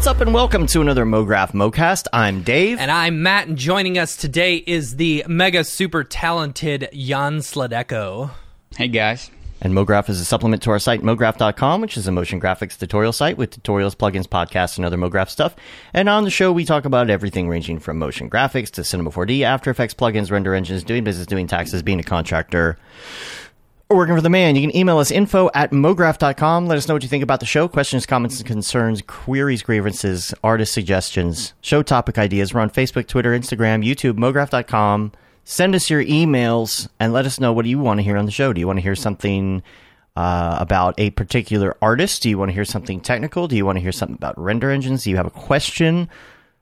What's up and welcome to another MoGraph MoCast. I'm Dave. And I'm Matt, and joining us today is the mega super talented Jan Sladeko. Hey guys. And MoGraph is a supplement to our site, MoGraph.com, which is a motion graphics tutorial site with tutorials, plugins, podcasts, and other MoGraph stuff. And on the show, we talk about everything ranging from motion graphics to Cinema 4D, After Effects, plugins, render engines, doing business, doing taxes, being a contractor, or working for the man. You can email us info at mograph.com. Let us know what you think about the show. Questions, comments, and concerns, queries, grievances, artist suggestions, show topic ideas. We're on Facebook, Twitter, Instagram, YouTube, mograph.com. Send us your emails and let us know what do you want to hear on the show. Do you want to hear something uh, about a particular artist? Do you want to hear something technical? Do you want to hear something about render engines? Do you have a question?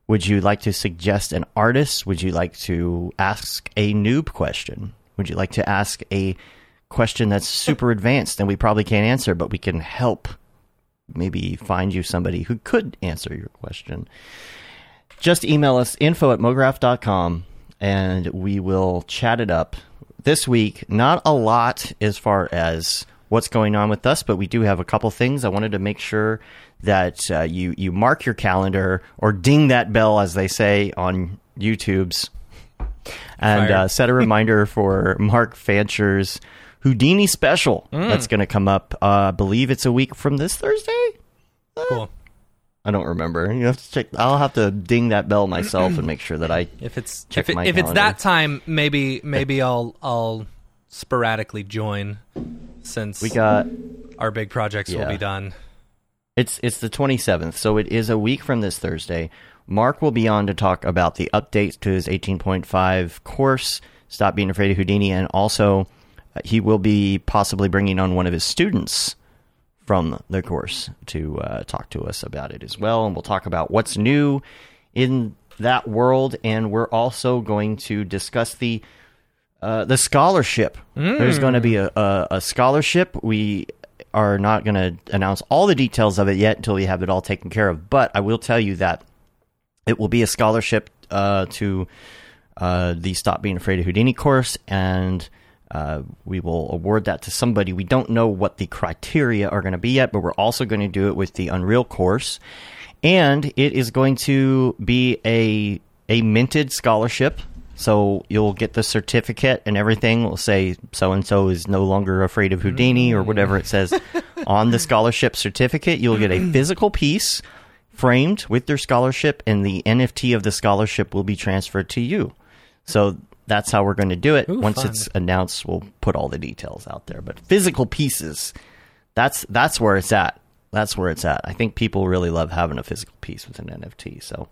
Would you like to suggest an artist? Would you like to ask a noob question? Would you like to ask a question that's super advanced and we probably can't answer, but we can help maybe find you somebody who could answer your question? Just email us info at mograph.com and we will chat it up. This week, not a lot as far as what's going on with us, but we do have a couple things. I wanted to make sure that uh, you you mark your calendar or ding that bell, as they say on YouTube's, and uh, set a reminder for Mark Fancher's Houdini special Mm. that's going to come up. Uh, I believe it's a week from this Thursday. Cool. I don't remember. You have to check. I'll have to ding that bell myself and make sure that I If it's Check if, it, my if it's that time, maybe maybe I'll I'll sporadically join since we got our big projects will be done. It's it's the 27th, so it is a week from this Thursday. Mark will be on to talk about the updates to his 18.5 course, Stop Being Afraid of Houdini, and also uh, he will be possibly bringing on one of his students from the course to uh, talk to us about it as well. And we'll talk about what's new in that world, and we're also going to discuss the uh, the scholarship. There's going to be a, a, a scholarship. We are not going to announce all the details of it yet until we have it all taken care of. But I will tell you that it will be a scholarship uh, to uh, the Stop Being Afraid of Houdini course, and uh, we will award that to somebody. We don't know what the criteria are going to be yet, but we're also going to do it with the Unreal course, and it is going to be a a minted scholarship. So you'll get the certificate and everything. We'll say so and so is no longer afraid of Houdini or whatever it says on the scholarship certificate. You'll get a physical piece framed with their scholarship, and the NFT of the scholarship will be transferred to you. So that's how we're going to do it. Ooh, Once fun. it's announced, we'll put all the details out there. But physical pieces, that's that's where it's at. That's where it's at. I think people really love having a physical piece with an NFT. So,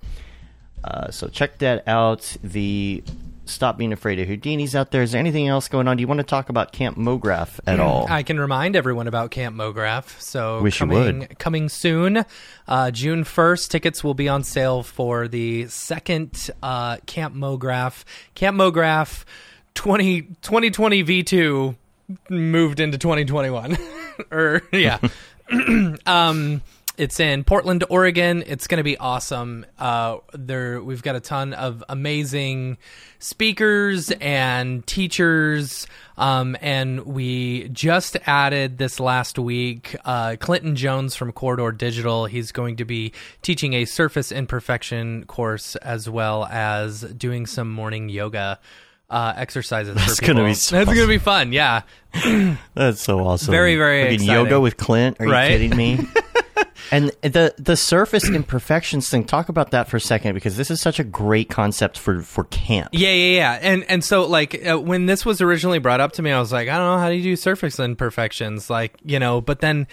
uh, so check that out. The Stop Being Afraid of Houdini's out there. Is there anything else going on? Do you want to talk about Camp Mograph at all? I can remind everyone about Camp Mograph. So Wish you coming would. coming soon, uh, June first. Tickets will be on sale for the second uh, Camp Mograph. Camp Mograph 20, 2020 V2 moved into 2021. or yeah. um it's in Portland, Oregon. It's going to be awesome. Uh, there, we've got a ton of amazing speakers and teachers, um, and we just added this last week uh, Clinton Jones from Corridor Digital. He's going to be teaching a surface imperfection course as well as doing some morning yoga uh, exercises. That's for gonna be so That's going to be fun. Yeah. That's so awesome. Very, very yoga with Clint. Are Right? you kidding me? and the the surface imperfections thing. Talk about that for a second because this is such a great concept for for camp. Yeah, yeah, yeah. And and so like uh, when this was originally brought up to me, I was like, I don't know how do you do surface imperfections, like you know. But then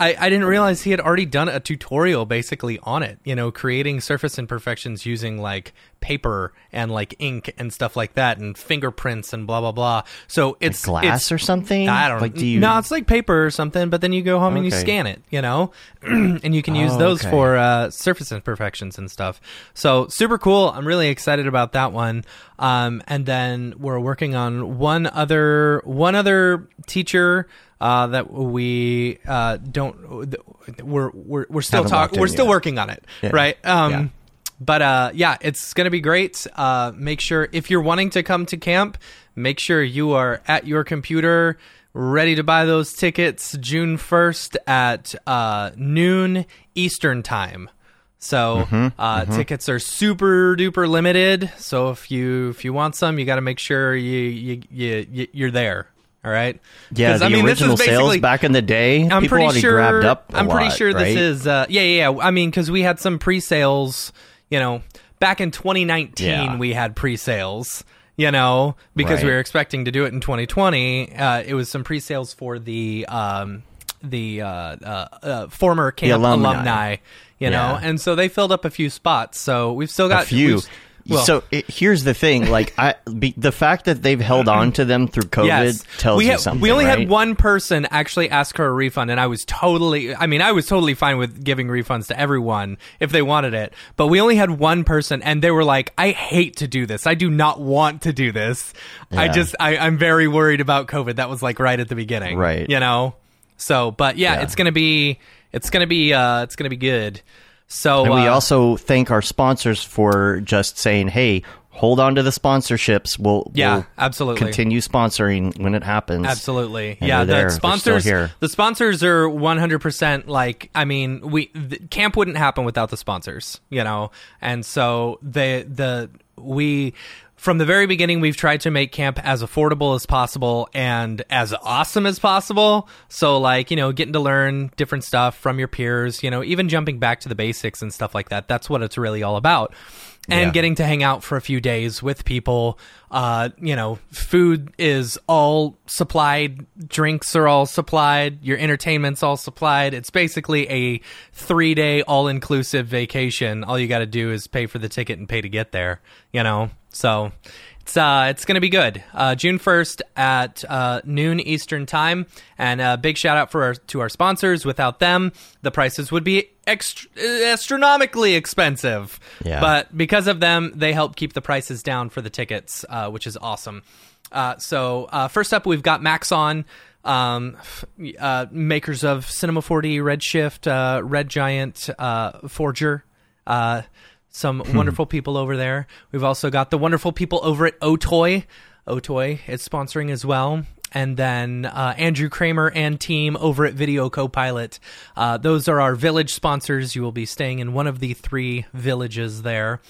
I, I didn't realize he had already done a tutorial basically on it. You know, creating surface imperfections using like paper and like ink and stuff like that, and fingerprints and blah blah blah. So it's Glass it's- or something. I don't like. Do you? No, it's like paper or something, but then you go home and you scan it, you know? and you can use Oh, those okay. for uh, surface imperfections and stuff. So super cool. I'm really excited about that one. Um, and then we're working on one other one other teacher uh, that we uh, don't we're we're, we're still talking we're still yet. working on it Yeah. right um Yeah. but uh yeah it's gonna be great uh make sure if you're wanting to come to camp make sure you are at your computer ready to buy those tickets june 1st at uh noon eastern time So uh, tickets are super duper limited. So if you if you want some, you got to make sure you, you you you're there. All right. Yeah, the I mean, this is sales basically- back in the day, I'm people pretty sure. grabbed up. I'm pretty sure right? this is. Uh, yeah, yeah, yeah. I mean, because we had some pre-sales. You know, back in 2019, Yeah. we had pre-sales. You know, because we were expecting to do it in 2020. Uh, it was some pre-sales for the um, the uh, uh, uh, former camp alumni. alumni. You know, and so they filled up a few spots. So we've still got a few. Well, so it, here's the thing: like, I be, the fact that they've held on to them through COVID Yes. tells we you something. We only right? had one person actually ask for a refund, and I was totally. I mean, I was totally fine with giving refunds to everyone if they wanted it. But we only had one person, and they were like, "I hate to do this. I do not want to do this. I just, I, I'm very worried about COVID." That was like right at the beginning, Right. You know. So, but yeah, Yeah. it's gonna be, it's gonna be, uh, it's gonna be good. So And we uh, also thank our sponsors for just saying, "Hey, hold on to the sponsorships. We'll Yeah, we'll absolutely. continue sponsoring when it happens." Absolutely. And yeah, the sponsors here. the sponsors are 100% like I mean, we the, camp wouldn't happen without the sponsors, you know. And so the the we from the very beginning we've tried to make camp as affordable as possible and as awesome as possible. So like, you know, getting to learn different stuff from your peers, you know, even jumping back to the basics and stuff like that. That's what it's really all about and Yeah. getting to hang out for a few days with people. Uh, you know, food is all supplied, drinks are all supplied, your entertainment's all supplied. It's basically a three day all inclusive vacation. All you got to do is pay for the ticket and pay to get there. You know, so. It's, uh, it's going to be good. Uh, June 1st at uh, noon Eastern Time. And a big shout out for our, to our sponsors. Without them, the prices would be extra- astronomically expensive. Yeah. But because of them, they help keep the prices down for the tickets, uh, which is awesome. Uh, so uh, first up, we've got Maxon, um, uh, makers of Cinema 4D, Redshift, uh, Red Giant, uh, Forger. Some wonderful people over there. We've also got the wonderful people over at Otoy. Otoy is sponsoring as well. And then uh, Andrew Kramer and team over at Video Copilot. Uh, those are our village sponsors. You will be staying in one of the three villages there.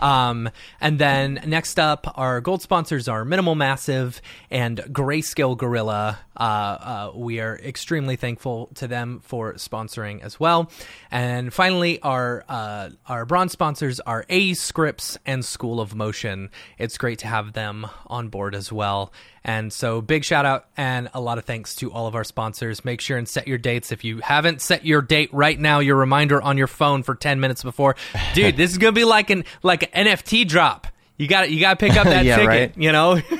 Um, and then next up, our gold sponsors are Minimal Massive and Grayscale Gorilla. Uh, uh, we are extremely thankful to them for sponsoring as well. And finally, our uh, our bronze sponsors are aescripts and School of Motion. It's great to have them on board as well. And so, big shout out and a lot of thanks to all of our sponsors. Make sure and set your dates. If you haven't set your date right now, your reminder on your phone for ten minutes before, dude. this is gonna be like an like an NFT drop. You got You got to pick up that Yeah, ticket. right. You know.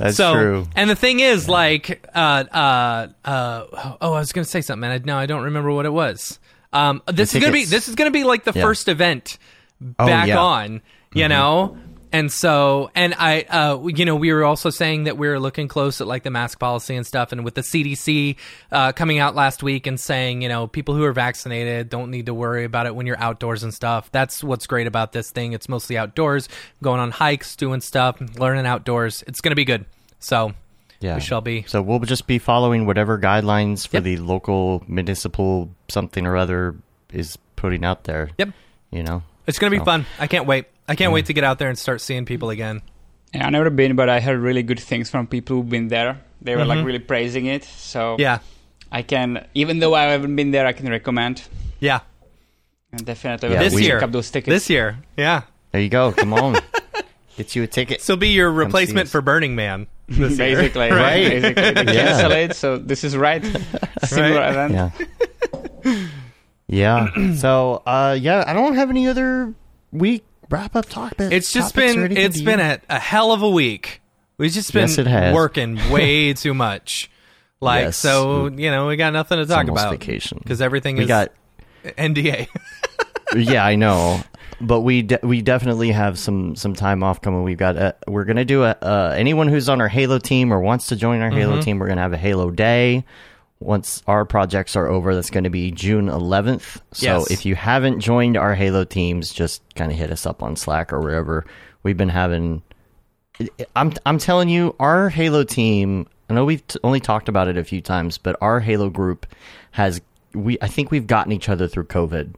That's so, true. and the thing is, like, uh, uh, uh, oh, I was gonna say something, and I, now I don't remember what it was. Um, this is gonna be this is gonna be like the Yeah. first event Oh, back yeah. on, you know. And so, and I, uh, you know, we were also saying that we were looking close at like the mask policy and stuff, and with the CDC uh, coming out last week and saying, you know, people who are vaccinated don't need to worry about it when you're outdoors and stuff. That's what's great about this thing. It's mostly outdoors, going on hikes, doing stuff, learning outdoors. It's gonna be good. So, Yeah. we shall be. So we'll just be following whatever guidelines for Yep. the local municipal something or other is putting out there. Yep. You know. It's gonna be fun. I can't wait. I can't wait to get out there and start seeing people again. Yeah, I've never been, but I heard really good things from people who've been there. They were like really praising it. So Yeah, I can, even though I haven't been there, I can recommend. yeah. And definitely Yeah, This we- year, pick up those tickets. this year, yeah. There you go. Come on. Get you a ticket. So be your replacement for Burning Man. This year. basically, Right. Basically, they Yeah. cancel it. So this is right. Similar Right. event. Yeah. yeah. So, uh, yeah, I don't have any other week wrap up talk. It's just been it's been a, a hell of a week. We've just been Yes, it has. working way too much. Like Yes. so, you know, we got nothing to talk about vacation because everything we is got. NDA. yeah, I know, but we de- we definitely have some some time off coming. We've got uh, we're gonna do a uh, anyone who's on our Halo team or wants to join our Mm-hmm. Halo team. We're gonna have a Halo day. Once our projects are over, that's going to be June 11th. So Yes. if you haven't joined our Halo teams, just kind of hit us up on Slack or wherever. We've been having. I'm I'm telling you, our Halo team. I know we've t- only talked about it a few times, but our Halo group has we. I think we've gotten each other through COVID.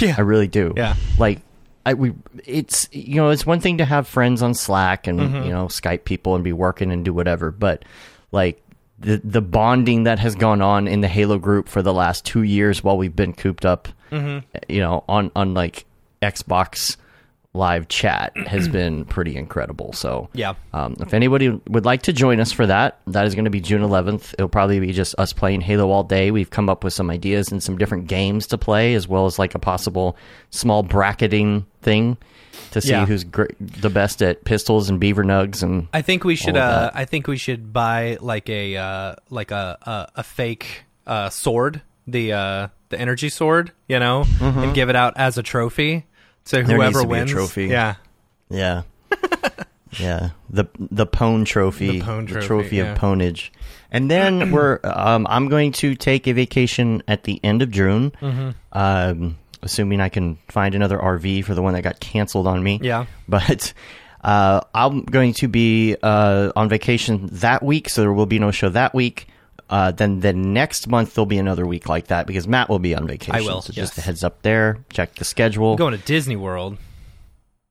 Yeah. I really do. Yeah. Like I we it's you know, it's one thing to have friends on Slack and Mm-hmm. you know, Skype people and be working and do whatever, but like the the bonding that has gone on in the Halo group for the last 2 years while we've been cooped up, Mm-hmm. you know, on on like Xbox live chat has been pretty incredible. So Yeah. um, if anybody would like to join us for that, that is going to be June 11th. It'll probably be just us playing Halo all day. We've come up with some ideas and some different games to play, as well as like a possible small bracketing thing to see Yeah. who's gr- the best at pistols and beaver nugs. And I think we should. Uh. I think we should buy like a uh, like a a, a fake uh, sword, the uh, the energy sword, you know, and give it out as a trophy to Mm-hmm. There whoever to wins. trophy. Yeah, yeah, yeah, the the pone trophy, The pone trophy, yeah. of ponage. And then we're um, I'm going to take a vacation at the end of June. Mm-hmm. Um, assuming I can find another RV for the one that got canceled on me. Yeah. But uh, I'm going to be uh, on vacation that week, so there will be no show that week. Uh, then the next month there'll be another week like that because Matt will be on vacation. I will, So just a heads up there. Check the schedule. going to Disney World.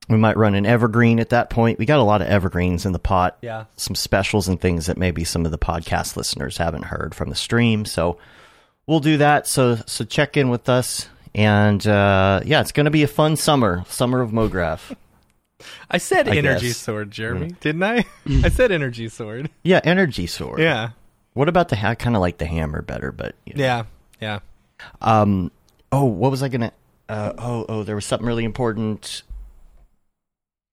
We might run an evergreen at that point. We got a lot of evergreens in the pot. Yeah. Some specials and things that maybe some of the podcast listeners haven't heard from the stream. So we'll do that. So so check in with us. And uh, yeah, it's going to be a fun summer, summer of MoGraph. I said I energy guess. sword, Jeremy, didn't I? I said energy sword. Yeah, energy sword. Yeah, What about the? ha- I kind of like the hammer better, but you know. yeah, yeah. Um. Oh, what was I gonna? Uh, oh, oh, there was something really important.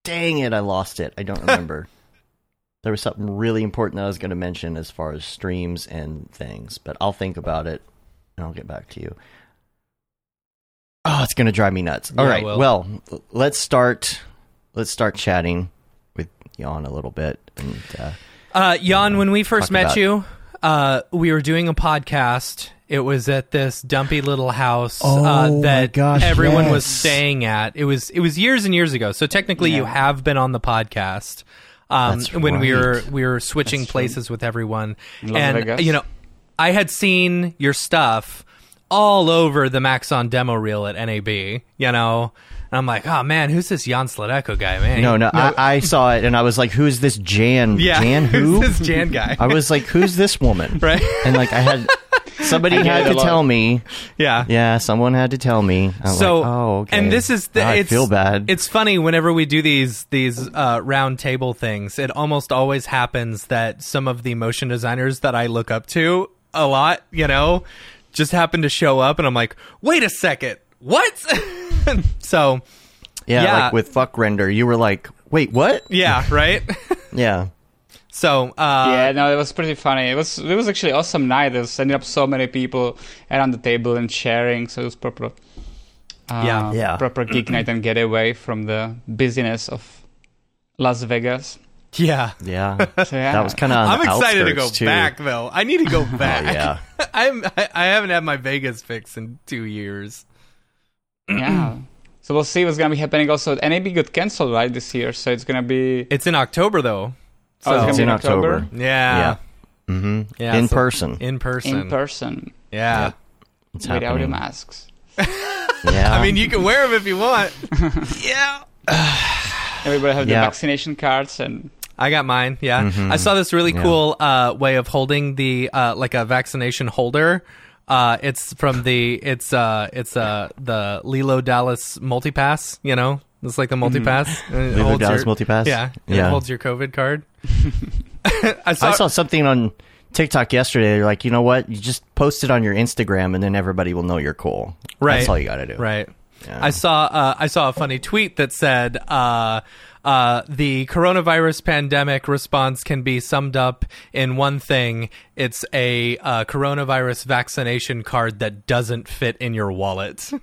Dang it, I lost it. I don't remember. there was something really important that I was going to mention as far as streams and things, but I'll think about it and I'll get back to you. Oh, it's going to drive me nuts. All Yeah, right. it. Well, let's start. Let's start chatting with Jan a little bit. And uh, Uh, Jan, when we first met about- you, uh, we were doing a podcast. It was at this dumpy little house Oh, uh, that gosh, everyone was yes. staying at. It was it was years and years ago. So technically, you have been on the podcast. Um, That's when we were we were switching That's true. places with everyone, In Las and Vegas. you know, I had seen your stuff all over the Maxon demo reel at NAB. You know, and I'm like, oh man, who's this Jan Sladeko guy, man? no, no, I, I saw it and I was like, "Who's this Jan? yeah, Jan who?" who's this Jan guy? I was like, "Who's this woman?" Right. And like, I had somebody I had to tell me. yeah, Yeah, someone had to tell me. I was so like, oh, okay. and this is the Now I it's, feel bad. it's funny whenever we do these these uh, round table things it almost always happens that some of the motion designers that i look up to a lot you know just happened to show up and i'm like wait a second what so yeah, yeah. like with fuck render, you were like, wait, what? yeah right Yeah. so uh yeah, no, it was pretty funny. It was it was actually awesome night. There was ended up so many people around the table and sharing, so it was proper. Uh, Yeah. Yeah. Proper geek night and get away from the busyness of Las Vegas. yeah Yeah. Yeah, That was kind of. i'm excited to go too. back though i need to go back Oh, yeah. i'm I, I haven't had my vegas fix in two years yeah. So we'll see what's gonna be happening. Also, NAB got cancelled right this year, so it's gonna be. it's in october though Oh, it's gonna It's be in in October. October? yeah Mm-hmm. Yeah, in so- person. in person in person yeah It's without happening. the masks. Yeah. I mean, you can wear them if you want. yeah. Everybody have Yeah. the vaccination cards and I got mine. Yeah. Mhm. I saw this really Yeah. cool uh, way of holding the uh, like a vaccination holder. Uh, it's from the it's uh it's uh the Leeloo Dallas multipass. You know, it's like the multipass. and it Leeloo holds Dallas your- multipass? Yeah. Yeah. It holds your COVID card. I saw. I saw something on TikTok yesterday. They're like, you know what? You just post it on your Instagram, and then everybody will know you're cool. Right. That's all you got to do. Right. Yeah. I saw uh, I saw a funny tweet that said uh, uh, the coronavirus pandemic response can be summed up in one thing: it's a uh, coronavirus vaccination card that doesn't fit in your wallet.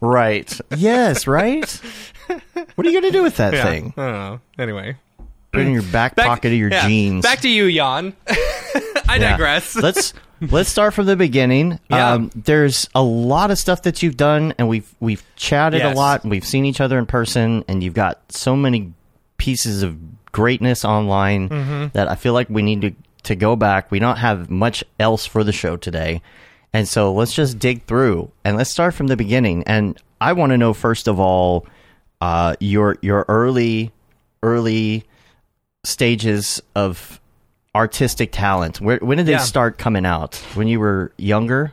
Right. Yes. Right. what are you going to do with that Yeah. thing? I don't know. Anyway, Put it in your back, Back- pocket of your yeah. jeans. Back to you, Jan. I Yeah. digress. let's let's start from the beginning. Yeah. Um, there's a lot of stuff that you've done, and we've we've chatted Yes. a lot, and we've seen each other in person, and you've got so many pieces of greatness online Mm-hmm. that I feel like we need to to go back. We don't have much else for the show today, And so let's just dig through and let's start from the beginning. And I want to know first of all uh, your your early early stages of artistic talent. Where, when did they Yeah. start coming out? When you were younger?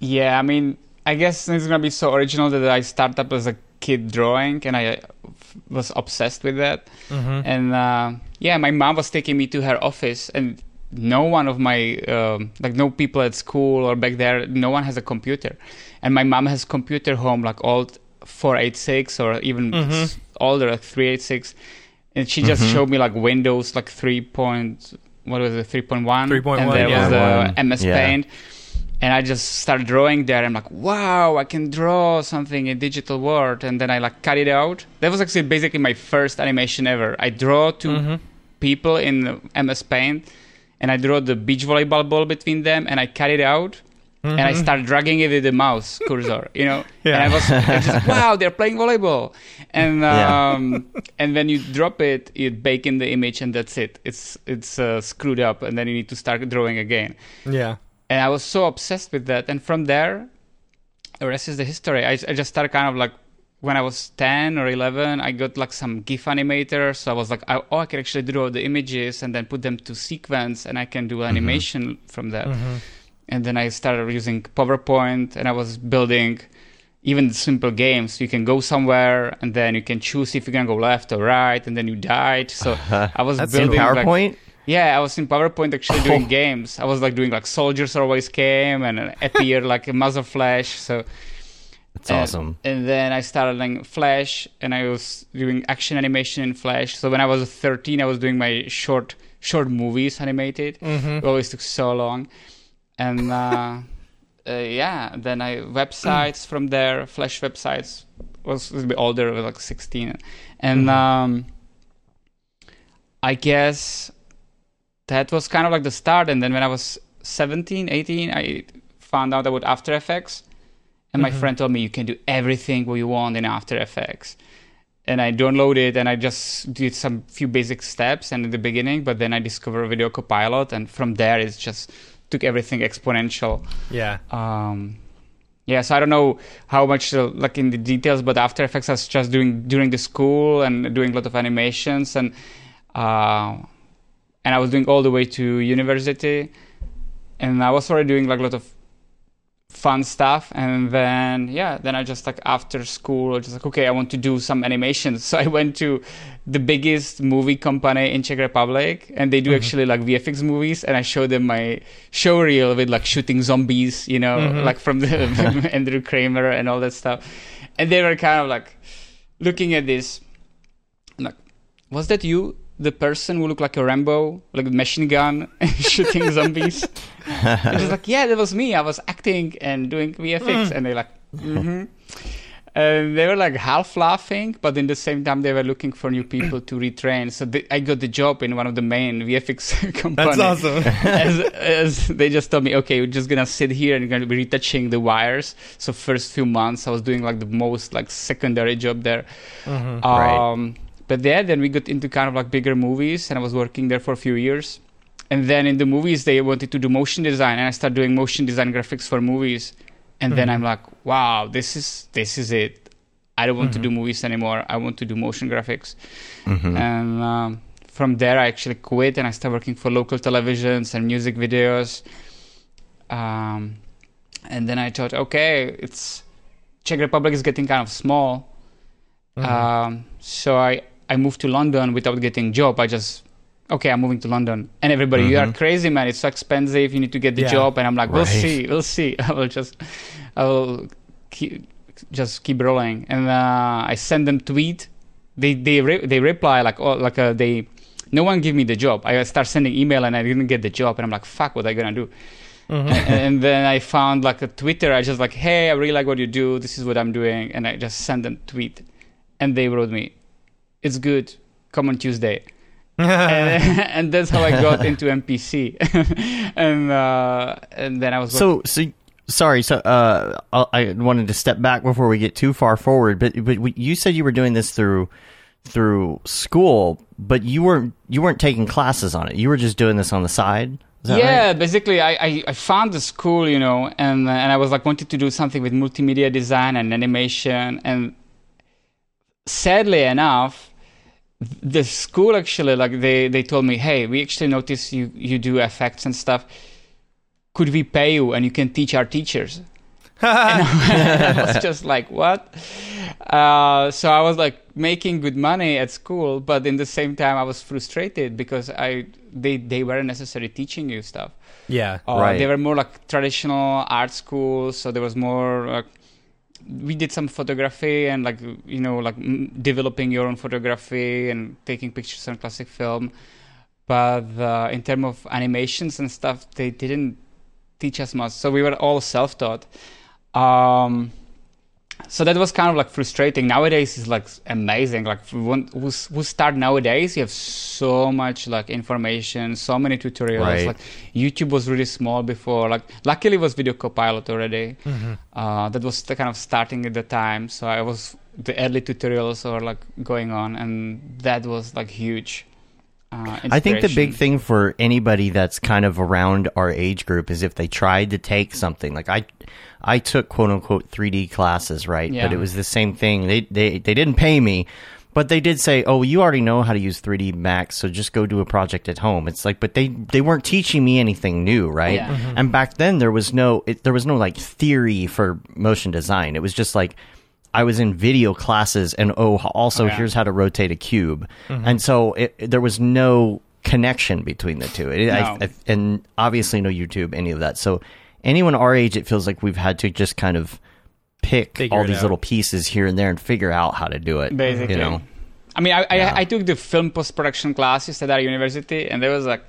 Yeah, I mean, I guess it's gonna be so original that I started up as a kid drawing, and I uh, was obsessed with that. And uh, yeah, my mom was taking me to her office, and no one of my um, like no people at school or back there, no one has a computer, and my mom has computer home like old 486 or even s- older like 386, and she just showed me like Windows like 3. Point, what was it 3.1 3.1, and there yeah. was uh, the 3.1, MS yeah. Paint and I just started drawing there. I'm like, wow, I can draw something in digital world, and then I like cut it out. That was actually basically my first animation ever. I draw 2 mm-hmm. people in MS Paint, and I draw the beach volleyball ball between them, and I cut it out. And I start dragging it with the mouse cursor, you know. Yeah. And I was I just wow, they're playing volleyball. And Yeah. um, and when you drop it, you bake in the image, and that's it. It's it's uh, screwed up, and then you need to start drawing again Yeah. and I was so obsessed with that. And from there, the rest is the history. I, I just started kind of like when I was 10 or 11, I got like some GIF animator. So I was like, I, oh, I can actually draw the images and then put them to sequence and I can do animation from that. And then I started using PowerPoint and I was building even simple games. You can go somewhere and then you can choose if you're going to go left or right and then you died. So I was That's In building like- PowerPoint? yeah, I was in PowerPoint actually doing games. I was like doing like soldiers always came and appeared like a muzzle flash. So That's and- awesome. And then I started like Flash, and I was doing action animation in Flash. So when I was 13, I was doing my short short movies animated. Mm-hmm. It always took so long, and uh, uh, yeah, then I websites from there, Flash websites. Was a little bit older, was like 16, and um, I guess that was kind of like the start. And then when I was 17, 18, I found out about After Effects. And my friend told me you can do everything what you want in After Effects. And I downloaded and I just did some few basic steps and in the beginning, but then I discovered Video Copilot, and from there it's just took everything exponential. Yeah. Um, yeah, so I don't know how much uh, like in the details, but After Effects I was just doing during the school and doing a lot of animations and uh, and I was doing all the way to university, and I was already doing like a lot of fun stuff and then yeah then i just like after school I just like okay i want to do some animations. So i went to the biggest movie company in czech republic and they do mm-hmm. actually like vfx movies and i showed them my show reel with like shooting zombies you know mm-hmm. like from the andrew kramer and all that stuff. And they were kind of like looking at this like was that you the person who looked like a rambo like a machine gun shooting zombies and just like, yeah, that was me. I was acting and doing VFX, and they're like, mm-hmm. And they were like half laughing, but in the same time they were looking for new people to retrain. So they, I got the job in one of the main VFX companies. That's awesome. as, as they just told me, okay, you're just gonna sit here and you're gonna be retouching the wires. So first few months, I was doing like the most like secondary job there. Mm-hmm. Right. But yeah, then we got into kind of like bigger movies, and I was working there for a few years. And then in the movies, they wanted to do motion design, and I started doing motion design graphics for movies. And then I'm like, wow, this is this is it. I don't want to do movies anymore. I want to do motion graphics. And um, from there, I actually quit, and I started working for local televisions and music videos. Um, and then I thought, okay, it's Czech Republic is getting kind of small. Um, so I, I moved to London without getting job. I just okay, I'm moving to London, and everybody, you are crazy, man. It's so expensive. You need to get the Yeah. job, and I'm like, we'll Right. see, we'll see. I will just, I will keep, just keep rolling. And uh, I send them tweet. They they re- they reply like oh like uh, they, no one give me the job. I start sending email, and I didn't get the job, and I'm like, fuck, what I gonna do? and, and then I found like a Twitter. I just like, hey, I really like what you do. This is what I'm doing, and I just sent them tweet, and they wrote me, it's good. Come on Tuesday, and, and that's how I got into MPC, and uh, and then I was So, so sorry. So, uh, I I wanted to step back before we get too far forward. But, but you said you were doing this through through school, but you weren't you weren't taking classes on it. You were just doing this on the side. Is that yeah, right? basically, I, I, I found the school, you know, and and I was like wanted to do something with multimedia design and animation, and sadly enough, the school actually like they they told me, hey, we actually notice you you do effects and stuff. Could we pay you and you can teach our teachers? and I was just like, what? Uh, so I was like making good money at school, but in the same time, I was frustrated because I they they weren't necessarily teaching you stuff. Yeah. Uh, Right. They were more like traditional art schools, so there was more. Like, we did some photography and like you know like developing your own photography and taking pictures on classic film, but uh, in terms of animations and stuff, they didn't teach us much. So we were all self-taught. Um, so that was kind of like frustrating. Nowadays is like amazing. Like we start nowadays, you have so much like information, so many tutorials. Right. Like YouTube was really small before. Like luckily it was Video Copilot already. Uh, that was the kind of starting at the time. So I was the early tutorials were like going on, and that was like huge. Uh, I think the big thing for anybody that's kind of around our age group is if they tried to take something like I, I took quote unquote 3D classes, right? Yeah. But it was the same thing. They they they didn't pay me, but they did say, "Oh, you already know how to use 3D Max, so just go do a project at home." It's like, but they they weren't teaching me anything new, right? Yeah. Mhm. And back then there was no it, there was no like theory for motion design. It was just like I was in video classes, and oh, also Oh, yeah. here's how to rotate a cube, and so it, there was no connection between the two, It- I- I- and obviously no YouTube, any of that. So anyone our age, it feels like we've had to just kind of pick Figure all these out. little pieces here and there and figure out how to do it. basically. you know, I mean, I, Yeah. I I took the film post production classes at our university, and there was like,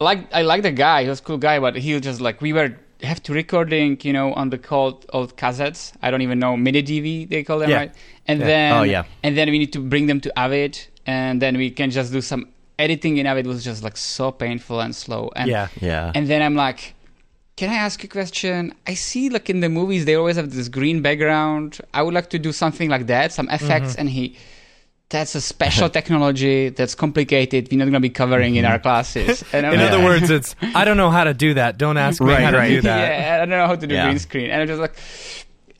like I like the guy. He was a cool guy, but he was just like we were have to recording, you know, on the cold old cassettes. I don't even know mini DV they call them, Yeah. right? And Yeah. then Oh, yeah. and then we need to bring them to Avid, and then we can just do some editing in Avid was just like so painful and slow. And Yeah. yeah, and then I'm like, can I ask you a question? I see like in the movies they always have this green background. I would like to do something like that, some effects. Mm-hmm. And he, that's a special technology that's complicated. We're not gonna be covering in our classes. And In like, other words, it's I don't know how to do that. Don't ask me Right, how to do that. yeah, I don't know how to do Yeah. green screen. And I'm just like,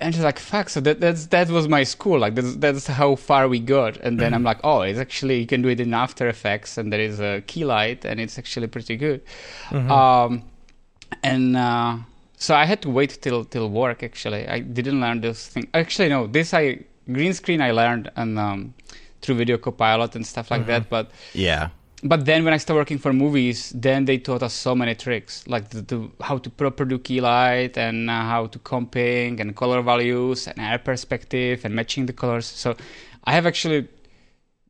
and she's like fuck. So that that's that was my school. Like that's that's how far we got. And then I'm like, oh, it's actually you can do it in After Effects, and there is a key light, and it's actually pretty good. Um, and uh, so I had to wait till till work. Actually, I didn't learn those things. Actually, no, this I green screen I learned and um, through Video Copilot and stuff like that. But yeah, but then when I started working for movies, then they taught us so many tricks, like the, the, how to proper do key light and uh, how to comping and color values and air perspective and matching the colors. So I have actually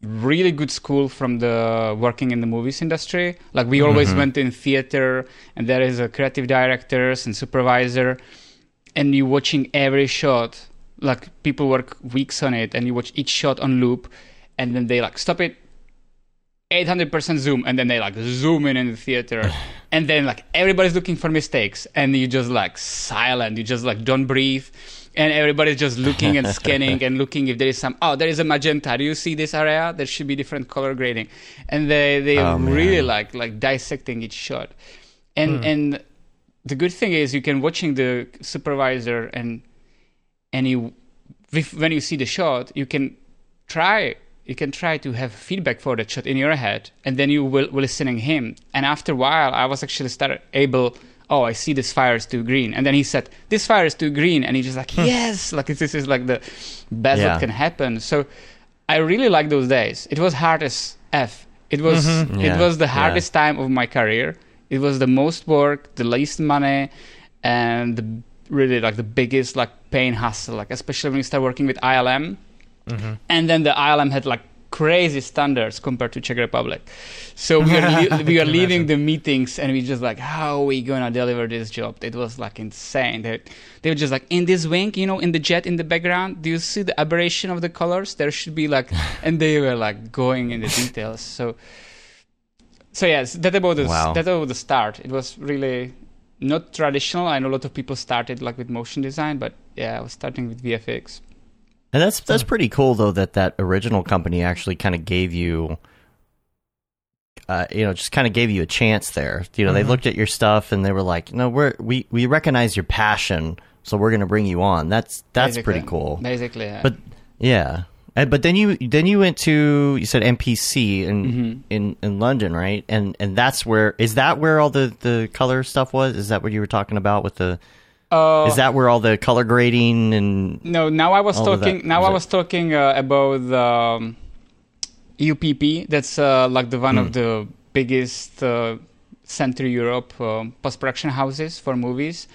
really good school from the working in the movies industry. Like we always mm-hmm. went in theater and there is a creative directors and supervisor and you watching every shot. Like people work weeks on it and you watch each shot on loop and then they like stop it. 800% zoom and then they like zoom in in the theater. And then like everybody's looking for mistakes and you just like silent. You just like don't breathe and everybody's just looking and scanning and looking if there is some oh there is a magenta. Do you see this area? There should be different color grading. And they they Oh, man. really like like dissecting each shot. And hmm. and the good thing is you can watching the supervisor and and you when you see the shot you can try you can try to have feedback for that shot in your head and then you will, will listening him. And after a while i was actually started able oh i see this fire is too green. And then he said this fire is too green. And he's just like hmm. yes like this is like the best Yeah. what can happen. So i really like those days. It was hard as f. It was mm-hmm. Yeah, it was the yeah. hardest time of my career. It was the most work the least money and the really like the biggest like pain hustle. Like especially when you start working with ilm mm-hmm. and then the ILM had like crazy standards compared to Czech Republic. So we are li- we are leaving the meetings and we just like how are we gonna deliver this job? It was like insane. They they were just like in this wing, you know, in the jet in the background. Do you see the aberration of the colors? There should be like, and they were like going in the details. So so yes, that about the Wow. that about the start. It was really not traditional. I know a lot of people started like with motion design, but yeah, I was starting with VFX. And that's that's pretty cool though that that original company actually kind of gave you uh, you know, just kind of gave you a chance there. You know, they Mm-hmm. looked at your stuff and they were like, "No, we're we we recognize your passion, so we're going to bring you on." That's that's Basically. pretty cool. Basically, yeah. But yeah, and, but then you then you went to you said MPC in Mm-hmm. in in London, right? And and that's where is that where all the the color stuff was? Is that what you were talking about with the? Uh, is that where all the color grading and No, now I was talking. Now Was I it- was talking uh, about um, UPP. That's uh, like the one Hmm. of the biggest uh, Central Europe um post production houses for movies.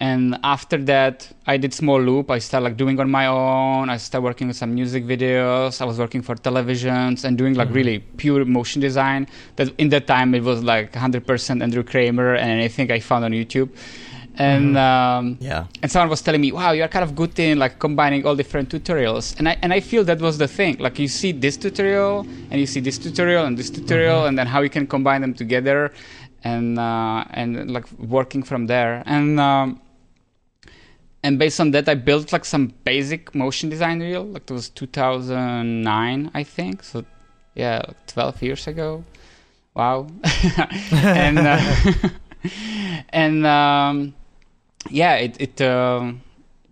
And after that, I did small loop. I started like doing on my own. I started working with some music videos. I was working for televisions and doing like Mm-hmm. really pure motion design. That in that time it was like 100% Andrew Kramer and anything I found on YouTube. And um, yeah and someone was telling me, "Wow, you're kind of good in like combining all different tutorials." And I and I feel that was the thing. Like you see this tutorial, and you see this tutorial, and this tutorial, and then how you can combine them together, and uh, and like working from there. And um, and based on that, I built like some basic motion design reel. Like it was 2009, I think. So yeah, like 12 years ago. Wow. and uh, and um, yeah, it it um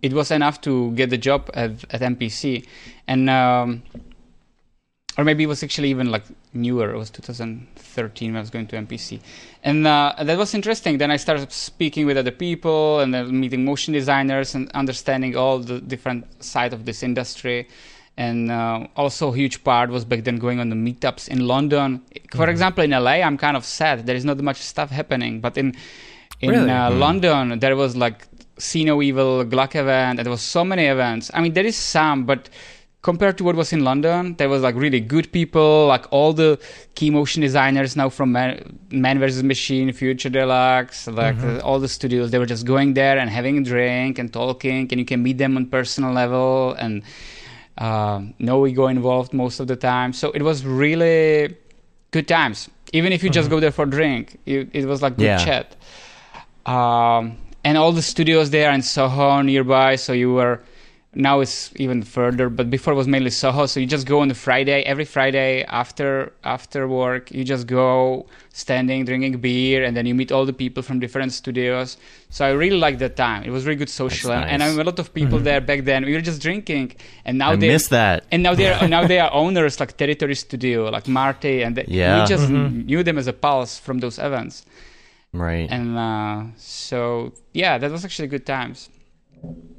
it was enough to get the job at at MPC, and um, or maybe it was actually even like newer. It was 2013 when I was going to MPC, and uh, that was interesting. Then I started speaking with other people and then meeting motion designers and understanding all the different side of this industry. And uh, also, a huge part was back then going on the meetups in London. For example, in LA, I'm kind of sad. There is not much stuff happening, but in in Really? uh, London, there was like See No Evil, Glug event, and there was so many events. I mean, there is some, but compared to what was in London, there was like really good people, like all the key motion designers now from Man, Man vs. Machine, Future Deluxe, like uh, all the studios. They were just going there and having a drink and talking, and you can meet them on personal level and uh, no ego involved most of the time. So it was really good times. Even if you just go there for a drink, it, it was like good Yeah. chat um, and all the studios there in Soho nearby. So you were now it's even further, but before it was mainly Soho. So you just go on the Friday, every Friday after after work, you just go standing, drinking beer, and then you meet all the people from different studios. So I really liked that time. It was really good social, That's and, and I nice. have a lot of people there back then. We were just drinking, and now I they miss that. and now they're now they are owners like Territory Studio, like Marty, and they, Yeah. we just knew them as a pulse from those events. Right. And uh, so, yeah, that was actually good times.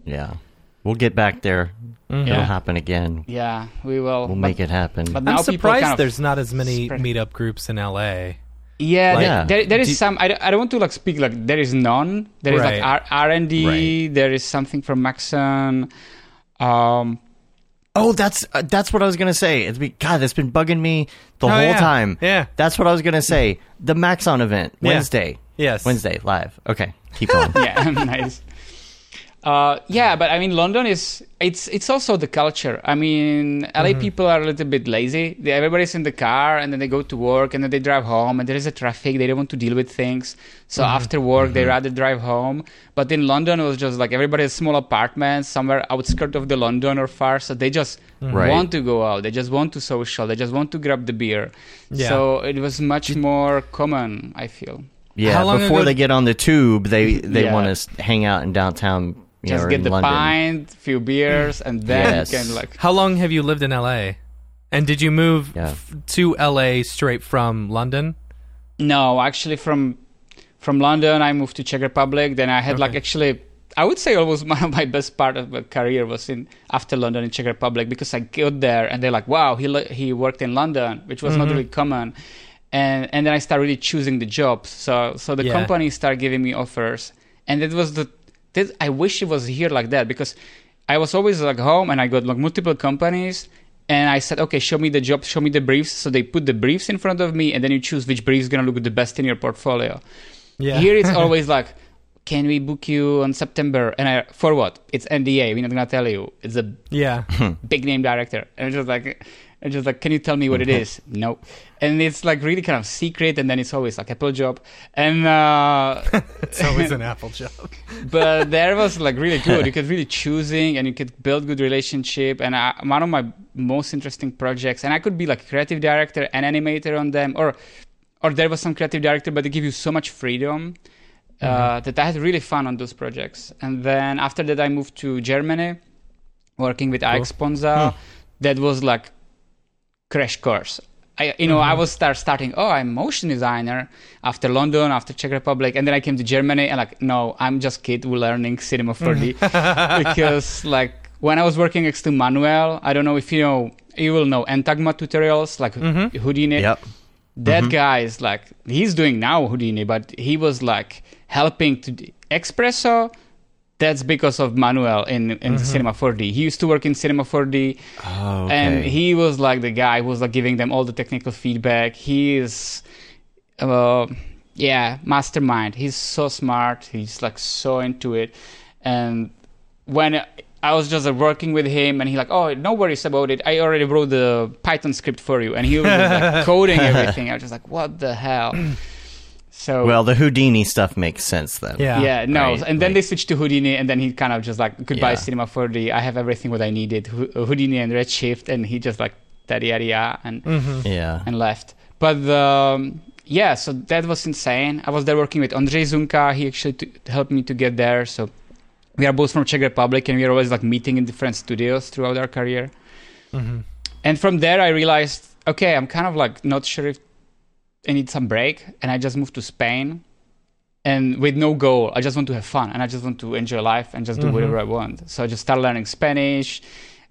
yeah. We'll get back there. It'll Yeah. happen again. Yeah, we will. We'll but, make it happen. But now I'm surprised kind of there's not as many spread- meetup groups in LA. Yeah, Like- there- Yeah. there, there is Do- some. I don't, I don't want to like speak like there is none. There is Right. like R R and D. Right. There is something from Maxon. Um, Oh, that's uh, that's what I was gonna say. It's be, God, that's been bugging me the Oh, whole yeah. time. Yeah. that's what I was gonna say. The Maxon event Yeah. Wednesday. Yes. Wednesday live. Okay, keep going. yeah, nice. Uh, yeah, but I mean, London is it's it's also the culture. I mean, LA Mm-hmm. people are a little bit lazy. They, everybody's in the car, and then they go to work, and then they drive home, and there is a traffic. They don't want to deal with things. So Mm-hmm. after work, they rather drive home. But in London, it was just like everybody has small apartments somewhere outskirt of the London or far. So they just Right. want to go out. They just want to social. They just want to grab the beer. Yeah. So it was much more common. I feel. Yeah, before ago- they get on the tube, they they Yeah. want to hang out in downtown. You Just or get the London. pint, few beers, and then Yes. can like How long have you lived in LA? And did you move Yeah. f- to LA straight from London? No, actually, from from London, I moved to Czech Republic. Then I had like actually, I would say almost one of my best part of my career was in after London in Czech Republic because I got there and they're like, wow, he lo- he worked in London, which was not Mm-hmm. really common. And and then I started really choosing the jobs. So so the Yeah. company started giving me offers, and it was the this, I wish it was here like that because I was always like home and I got like multiple companies. And I said, okay, show me the jobs, show me the briefs. So they put the briefs in front of me, and then you choose which brief is gonna look the best in your portfolio. Yeah. Here it's always like, can we book you on September? And I, for what? It's NDA. We're not gonna tell you. It's a yeah. big name director, and it's just like, it's just like, can you tell me what it is? No, and it's like really kind of secret, and then it's always like Apple job, and uh, It's always an Apple job. but there was like really good. You could really choosing, and you could build good relationship. And I, one of my most interesting projects, and I could be like creative director and animator on them, or or there was some creative director, but they give you so much freedom uh, that I had really fun on those projects. And then after that, I moved to Germany, working with Alex Ponza. That was like crash course. I, you know, I mm-hmm. was start starting. Oh, I'm motion designer after London, after Czech Republic, and then I came to Germany and like, no, I'm just kid learning cinema 4D because like when I was working next to Manuel, I don't know if you know, you will know Entagma tutorials like mm-hmm. Houdini. Yep. That mm-hmm. guy is like he's doing now Houdini, but he was like helping to Xpresso. That's because of Manuel in in Cinema 4D. He used to work in Cinema 4D, Oh, and he was like the guy who was like giving them all the technical feedback. He is, uh, yeah, mastermind. He's so smart. He's like so into it, and when I was just uh, working with him, and he like, oh, no worries about it. I already wrote the Python script for you, and he was like coding everything. I was just like, what the hell? So Well, the Houdini stuff makes sense then. Yeah. yeah, no, Right, and then like- they switched to Houdini, and then he kind of just like goodbye Yeah. Cinema 4D. I have everything what I needed, Hou- uh, Houdini and Redshift, and he just like yada yada yada and mm-hmm. Yeah. and left. But um, yeah, so that was insane. I was there working with Andrzej Zunka. He actually t- helped me to get there. So we are both from Czech Republic, and we are always like meeting in different studios throughout our career. Mm-hmm. And from there, I realized, okay, I'm kind of like not sure if I need some break, and I just moved to Spain. And with no goal, I just want to have fun, and I just want to enjoy life and just do whatever I want. So I just started learning Spanish,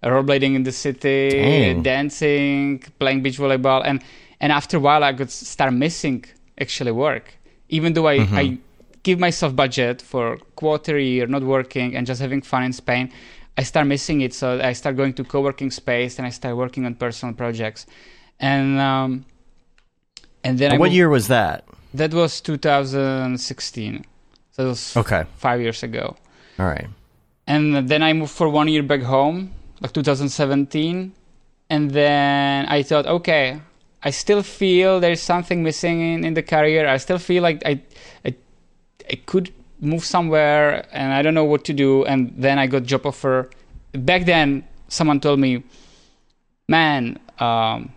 rollerblading in the city, Dang. dancing, playing beach volleyball, and and after a while, I could start missing actually work. Even though I, I give myself budget for quarter year, not working and just having fun in Spain, I start missing it. So I start going to co-working space and I start working on personal projects, and um, and then I what moved- year was that? that was 2016. So that was Okay. five years ago. All right. And then I moved for one year back home, like 2017. And then I thought, okay, I still feel there's something missing in, in the career. I still feel like I, I, I could move somewhere and I don't know what to do. And then I got job offer. Back then, someone told me, man, um,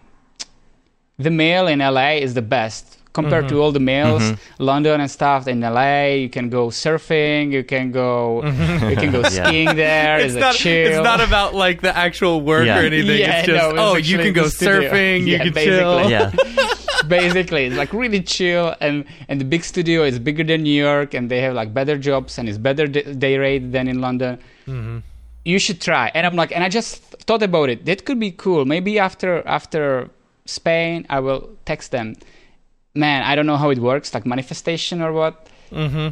the Mill in LA is the best compared to mm-hmm. all the Mills, mm-hmm. London and stuff. In LA, you can go surfing, you can go, mm-hmm. you can go skiing there. It's a not. chill. It's not about like the actual work Yeah. or anything. Yeah, it's just no, it's oh, you can go the studio. surfing. You can basically. chill. Yeah. basically it's like really chill and and the big studio is bigger than new york and they have like better jobs and it's better d- day rate than in london you should try and i'm like and i just thought about it that could be cool maybe after after spain i will text them man i don't know how it works like manifestation or what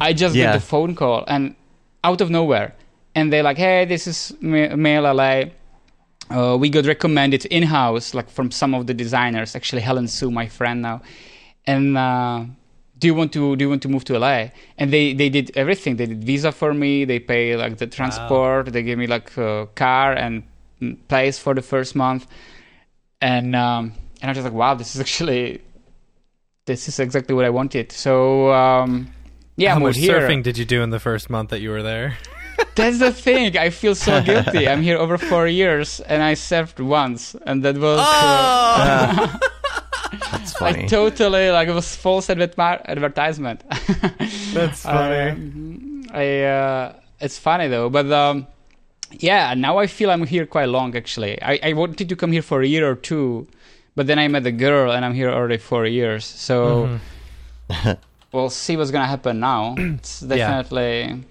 i just Yeah. get the phone call and out of nowhere and they're like hey this is Ma- Mill la uh, we got recommended in house, like from some of the designers. Actually, Helen Sue, my friend now, and uh, do you want to do you want to move to LA? And they they did everything. They did visa for me. They pay like the transport. They gave me like a car and mm, place for the first month. And um, and I was just like, wow, this is actually this is exactly what I wanted. So um, yeah, How I much moved here. surfing did you do in the first month that you were there? That's the thing. I feel so guilty. I'm here over four years, and I surfed once, and that was. uh, That's I totally like it was false adver- advertisement. That's Uh, I uh, it's funny though, but um, yeah, now I feel I'm here quite long actually. I, I wanted to come here for a year or two, but then I met the girl and I'm here already four years. So we'll see what's gonna happen now. It's definitely.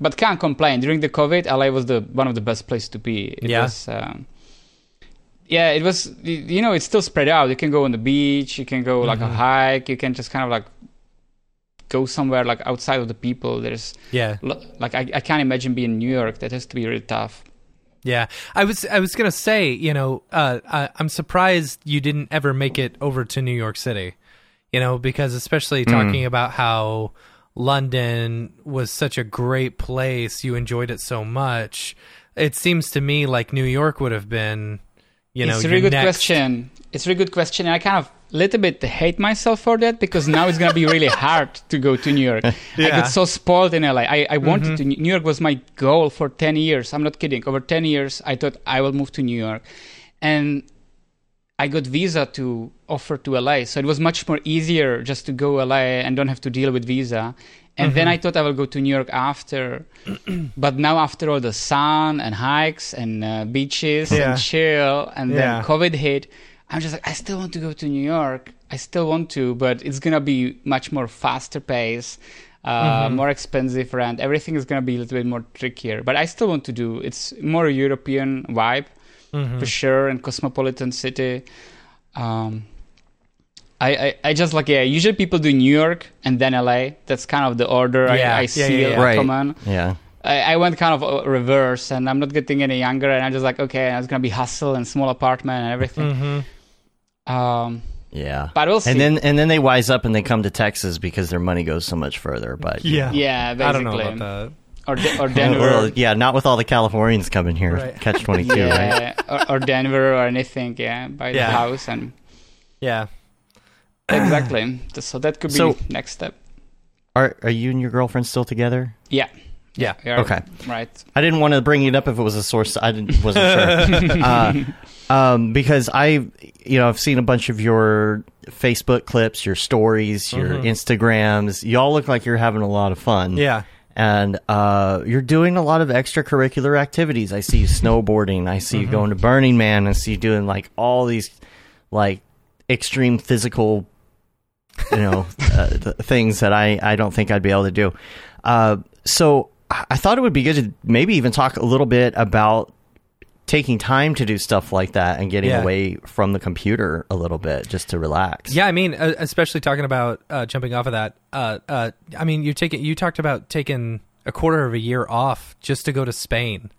But can't complain. During the COVID, LA was the one of the best place to be. It Yeah. was, um, yeah, it was. You know, it's still spread out. You can go on the beach. You can go like a hike. You can just kind of like go somewhere like outside of the people. There's yeah. lo- like I, I can't imagine being in New York. That has to be really tough. Yeah, I was I was gonna say, you know, uh, I, I'm surprised you didn't ever make it over to New York City, you know, because especially talking about how London was such a great place, you enjoyed it so much. It seems to me like New York would have been, you know, it's a your really good next- question. It's a really good question, and I kind of little bit hate myself for that because now it's gonna be really hard to go to New York. I Yeah. got so spoiled in LA. I, I wanted to. New York was my goal for ten years. I'm not kidding. Over ten years, I thought I will move to New York, and I got visa to offer to LA, so it was much more easier just to go LA and don't have to deal with visa. And then I thought I will go to New York after, but now after all the sun and hikes and uh, beaches Yeah. and chill, and Yeah. then COVID hit, I'm just like I still want to go to New York. I still want to, but it's gonna be much more faster pace, uh, more expensive rent. Everything is gonna be a little bit more trickier. But I still want to do. It's more European vibe for sure, and cosmopolitan city. Um, I, I, I just like yeah. Usually people do New York and then LA. That's kind of the order Yeah, I, I yeah, see yeah, yeah. Right. common. Yeah. I, I went kind of uh, reverse, and I'm not getting any younger, and I'm just like, okay, it's gonna be hustle and small apartment and everything. Mm-hmm. Um, Yeah. but we'll see. And then and then they wise up and they come to Texas because their money goes so much further. But Yeah. yeah, basically, I don't know about that. or De- or Well, Denver, yeah, not with all the Californians coming here. Right. Catch twenty two, right? or, or Denver or anything, yeah, buy the Yeah. house and. Yeah. exactly. So that could be So- next step. Are are you and your girlfriend still together? Yeah. Yeah. are- Okay. Right. I didn't want to bring it up if it was a source. I didn't, wasn't sure. uh, um, because I, you know, I've seen a bunch of your Facebook clips, your stories, your Instagrams. Y'all look like you're having a lot of fun. Yeah. And uh, you're doing a lot of extracurricular activities. I see you snowboarding. I see you going to Burning Man. I see you doing like all these like extreme physical, you know, uh, th- things that I, I don't think I'd be able to do. Uh, so I thought it would be good to maybe even talk a little bit about taking time to do stuff like that and getting Yeah. away from the computer a little bit just to relax. Yeah, I mean, uh, especially talking about uh, jumping off of that. Uh, uh, I mean, you take it. You talked about taking a quarter of a year off just to go to Spain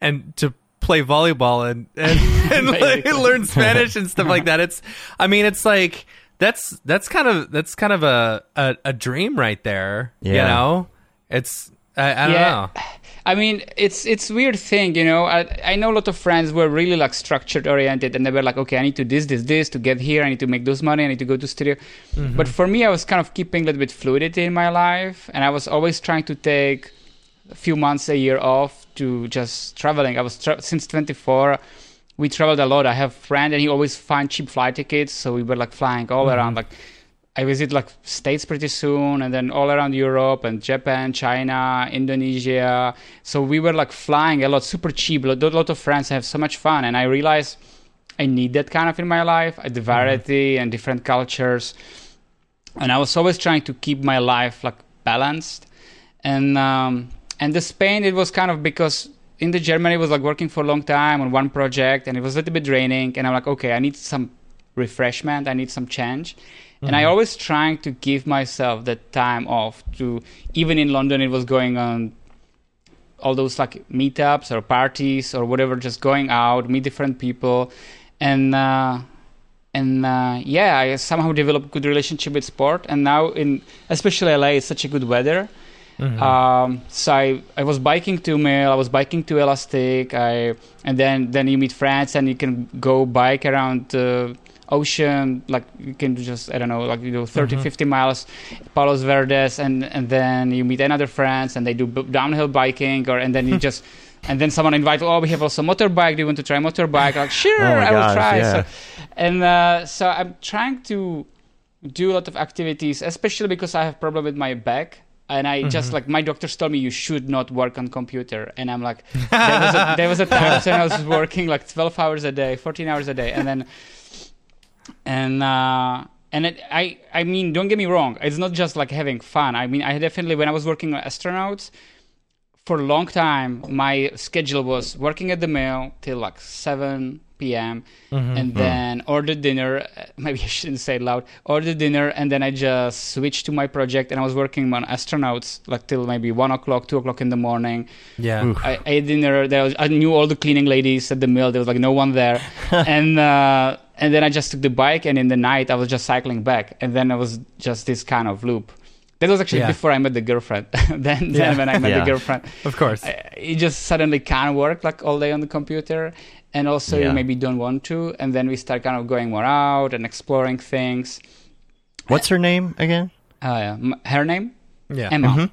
and to play volleyball and and, and like, learn Spanish and stuff like that. It's, I mean, it's like that's that's kind of that's kind of a a, a dream right there. Yeah. You know, it's I, I don't Yeah. know. I mean, it's it's weird thing, you know. I I know a lot of friends were really like structured oriented, and they were like, okay, I need to this this this to get here. I need to make those money. I need to go to studio. Mm-hmm. But for me, I was kind of keeping a little bit fluidity in my life, and I was always trying to take a few months a year off to just traveling. I was tra- since 24. We traveled a lot. I have a friend, and he always find cheap flight tickets, so we were like flying all mm-hmm. around, like I visit like states pretty soon, and then all around Europe and Japan, China, Indonesia. So we were like flying a lot, super cheap. A lot, lot of friends have so much fun, and I realized I need that kind of in my life, the variety and different cultures. And I was always trying to keep my life like balanced, and um, and the Spain it was kind of because in the Germany it was like working for a long time on one project, and it was a little bit draining. And I'm like, okay, I need some refreshment, I need some change. And I always trying to give myself that time off to even in London it was going on all those like meetups or parties or whatever, just going out, meet different people, and uh, and uh, yeah, I somehow developed good relationship with sport. And now in especially LA, it's such a good weather. Um, so I, I was biking to Mill, I was biking to Elastic, I and then then you meet friends and you can go bike around the ocean, like you can just I don't know, like you do 30, 50 miles, Palos Verdes, and and then you meet another friends and they do b- downhill biking, or and then you just. And then someone invited, oh, we have also motorbike. Do you want to try motorbike? Like, sure, Oh I will try. yeah. So, and uh, so I'm trying to do a lot of activities, especially because I have problem with my back. And I just like my doctors told me you should not work on computer, and I'm like, there was a, there was a time when I was working like 12 hours a day, 14 hours a day, and then and uh, and it, I I mean, don't get me wrong, it's not just like having fun. I mean, I definitely when I was working on astronauts for a long time, my schedule was working at the mill till like 7 p.m. and then order dinner. Maybe I shouldn't say it loud. Order dinner, and then I just switched to my project, and I was working on astronauts like till maybe one o'clock, two o'clock in the morning. Yeah. I I ate dinner. There was, I knew all the cleaning ladies at the mill. There was like no one there, and uh, and then I just took the bike, and in the night I was just cycling back, and then it was just this kind of loop. That was actually Yeah. before I met the girlfriend. then, Yeah. then when I met Yeah. the girlfriend, Of course. I, it just suddenly can't work like all day on the computer, and also Yeah. you maybe don't want to, and then we start kind of going more out and exploring things. What's her name again? Uh, yeah. Her name Yeah. Emma.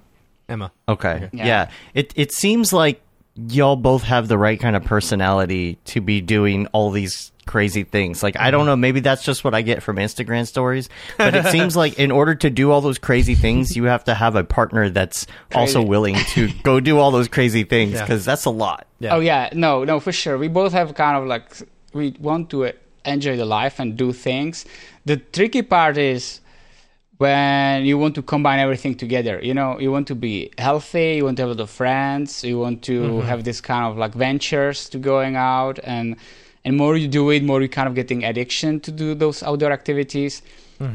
Emma. Okay. Yeah. Yeah. It it seems like y'all both have the right kind of personality to be doing all these crazy things. Like I mm-hmm. don't know, maybe that's just what I get from Instagram stories, but it seems like in order to do all those crazy things, you have to have a partner that's also willing to go do all those crazy things Yeah. because that's a lot. Yeah. Oh yeah, no, no, for sure. We both have kind of like we want to enjoy the life and do things. The tricky part is when you want to combine everything together. You know, you want to be healthy, you want to have a lot of friends, you want to mm-hmm. have this kind of like ventures to going out and and more you do it, more you kind of getting addiction to do those outdoor activities.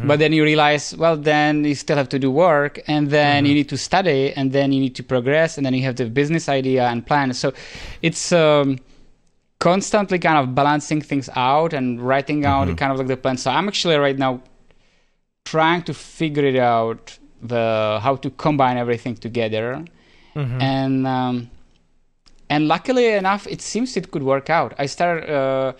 But then you realize, well, then you still have to do work, and then you need to study, and then you need to progress, and then you have the business idea and plan. So it's um, constantly kind of balancing things out and writing out kind of like the plan. So I'm actually right now trying to figure it out the how to combine everything together, and um, and luckily enough, it seems it could work out. I started. Uh,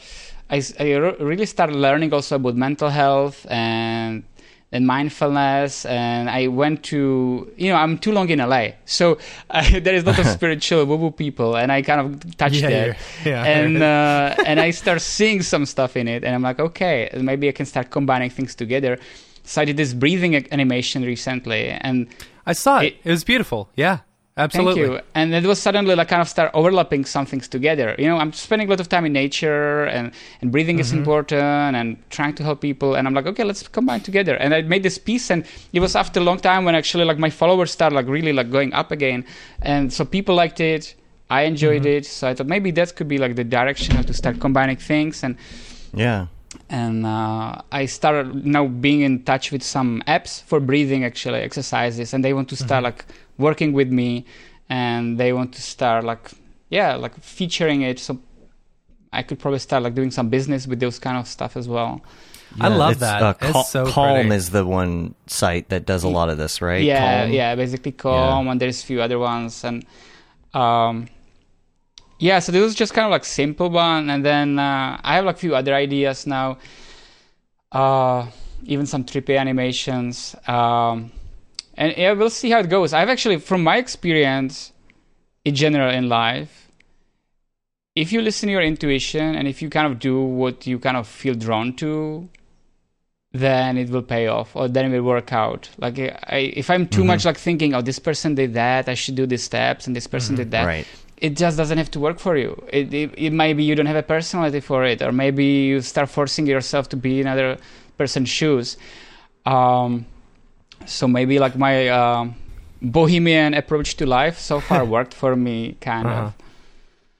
I, I re- really started learning also about mental health and and mindfulness and I went to you know I'm too long in LA so I, there is a lot of spiritual woo woo people and I kind of touched Yeah, that yeah. and uh, and I start seeing some stuff in it and I'm like okay maybe I can start combining things together so I did this breathing animation recently and I saw it. It- It, was beautiful. Yeah, absolutely. Thank you. And it was suddenly like kind of start overlapping some things together. You know, I'm spending a lot of time in nature and, and breathing is mm-hmm. important and trying to help people. And I'm like, okay, let's combine together. And I made this piece and it was after a long time when actually like my followers started like really like going up again. And so people liked it. I enjoyed mm-hmm. it. So I thought maybe that could be like the direction how to start combining things. And Yeah. and uh, I started now being in touch with some apps for breathing actually exercises, and they want to start mm-hmm. like working with me, and they want to start like yeah like featuring it. So I could probably start like doing some business with those kind of stuff as well. I love it's, that. Uh, It's Cal- so Calm pretty. is the one site that does a lot of this, right? yeah, Calm. yeah, basically Calm, and there's a few other ones, and um, yeah. So this was just kind of like simple one, and then uh, I have like a few other ideas now. Uh, even some trippy animations, um, and yeah, we'll see how it goes. I've actually, from my experience, in general in life, if you listen to your intuition and if you kind of do what you kind of feel drawn to, then it will pay off or then it will work out. Like I, if i'm too much like thinking oh this person did that i should do these steps and this person did that Right. it just doesn't have to work for you. It, it, it might be you don't have a personality for it or maybe you start forcing yourself to be in another person's shoes. Um, so maybe like my um, bohemian approach to life so far worked for me kind Uh-huh. of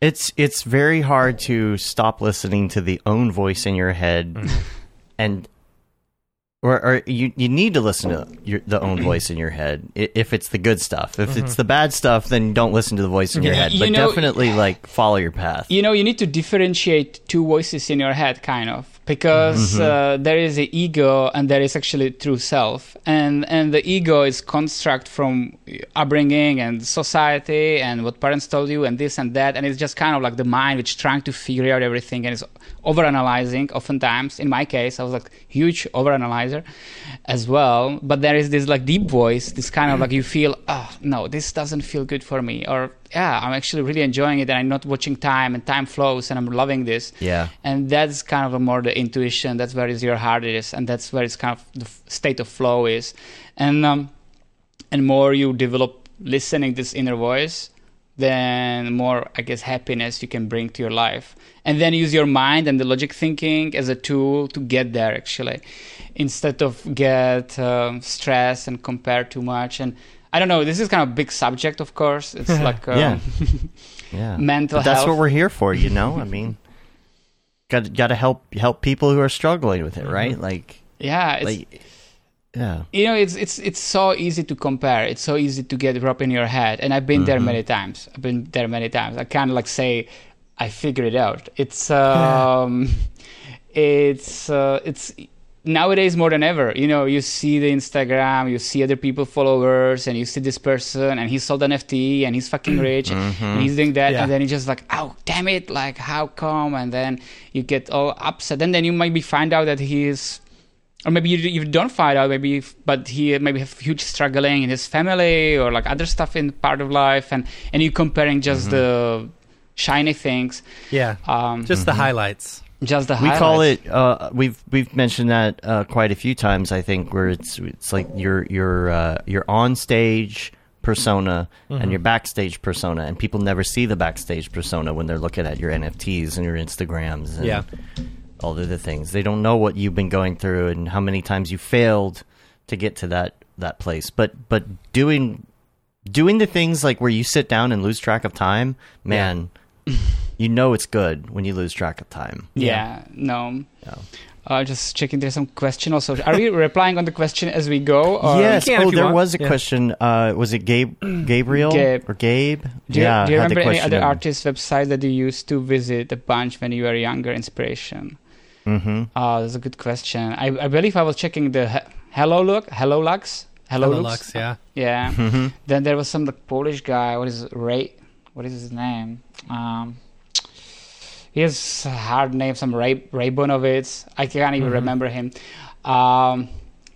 It's it's very hard to stop listening to the own voice in your head, Mm-hmm. and or, or you you need to listen to your, the own voice in your head if it's the good stuff. If Mm-hmm. it's the bad stuff, then don't listen to the voice in your Yeah. head. You But know- definitely like follow your path. you know you need to differentiate two voices in your head kind of because uh, there is the ego and there is actually true self. And and the ego is construct from upbringing and society and what parents told you and this and that. And it's just kind of like the mind which trying to figure out everything and is overanalyzing oftentimes in my case i was like huge overanalyzer as well but there is this like deep voice this kind of like you feel oh no this doesn't feel good for me or yeah i'm actually really enjoying it and i'm not watching time and time flows and i'm loving this Yeah. and that's kind of a more the intuition that's where is your heart is and that's where it's kind of the state of flow is and um and more you develop listening this inner voice then more i guess happiness you can bring to your life and then use your mind and the logic thinking as a tool to get there actually instead of get um, stressed and compare too much and i don't know this is kind of a big subject of course it's like um, Yeah. Yeah. mental But that's health what we're here for, you know? I mean, got got to help help people who are struggling with it, right? Like yeah it's, like yeah. you know it's it's it's so easy to compare. It's so easy to get up in your head. And i've been there many times. I've been there many times. I can't like say i figured it out. It's um it's uh, it's nowadays more than ever. You know you see the instagram you see other people followers and you see this person and he sold an ft and he's fucking rich and he's doing that Yeah. and then you just like oh damn it like how come? And then you get all upset. And then you maybe find out that he's or maybe you, you don't find out maybe if, but he maybe have huge struggling in his family or like other stuff in part of life and and you comparing just the shiny things Yeah. um Just the highlights. just the We call it. Uh, we've we've mentioned that uh, quite a few times. I think where it's it's like your your uh, your on stage persona Mm-hmm. and your backstage persona, and people never see the backstage persona when they're looking at your NFTs and your Instagrams and Yeah. All of the other things. They don't know what you've been going through and how many times you failed to get to that that place. But but doing doing the things like where you sit down and lose track of time, man. You know it's good when you lose track of time. yeah, no Yeah. uh, just checking there's some question also are we replying on the question as we go or yes. You Oh, there want. was a Yeah. question. Uh, was it Gabe, Gabriel, Gabe. or Gabe? do you, yeah. do you remember any other in- artist website that you used to visit a bunch when you were younger inspiration Mhm. uh, that's a good question I, I believe I was checking the he- Hello Look Hello Lux Hello, Hello, Lux Lux, yeah. yeah Mhm. Then there was some like, Polish guy. What is? Ray? What is his name? Um, he has a hard name. Some Ray Raybonovitz. I can't even remember him. Um,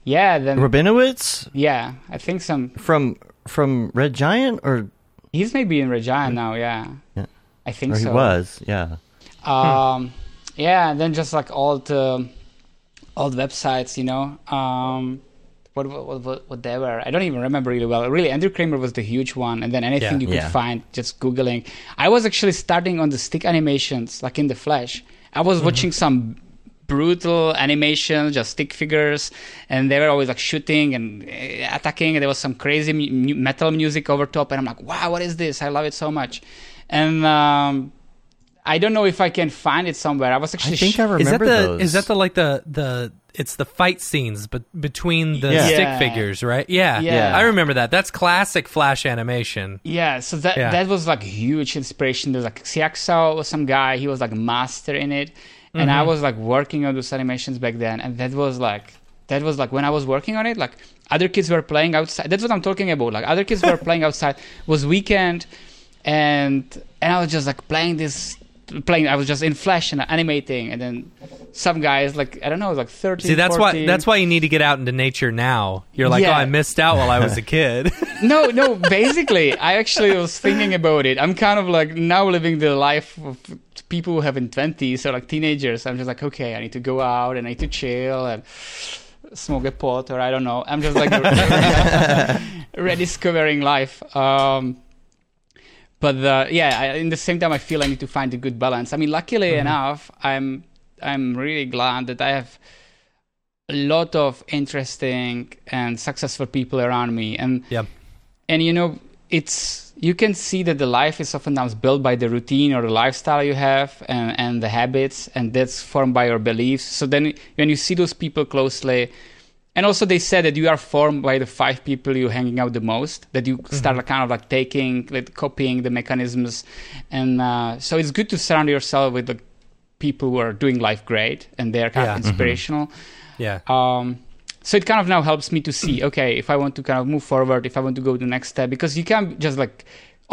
yeah. Then Rabinowitz yeah, I think some. from from Red Giant, or He's maybe in Regina now. Yeah. Yeah. I think or he was, yeah. Um, yeah, and then just like all the old websites, you know. Um, what, what what what they were? I don't even remember really well. Really, Andrew Kramer was the huge one, and then anything Yeah. you could Yeah. find just googling. I was actually starting on the stick animations, like in the Flash. I was watching some brutal animation, just stick figures, and they were always like shooting and uh, attacking. And there was some crazy mu- metal music over top, and I'm like, wow, what is this? I love it so much. And um, I don't know if I can find it somewhere. I was actually. I think sh- I remember Is that the those. is that the like the the it's the fight scenes but between the Yeah. stick Yeah. figures, right? Yeah. Yeah. I remember that. That's classic flash animation. Yeah, so that Yeah. that was like huge inspiration. There's like Xiao Xiao was some guy, he was like master in it. And Mm-hmm. I was like working on those animations back then and that was like that was like when I was working on it, like other kids were playing outside. That's what I'm talking about. Like other kids were playing outside. It was weekend and and I was just like playing this playing I was just in flash and animating and then some guys like I don't know, like 13 See, that's why that's why you need to get out into nature now. You're like, Yeah. "Oh, I missed out while I was a kid." no, no. Basically, I actually was thinking about it. I'm kind of like now living the life of people who have in 20s or like teenagers. I'm just like, okay, I need to go out and I need to chill and smoke a pot or I don't know. I'm just like rediscovering life. Um, but uh, yeah, I, in the same time, I feel I need to find a good balance. I mean, luckily enough, I'm I'm really glad that I have a lot of interesting and successful people around me, and yep. and you know it's you can see that the life is oftentimes built by the routine or the lifestyle you have and, and the habits and that's formed by your beliefs so then when you see those people closely and also they said that you are formed by the five people you're hanging out the most that you start like, kind of like taking like copying the mechanisms and uh, so it's good to surround yourself with the people who are doing life great and they're kind Yeah. of inspirational Yeah. um, so it kind of now helps me to see okay if i want to kind of move forward if i want to go to the next step because you can't just like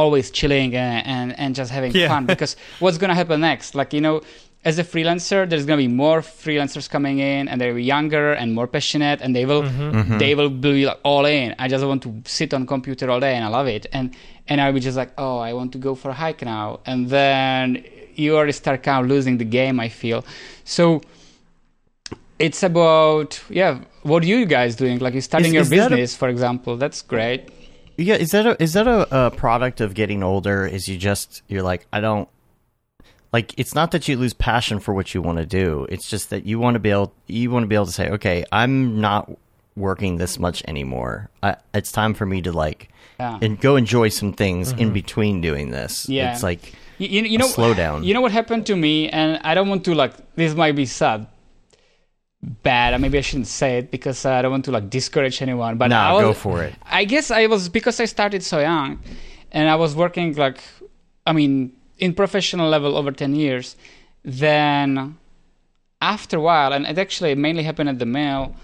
always chilling and and, and just having Yeah. fun because what's going to happen next like you know as a freelancer there's going to be more freelancers coming in and they'll be younger and more passionate and they will Mm-hmm. they will be like all in. I just want to sit on computer all day and i love it. And and i'll be just like oh i want to go for a hike now. And then you already start kind of losing the game i feel. So it's about yeah what are you guys doing? Like you're starting Is- your is that a- business for example. That's great. Yeah, is that a is that a, a product of getting older? Is you just you're like I don't like it's not that you lose passion for what you want to do. It's just that you want to be able you want to be able to say, okay, I'm not working this much anymore. I, it's time for me to like yeah and go enjoy some things in mm-hmm. between doing this. Yeah. it's like you, you, know slowdown. you know what happened to me and i don't want to like this might be sad bad maybe i shouldn't say it because uh, i don't want to like discourage anyone but I nah, was, go for it. I guess I was because I started so young, and I was working like, I mean, in professional level over ten years. Then, after a while, and it actually mainly happened at the Mill.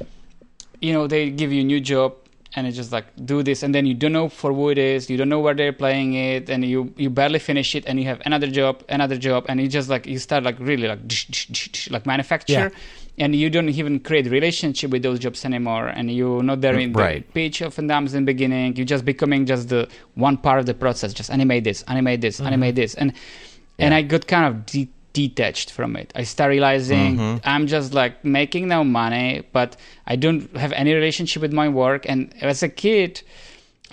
You know, they give you a new job, and it's just like do this and then you don't know for who it is you don't know where they're playing it and you you barely finish it and you have another job another job and you just like you start like really like like manufacture and you don't even create relationship with those jobs anymore. And you're not there in Right. the pitch of dams in the beginning. You're just becoming just the one part of the process. Just animate this animate this mm-hmm. animate this. And and i got kind of de- detached from it. I start realizing mm-hmm. i'm just like making no money but i don't have any relationship with my work. And as a kid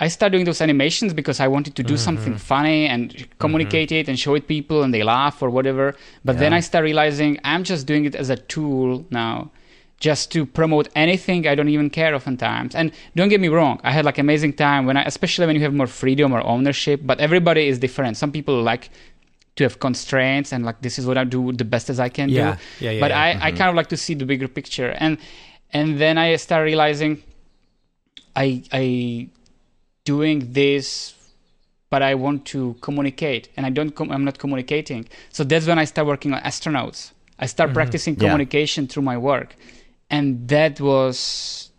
I started doing those animations because I wanted to do something mm-hmm. funny and mm-hmm. communicate it and show it people and they laugh or whatever. But then I started realizing I'm just doing it as a tool now, just to promote anything I don't even care oftentimes. And don't get me wrong, I had like amazing time when I, especially when you have more freedom or ownership. But everybody is different. Some people like to have constraints and like this is what I do the best as I can Yeah. do. Yeah, yeah, but yeah. I, I mm-hmm. kind of like to see the bigger picture and and then I start realizing I I doing this but I want to communicate and I don't com- I'm not communicating. So that's when I start working on astronauts. I start mm-hmm. practicing Yeah. communication through my work. And that was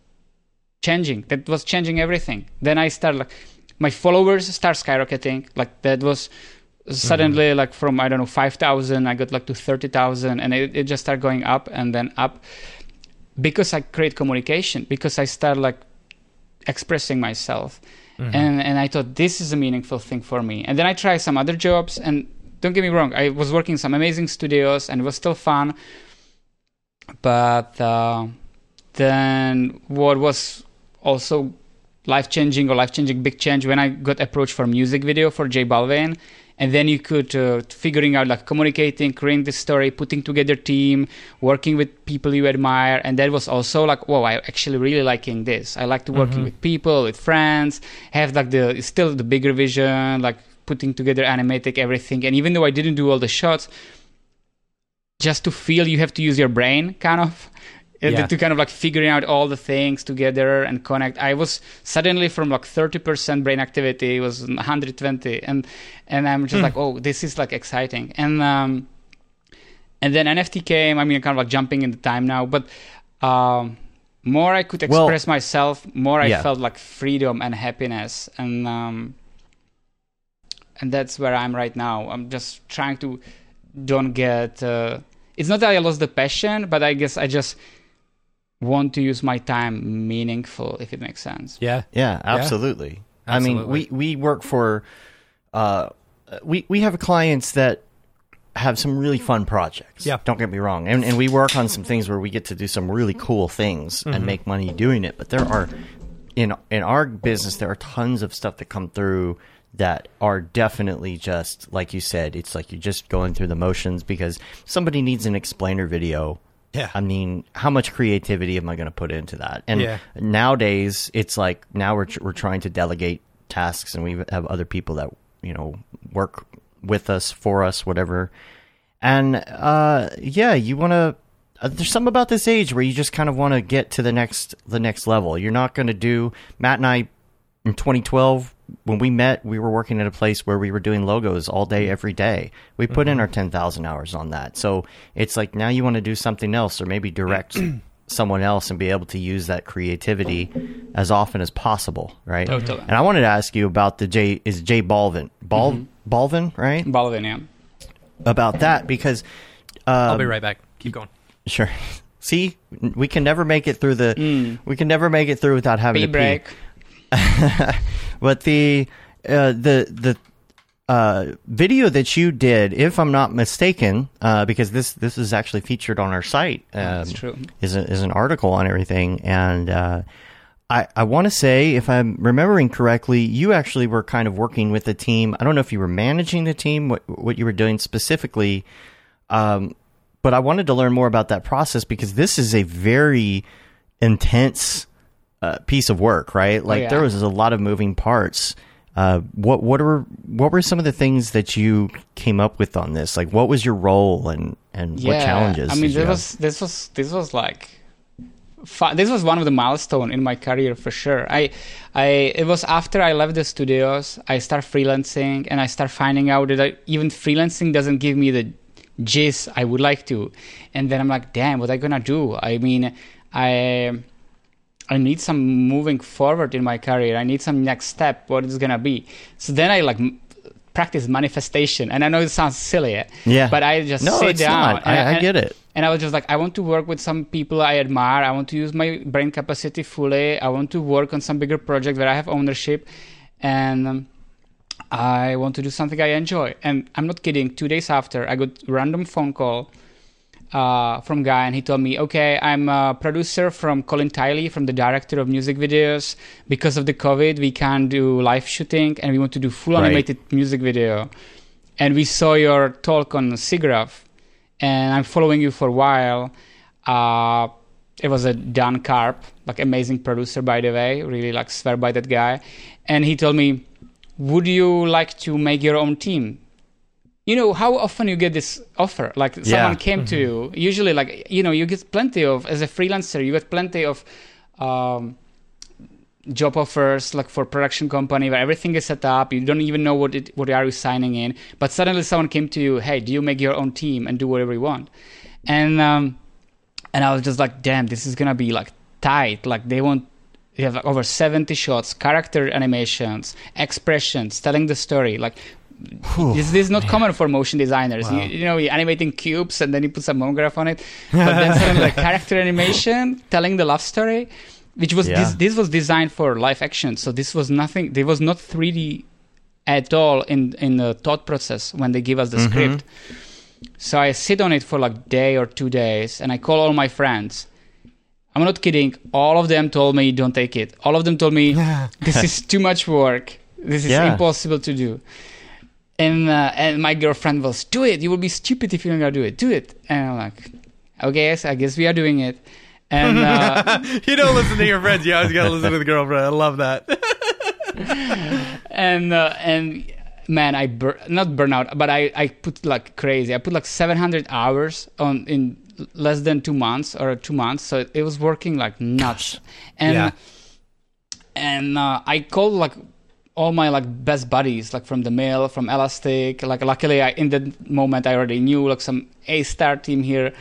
changing. That was changing everything. Then I start like my followers start skyrocketing. Like that was mm-hmm. suddenly like from I don't know 5,000 I got like to 30,000 and it, it just started going up and then up because I create communication because I start like expressing myself and and I thought this is a meaningful thing for me and then I tried some other jobs and don't get me wrong I was working some amazing studios and it was still fun but uh, then what was also life changing or life changing big change when I got approached for music video for J Balvin. And then you could uh, figuring out like communicating, creating the story, putting together team, working with people you admire, and that was also like, whoa, I actually really liking this. I like to working with people, with friends, have like the still the bigger vision, like putting together animatic everything. And even though I didn't do all the shots, just to feel you have to use your brain kind of Yeah. to kind of like figuring out all the things together and connect. I was suddenly from like 30% brain activity it was 120 and and i'm just like oh this is like exciting. And um and then nft came i mean kind of like jumping in the time now but um more i could Well- express myself more i Yeah. felt like freedom and happiness. And um and that's where i'm right now. I'm just trying to don't get uh, it's not that i lost the passion but i guess i just want to use my time meaningful if it makes sense Yeah. Yeah, absolutely. I mean, we we work for uh we we have clients that have some really fun projects. Yeah. Don't get me wrong. And and we work on some things where we get to do some really cool things Mm-hmm. and make money doing it, but there are in in our business there are tons of stuff that come through that are definitely just like you said, it's like you're just going through the motions because somebody needs an explainer video Yeah. I mean, how much creativity am I going to put into that? And Yeah. nowadays, it's like now we're we're trying to delegate tasks, and we have other people that you know work with us, for us, whatever. And uh, yeah, you want to. Uh, there's something about this age where you just kind of want to get to the next the next level. You're not going to do Matt and I in 2012 when we met we were working at a place where we were doing logos all day mm-hmm. every day. We put in mm-hmm. our 10,000 hours on that. So it's like now you want to do something else or maybe direct someone else and be able to use that creativity as often as possible right? Oh, totally. and i wanted to ask you about the j is jay balvin? Bal- mm-hmm. balvin right? Balvin, yeah. about that because I'll um, be right back. Keep going. sure. See we can never make it through the mm. we can never make it through without having Pee to break. pee but the uh, the the uh, video that you did, if I'm not mistaken, uh, because this this is actually featured on our site, um, That's true. is a, is an article on everything, and uh, I I want to say, if I'm remembering correctly, you actually were kind of working with the team. I don't know if you were managing the team, what what you were doing specifically, um, but I wanted to learn more about that process because this is a very intense uh, piece of work, right? Like yeah. there was a lot of moving parts. Uh, what what were what were some of the things that you came up with on this? Like, what was your role and and what challenges? I mean, this was this was this was like fi- this was one of the milestone in my career for sure. I I it was after I left the studios, I start freelancing and I start finding out that I, even freelancing doesn't give me the gist I would like to. And then I'm like, damn, what I gonna do? I mean, I I need some moving forward in my career. I need some next step. What is gonna be? So then I like m- practice manifestation, and I know it sounds silly, Yeah. but I just no, sit it's down. not. I, and- I get it. and I was just like, I want to work with some people I admire. I want to use my brain capacity fully. I want to work on some bigger project where I have ownership, and um, I want to do something I enjoy. And I'm not kidding. Two days after, I got random phone call uh, from guy, and he told me, "Okay, I'm a producer from Colin Tilley, from the director of music videos. Because of the COVID, we can't do live shooting, and we want to do full Right. animated music video. And we saw your talk on SIGGRAPH, and I'm following you for a while. Uh, it was a Dan Karp, like amazing producer, by the way. Really like swear by that guy. And he told me, "Would you like to make your own team?" You know how often you get this offer? Like someone came to you. Usually, like you know, you get plenty of as a freelancer. You get plenty of. Um, job offers like for production company where everything is set up you don't even know what it what are you signing in but suddenly someone came to you hey do you make your own team and do whatever you want and um and i was just like damn this is gonna be like tight like they want you have like over 70 shots character animations expressions telling the story like this, this is not common for motion designers. You, you know, you're animating cubes and then you put some MoGraph on it. But then suddenly, like character animation, telling the love story, which was Yeah. this, this was designed for live action. So this was nothing. There was not 3D at all in in the thought process when they give us the Mm-hmm. script. So I sit on it for like day or two days, and I call all my friends. I'm not kidding. All of them told me don't take it. All of them told me this is too much work. This is Yeah. impossible to do. And uh, and my girlfriend was do it. You will be stupid if you don't gonna do it. Do it. And I'm like, okay, yes, I guess we are doing it. And uh, you don't listen to your friends. You always got to listen to the girlfriend. I love that. and uh, and man, I bur- not burn out, but I I put like crazy. I put like 700 hours on in less than two months or two months. So it, was working like nuts. And Yeah. and uh, I called like all my like best buddies, like from the Mill, from Elastic. Like luckily, I in that moment I already knew like some A star team here,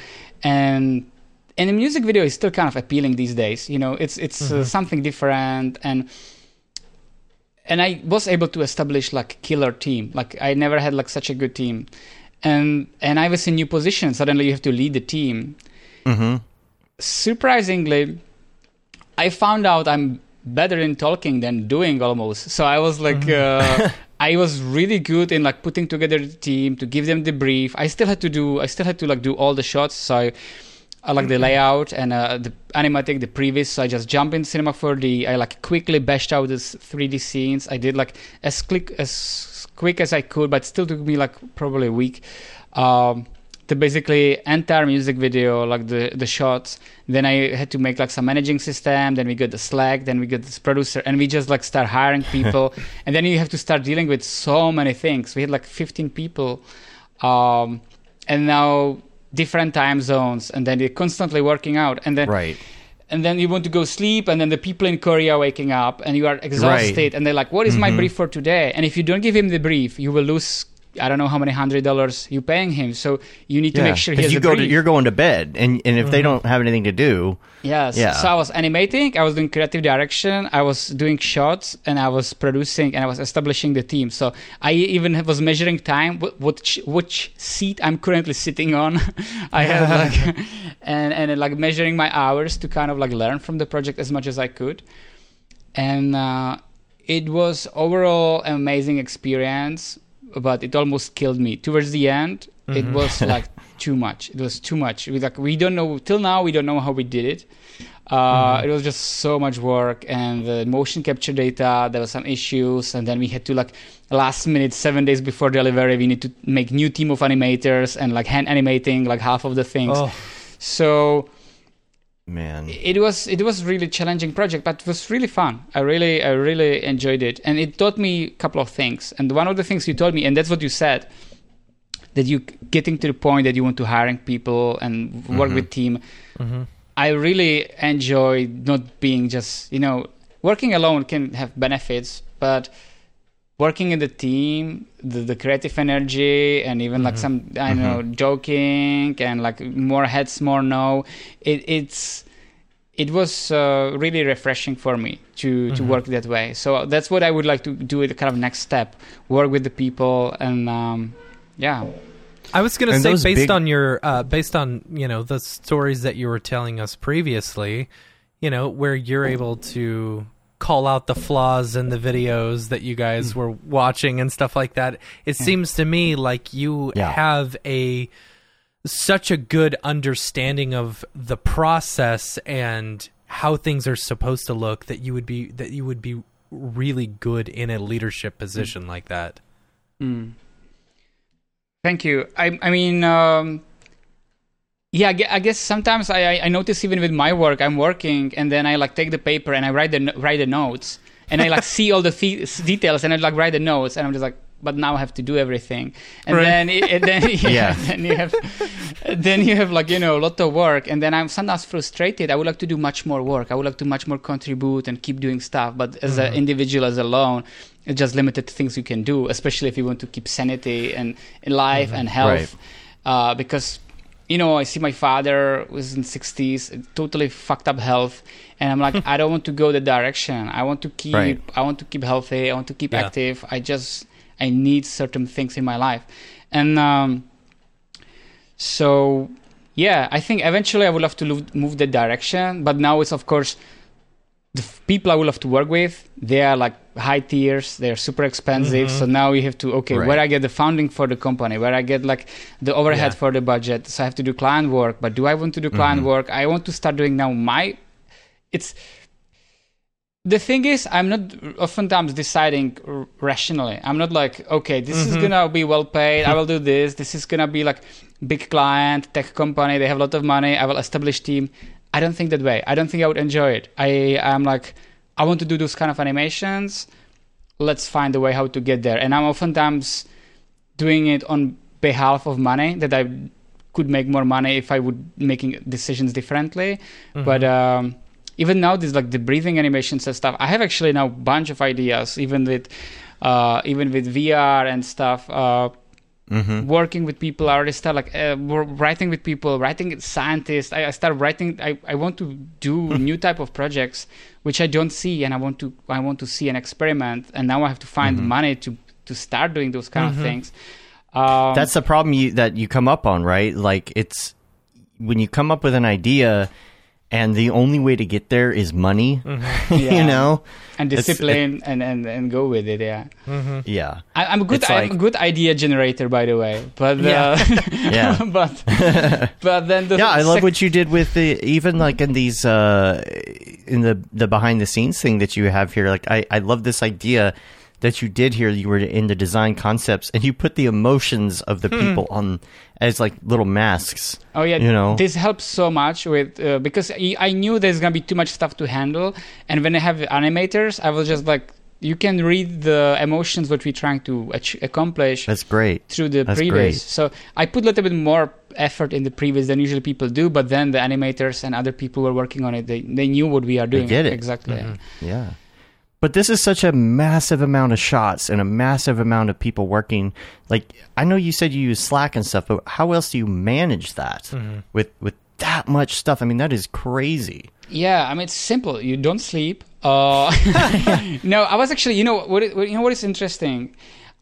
and and the music video is still kind of appealing these days. You know, it's it's uh, something different and and I was able to establish like killer team. Like I never had like such a good team, and and I was in new position. Suddenly you have to lead the team. Mm-hmm. Surprisingly, I found out I'm better in talking than doing almost. So I was like, uh, I was really good in like putting together the team to give them the brief. I still had to do, I still had to like do all the shots. So I, I like the layout and uh, the animatic, the previs. So I just jump in Cinema 4D. I like quickly bashed out this 3D scenes. I did like as quick as quick as I could, but still took me like probably a week. Um, the basically entire music video, like the the shots. Then I had to make like some managing system. Then we got the Slack. Then we got this producer, and we just like start hiring people. and then you have to start dealing with so many things. We had like 15 people, um, and now different time zones, and then you're constantly working out. And then Right. and then you want to go sleep and then the people in korea are waking up and you are exhausted and they're like what is my brief for today and if you don't give him the brief you will lose i don't know how many hundred dollars you're paying him so you need to make sure he has you a go to, You're going to bed, and and if they don't have anything to do, Yes. Yeah. So I was animating, I was doing creative direction, I was doing shots, and I was producing, and I was establishing the team. So I even was measuring time, wh- which which seat I'm currently sitting on. I had like, and and like measuring my hours to kind of like learn from the project as much as I could, and uh, it was overall an amazing experience. But it almost killed me towards the end. It was like too much. It was too much. We like we don't know till now. We don't know how we did it. Uh, It was just so much work, and the motion capture data. There were some issues, and then we had to like last minute, seven days before delivery, we need to make new team of animators and like hand animating like half of the things. Oh. So man, it was it was really challenging project but it was really fun. I really i really enjoyed it. And it taught me a couple of things. And one of the things you told me and that's what you said that you getting to the point that you want to hiring people and work with mm-hmm. team. Mm-hmm. I really enjoy not being just you know working alone can have benefits but working in the team the, the creative energy and even like some i know joking and like more heads more no. It, it's it was uh, really refreshing for me to to work that way. So that's what I would like to do. With the kind of next step, work with the people, and um, yeah, I was going to say, based big- on your, uh, based on you know the stories that you were telling us previously, you know where you're able to call out the flaws in the videos that you guys were watching and stuff like that. It seems to me like you Yeah. have a such a good understanding of the process and how things are supposed to look that you would be that you would be really good in a leadership position like that. Mm. Thank you. I I mean, um, yeah. I guess sometimes I, I I notice even with my work, I'm working and then I like take the paper and I write the write the notes and I like see all the fe- details and I like write the notes and I'm just like, but now I have to do everything and Right. then it, and then yeah, Yeah. then you have then you have like you know a lot of work and then I'm sometimes frustrated. I would like to do much more work. I would like to much more contribute and keep doing stuff. But as an individual, as alone, it's just limited to things you can do, especially if you want to keep sanity and in life and health. Uh, because you know, I see my father was in 60s, totally fucked up health, and I'm like, I don't want to go the direction. I want to keep, Right. I want to keep healthy. I want to keep Yeah. active. I just, I need certain things in my life, and um, so yeah, I think eventually I would love to move, move that direction. But now it's of course the people I would love to work with. They are like high tiers. They're super expensive. Mm-hmm. So now you have to okay, Right. where I get the funding for the company, where I get like the overhead Yeah. for the budget. So I have to do client work. But do I want to do client mm-hmm. work? I want to start doing now my. It's the thing is i'm not oftentimes deciding r- rationally i'm not like okay this is mm-hmm. gonna be well paid i will do this this is gonna be like big client tech company they have a lot of money i will establish team i don't think that way. I don't think i would enjoy it. I am like i want to do those kind of animations. Let's find a way how to get there. And i'm oftentimes doing it on behalf of money that i could make more money if i would making decisions differently. But um even now there's like the breathing animations and stuff i have actually now a bunch of ideas even with uh even with vr and stuff. Uh Mm-hmm. working with people i already start like uh, writing with people writing scientists. I, I start writing I, I want to do new type of projects which i don't see and i want to i want to see and experiment and now i have to find money to to start doing those kind of things. Um, That's the problem you, that you come up on, right? Like it's when you come up with an idea, and the only way to get there is money. Yeah. you know? and it's- discipline and, and and go with it yeah Yeah. I, I'm a good. It's I'm like- a good idea generator, by the way. But Yeah. uh, Yeah. but but then the yeah, I love sec- what you did with the even like in these uh in the the behind the scenes thing that you have here. Like I I love this idea that you did here. You were in the design concepts and you put the emotions of the people on as like little masks. Oh yeah, you know. this helps so much with uh, because I knew there's gonna be too much stuff to handle, and when I have animators, I was just like, you can read the emotions what we're trying to ach- accomplish That's great. through the That's previs. great. So I put a little bit more effort in the previs than usually people do, but then the animators and other people were working on it, they they knew what we are doing. get it. exactly. Yeah. But this is such a massive amount of shots and a massive amount of people working. Like I know you said you use Slack and stuff, but how else do you manage that with with that much stuff? I mean, that is crazy. Yeah, I mean it's simple. You don't sleep. Uh, no, I was actually, you know, what, you know what is interesting.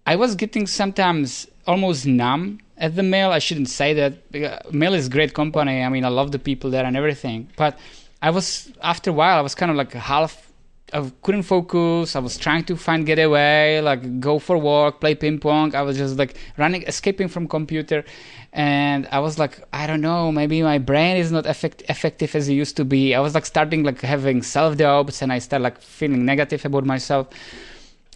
I was getting sometimes almost numb at the Mill. I shouldn't say that. because Mill is a great company. I mean, I love the people there and everything. But I was after a while, I was kind of like half. I couldn't focus. I was trying to find getaway, like go for walk, play ping pong. I was just like running, escaping from computer, and I was like, I don't know, maybe my brain is not effect- effective as it used to be. I was like starting like having self doubts, and I started like feeling negative about myself.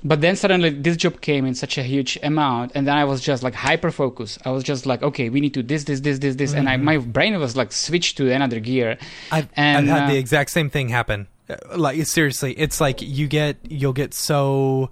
But then suddenly this job came in such a huge amount, and then I was just like hyper focused. I was just like, okay, we need to this, this, this, this, this, and I, my brain was like switched to another gear. I've, And, I've had uh, the exact same thing happen. Like seriously, it's like you get you'll get so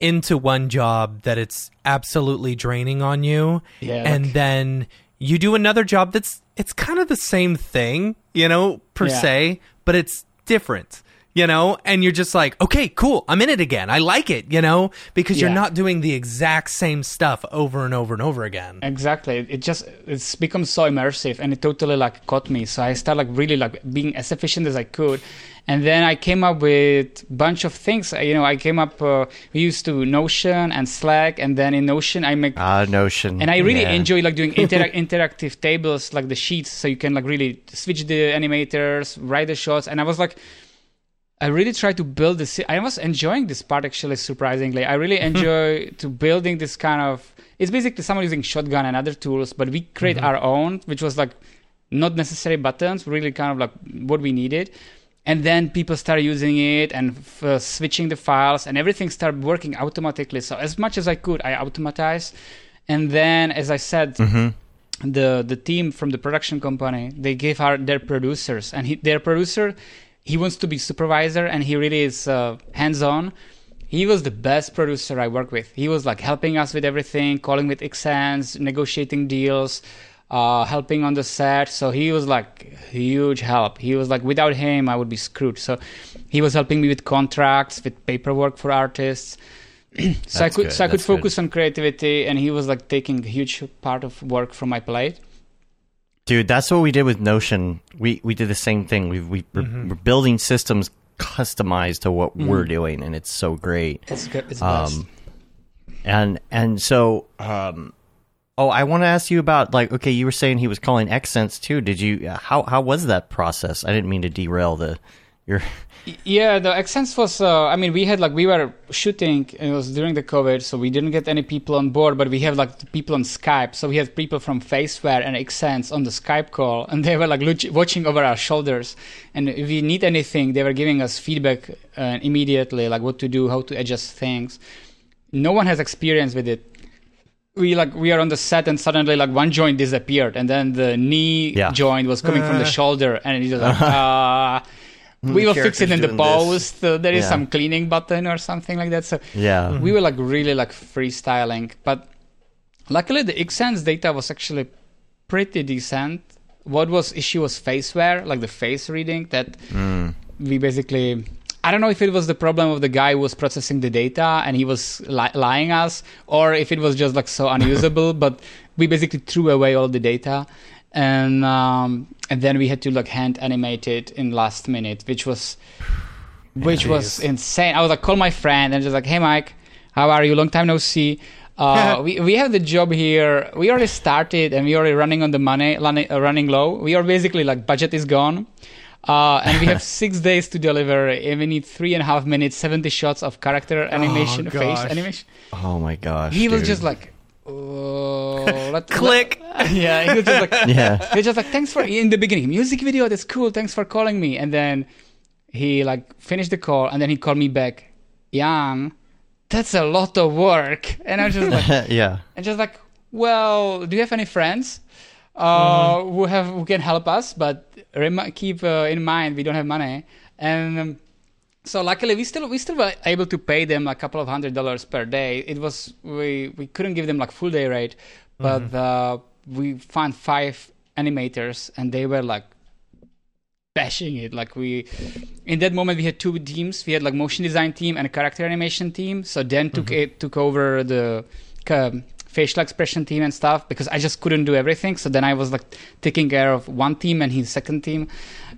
into one job that it's absolutely draining on you, Yeah, and like- then you do another job that's it's kind of the same thing, you know, per Yeah. se, but it's different. You know, and you're just like, okay, cool, I'm in it again. I like it, you know, because you're Yeah. not doing the exact same stuff over and over and over again. Exactly. It just it's become so immersive and it totally like caught me. So I started like really like being as efficient as I could. And then I came up with a bunch of things. You know, I came up uh, we used to Notion and Slack and then in Notion I make Ah, Notion. and I really Yeah. enjoy like doing interac- interactive tables like the sheets so you can like really switch the animators, write the shots and I was like I really try to build this. I was enjoying this part actually, surprisingly. I really enjoy to building this kind of. It's basically someone using shotgun and other tools, but we create our own, which was like not necessary buttons, really kind of like what we needed. And then people start using it and f- uh, switching the files, and everything started working automatically. So as much as I could, I automatized. And then, as I said, the the team from the production company they gave our their producers and he, their producer he wants to be supervisor and he really is uh, hands on he was the best producer i worked with. He was like helping us with everything calling with Xsens negotiating deals uh, helping on the set. So he was like huge help. He was like without him i would be screwed. So he was helping me with contracts with paperwork for artists. So I could good, so I could that's good. focus on creativity, and he was like taking a huge part of work from my plate. Dude, that's what we did with Notion. We we did the same thing. We we we're, Mm-hmm. we're building systems customized to what we're doing, and it's so great. It's good. It's best. Um, and and so, um, oh, I want to ask you about like, okay, you were saying he was calling Xsens too. Did you? How how was that process? I didn't mean to derail the your. Yeah, the Xsens was. Uh, I mean, we had like we were shooting. It was during the COVID, so we didn't get any people on board. But we have like people on Skype. So we had people from Faceware and Xsens on the Skype call, and they were like look- watching over our shoulders. And if we need anything, they were giving us feedback uh, immediately, like what to do, how to adjust things. No one has experience with it. We like we are on the set, and suddenly like one joint disappeared, and then the knee Yeah. joint was coming from the shoulder, and it was like ah. We will fix it in the post. There is Yeah. some cleaning button or something like that. So Yeah. we were like really like freestyling. But luckily, the Xsens data was actually pretty decent. What was issue was faceware, like the face reading that we basically. I don't know if it was the problem of the guy who was processing the data and he was li- lying us, or if it was just like so unusable. but we basically threw away all the data, and um, and then we had to like hand animate it in last minute, which was which was insane. I was like, call my friend and just like, hey Mike, how are you? Long time no see. Uh, we we have the job here. We already started and we already running on the money, running, uh, running low. We are basically like budget is gone. Uh, and we have six days to deliver. And we need three and a half minutes, seventy shots of character animation, face animation. Oh my gosh. He was just like, oh, let, Click. let- yeah, he was just like, Yeah. he was just like, thanks for in the beginning, music video, that's cool. Thanks for calling me. And then he like finished the call, and then he called me back, Jan, that's a lot of work. And I was just like, yeah. and just like, well, do you have any friends uh, who have who can help us? But remi- keep uh, in mind we don't have money. And um, so luckily we still we still were able to pay them a couple of hundred dollars per day. It was we we couldn't give them like full day rate, but uh, we found five animators and they were like bashing it. Like we in that moment we had two teams. We had like motion design team and a character animation team. So then took it took over the um, facial expression team and stuff because i just couldn't do everything. So then i was like taking care of one team and his second team.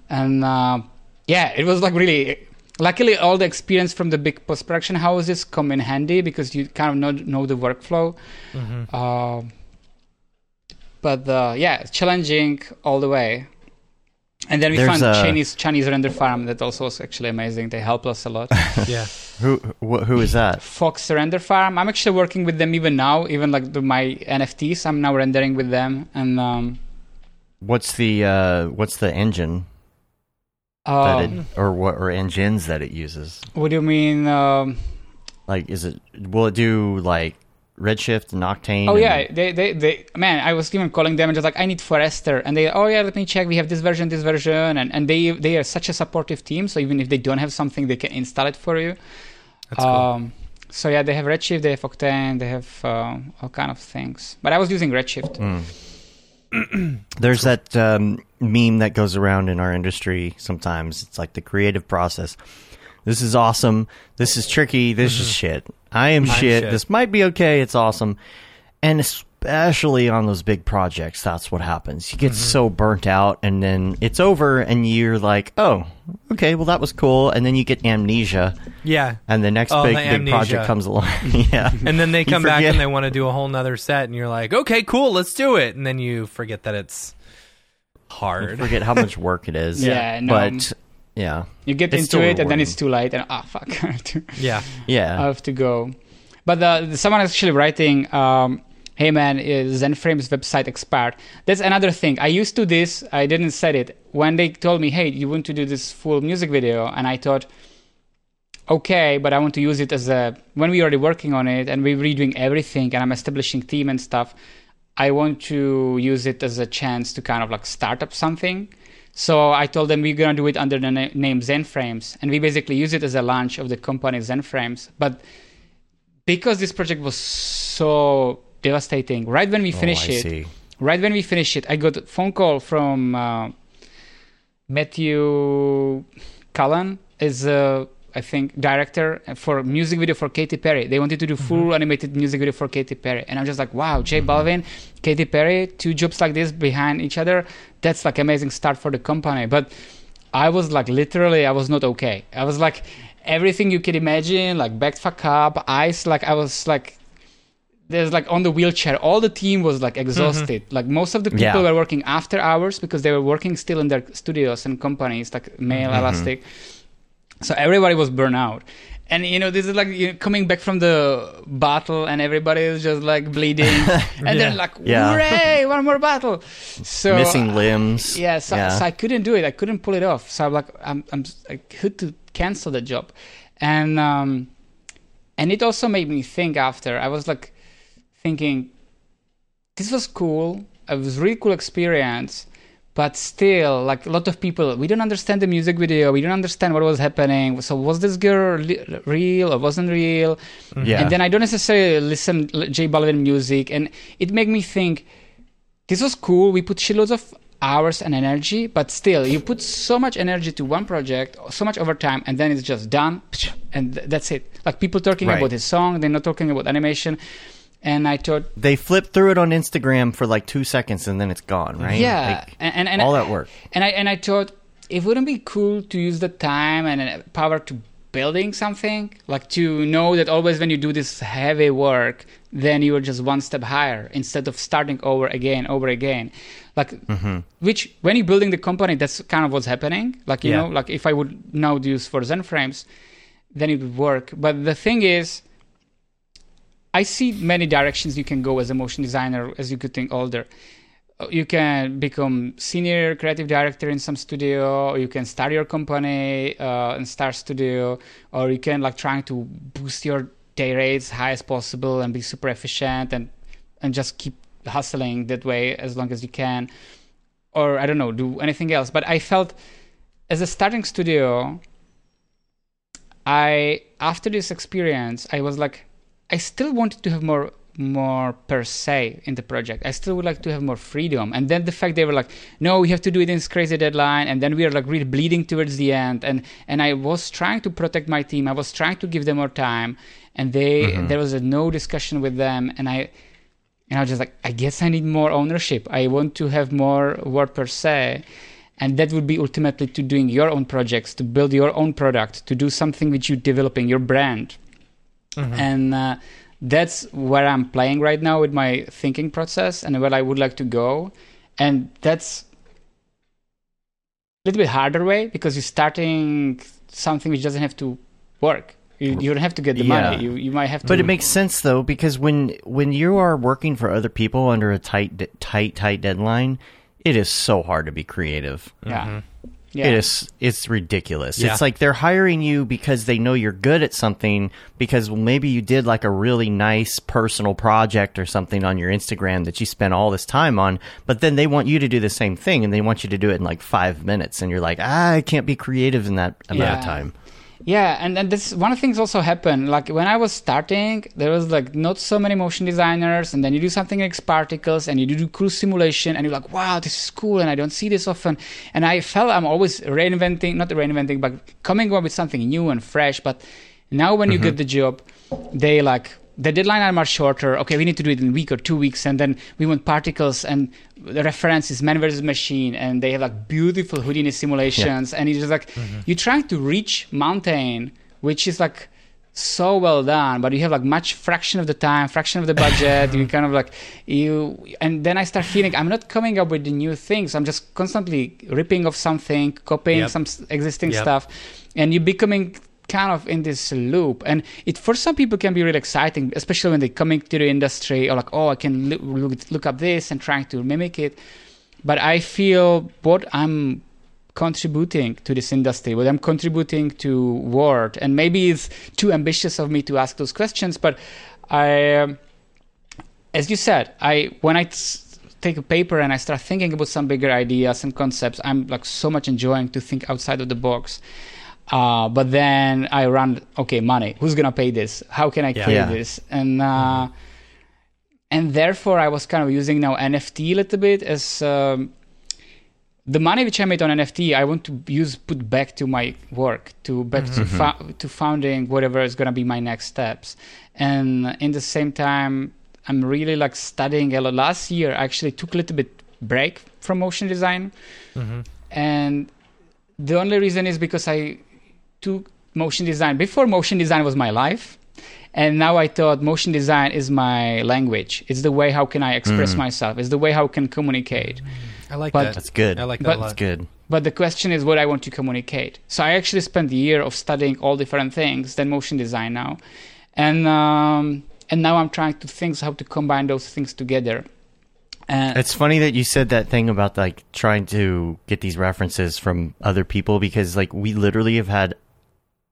And uh, yeah it was like really luckily all the experience from the big post-production houses come in handy because you kind of know, know the workflow uh, but uh, yeah challenging all the way and then we There's found a- Chinese Chinese render farm that also was actually amazing. They help us a lot. Yeah. Who wh- who is that? Fox render farm. I'm actually working with them even now. Even like the, my NFTs, I'm now rendering with them. And um, What's the uh what's the engine that um, it or what or engines that it uses? what do you mean? Um, Like is it will it do like Redshift and Octane? oh and- yeah, they, they they man, I was even calling them and just like I need Forester, and they oh yeah, let me check. We have this version, this version, and and they they are such a supportive team. So even if they don't have something, they can install it for you. That's cool. Um, so yeah, they have Redshift, they have Octane, they have um, all kind of things. But I was using Redshift. There's that um meme that goes around in our industry sometimes. It's like the creative process. This is awesome. This is tricky. This is mm-hmm. shit. I am shit. shit. This might be okay. It's awesome. And especially on those big projects, that's what happens. You get mm-hmm. so burnt out and then it's over and you're like, oh, okay, well, that was cool. And then you get amnesia Yeah. and the next Oh, big, the big project comes along. yeah. And then they come back and they want to do a whole nother set, and you're like, okay, cool, let's do it. And then you forget that it's hard. forget how much work it is. Yeah, no. But yeah. You get It's into it and then it's too late, and ah, fuck, I have to- Yeah. Yeah. I have to go. But uh, someone is actually writing, um, "Hey man, is ZenFrames website expired?" That's another thing. I used to this. I didn't set it when they told me, "Hey, you want to do this full music video?" And I thought, okay, but I want to use it as a when we already working on it and we're redoing everything and I'm establishing theme and stuff. I want to use it as a chance to kind of like start up something. So I told them we're gonna do it under the na- name ZenFrames, and we basically use it as a launch of the company ZenFrames. But because this project was so devastating, right when we finished oh, it, see. right when we finished it, I got a phone call from uh, Matthew Cullen, is uh, I think director for music video for Katy Perry. They wanted to do full mm-hmm. animated music video for Katy Perry, and I'm just like, wow, J Balvin, Katy Perry, two jobs like this behind each other. That's like amazing start for the company. But I was like literally, I was not okay. I was like everything you can imagine, like back fuck up, eyes. Like I was like there's like on the wheelchair all the team was like mm-hmm. exhausted like most of the people Yeah. were working after hours because they were working still in their studios and companies like Mill mm-hmm. elastic so everybody was burnt out. And you know this is like you know, coming back from the battle and everybody is just like bleeding. And they're like Yeah. one more battle. So Missing limbs. yeah so, Yeah. so i couldn't do it. I couldn't pull it off. So i'm like i'm, I'm i had to cancel the job? And um and it also made me think after. I was like thinking this was cool. It was really cool experience but still like a lot of people we don't understand the music video we don't understand what was happening. So was this girl li- real or wasn't real? Mm-hmm. Yeah. and then i don't necessarily listen l- j balvin music and it made me think this was cool we put shitloads of hours and energy but still you put so much energy to one project so much overtime and then it's just done and th- that's it. Like people talking Right. about his song they're not talking about animation and i thought they flip through it on Instagram for like two seconds and then it's gone, right? yeah Like, and, and, and all that work. and i and i thought it wouldn't be cool to use the time and uh, power to building something like to know that always when you do this heavy work then you are just one step higher instead of starting over again over again like Mm-hmm. which when you're building the company that's kind of what's happening like you Yeah. know like if i would now do this for zenframes then it would work but the thing is I see many directions you can go as a motion designer as you get think older. Uh, You can become senior creative director in some studio, or you can start your company uh, and start studio, or you can like trying to boost your day rates high as possible and be super efficient and and just keep hustling that way as long as you can, or I don't know, do anything else. But I felt as a starting studio, I after this experience, I was like, I still wanted to have more more per se in the project. I still would like to have more freedom. And then the fact they were like, no, we have to do it in this crazy deadline, and then we are like really bleeding towards the end. And and I was trying to protect my team. I was trying to give them more time, and they mm-hmm. there was a no discussion with them. And I and I was just like, I guess I need more ownership. I want to have more word per se. And that would be ultimately to doing your own projects, to build your own product, to do something which you're developing, your brand. And uh, that's where I'm playing right now with my thinking process and where I would like to go. And that's a little bit harder way because you're starting something which doesn't have to work. You, you don't have to get the Yeah. money. You, you might have to. But it makes sense though because when when you are working for other people under a tight tight tight deadline, it is so hard to be creative. yeah. Yeah. It is it's ridiculous. Yeah. It's like they're hiring you because they know you're good at something because well, maybe you did like a really nice personal project or something on your Instagram that you spent all this time on, but then they want you to do the same thing and they want you to do it in like 5 minutes and you're like, "Ah, I can't be creative in that amount of time." Yeah, and then this one of the things also happened. Like when I was starting, there was like not so many motion designers, and then you do something like particles, and you do cruise simulation, and you're like, wow, this is cool, and I don't see this often. And I felt I'm always reinventing, not reinventing, but coming up with something new and fresh. But now when you mm-hmm. get the job, they like the deadline are much shorter. Okay, we need to do it in a week or two weeks, and then we want particles, and the reference is man versus machine, and they have like beautiful Houdini simulations, and it's just like mm-hmm. you're trying to reach mountain, which is like so well done, but you have like much fraction of the time, fraction of the budget. you kind of like you, and then I start feeling I'm not coming up with the new things. I'm just constantly ripping off something, copying Yep. some existing Yep. stuff, and you're becoming kind of in this loop. And it for some people can be really exciting, especially when they're coming to the industry or like, oh, I can look, look, up this and trying to mimic it. But I feel what I'm contributing to this industry, what I'm contributing to Word, and maybe it's too ambitious of me to ask those questions, but I, um, as you said, I when I s- take a paper and I start thinking about some bigger ideas and concepts, I'm like so much enjoying to think outside of the box. Uh, but then I run, okay, money. Who's gonna pay this? How can I Yeah. create Yeah. this? And uh, and therefore, I was kind of using now NFT a little bit as um, the money which I made on NFT. I want to use put back to my work, to back to fo- to founding whatever is gonna be my next steps. And in the same time, I'm really like studying a lot. Last year, I actually took a little bit break from motion design, and the only reason is because I took motion design. Before motion design was my life and now i thought motion design is my language. It's the way how can i express myself. It's the way how I can communicate. I like But- that. That's good. I like that But- a That's good. but the question is what i want to communicate. So i actually spent a year of studying all different things than motion design now. And um, and now i'm trying to think how to combine those things together. And It's funny that you said that thing about like trying to get these references from other people because like we literally have had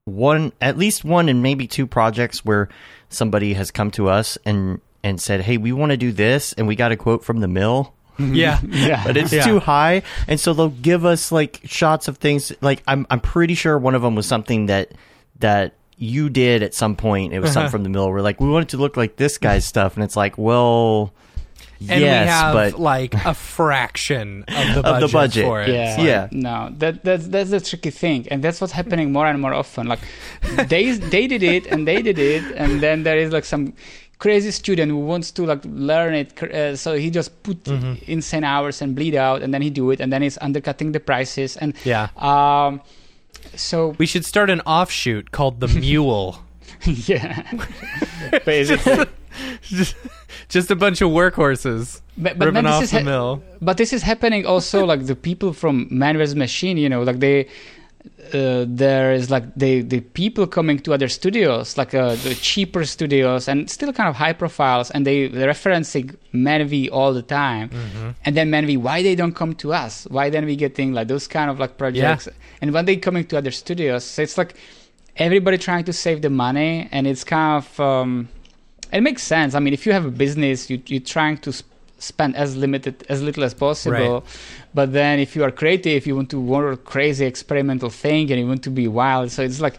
one at least one and maybe two projects where somebody has come to us and and said, "Hey, we want to do this," and we got a quote from the mill. Mm-hmm. Yeah. yeah but it's Yeah. too high and so they'll give us like shots of things like i'm i'm pretty sure one of them was something that that you did at some point it was uh-huh. something from the mill we're like we want it to look like this guy's stuff and it's like well And yes we have but like a fraction of the Of the budget, budget. for it. Yeah, Yeah. No, that that's that's the tricky thing, and that's what's happening more and more often. Like they they did it and they did it, and then there is like some crazy student who wants to like learn it, uh, so he just put Mm-hmm. insane hours and bleed out, and then he do it, and then he's undercutting the prices, and Yeah. um, so We should start an offshoot called the Mule. yeah, basically. just, just a bunch of workhorses But, but then this off is the ha- mill. but this is happening also like the people from man vs. Machine you know like they uh, there is like the the people coming to other studios like uh, the cheaper studios and still kind of high profiles and they they're referencing manv all the time. And then manv why they don't come to us? Why then we getting like those kind of like projects? And when they coming to other studios so it's like everybody trying to save the money and it's kind of um, it makes sense. I mean, if you have a business, you, you're trying to sp- spend as limited, as little as possible. Right. But then, if you are creative, you want to want a crazy experimental thing, and you want to be wild. So it's like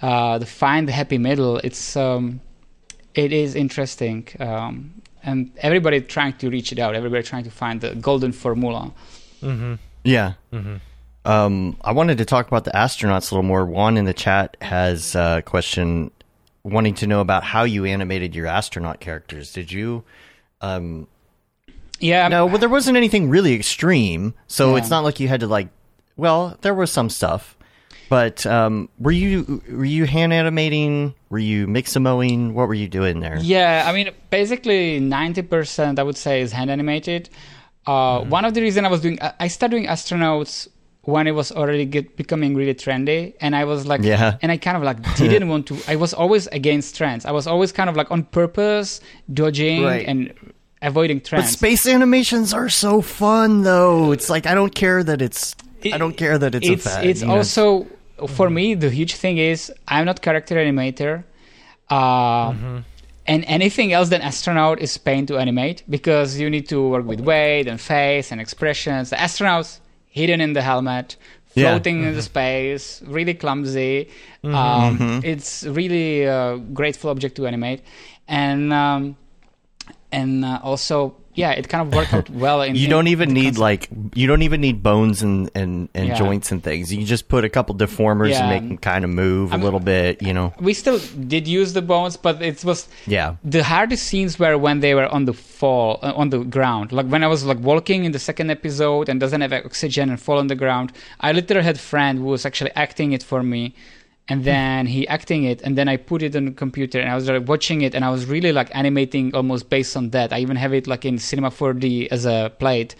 uh, to find the happy middle. It's um, it is interesting, um, and everybody trying to reach it out. Everybody trying to find the golden formula. Mm-hmm. yeah Mm-hmm. um i wanted to talk about the astronauts a little more juan in the chat has a question wanting to know about how you animated your astronaut characters did you um Yeah. No, but there wasn't anything really extreme, so Yeah. it's not like you had to like. Well, there was some stuff, but um, were you were you hand animating? Were you mixamoing? What were you doing there? Yeah, I mean, basically ninety percent I would say is hand animated. Uh, One of the reason I was doing, I started doing astronauts when it was already get, becoming really trendy, and I was like, Yeah. and I kind of like didn't want to. I was always against trends. I was always kind of like on purpose dodging Right. and avoiding trends. But space animations are so fun, though. It's like I don't care that it's. I don't care that it's, it's a fad. it's you know? also for me the huge thing is I'm not character animator, uh, and anything else than astronaut is pain to animate because you need to work with weight and face and expressions. The astronauts hidden in the helmet, Yeah. in the space, really clumsy. Um, It's really a grateful object to animate, and um, and uh, also yeah, it kind of worked out well. In, You don't even the need like you don't even need bones and and, and Yeah. joints and things. You can just put a couple deformers and make them kind of move a little bit. You know. we still did use the bones, but it was Yeah. the hardest scenes were when they were on the fall uh, on the ground like when i was like walking in the second episode and doesn't have oxygen and fall on the ground i literally had a friend who was actually acting it for me and then he acting it and then i put it on the computer and i was like watching it and i was really like animating almost based on that. I even have it like in cinema 4d as a plate.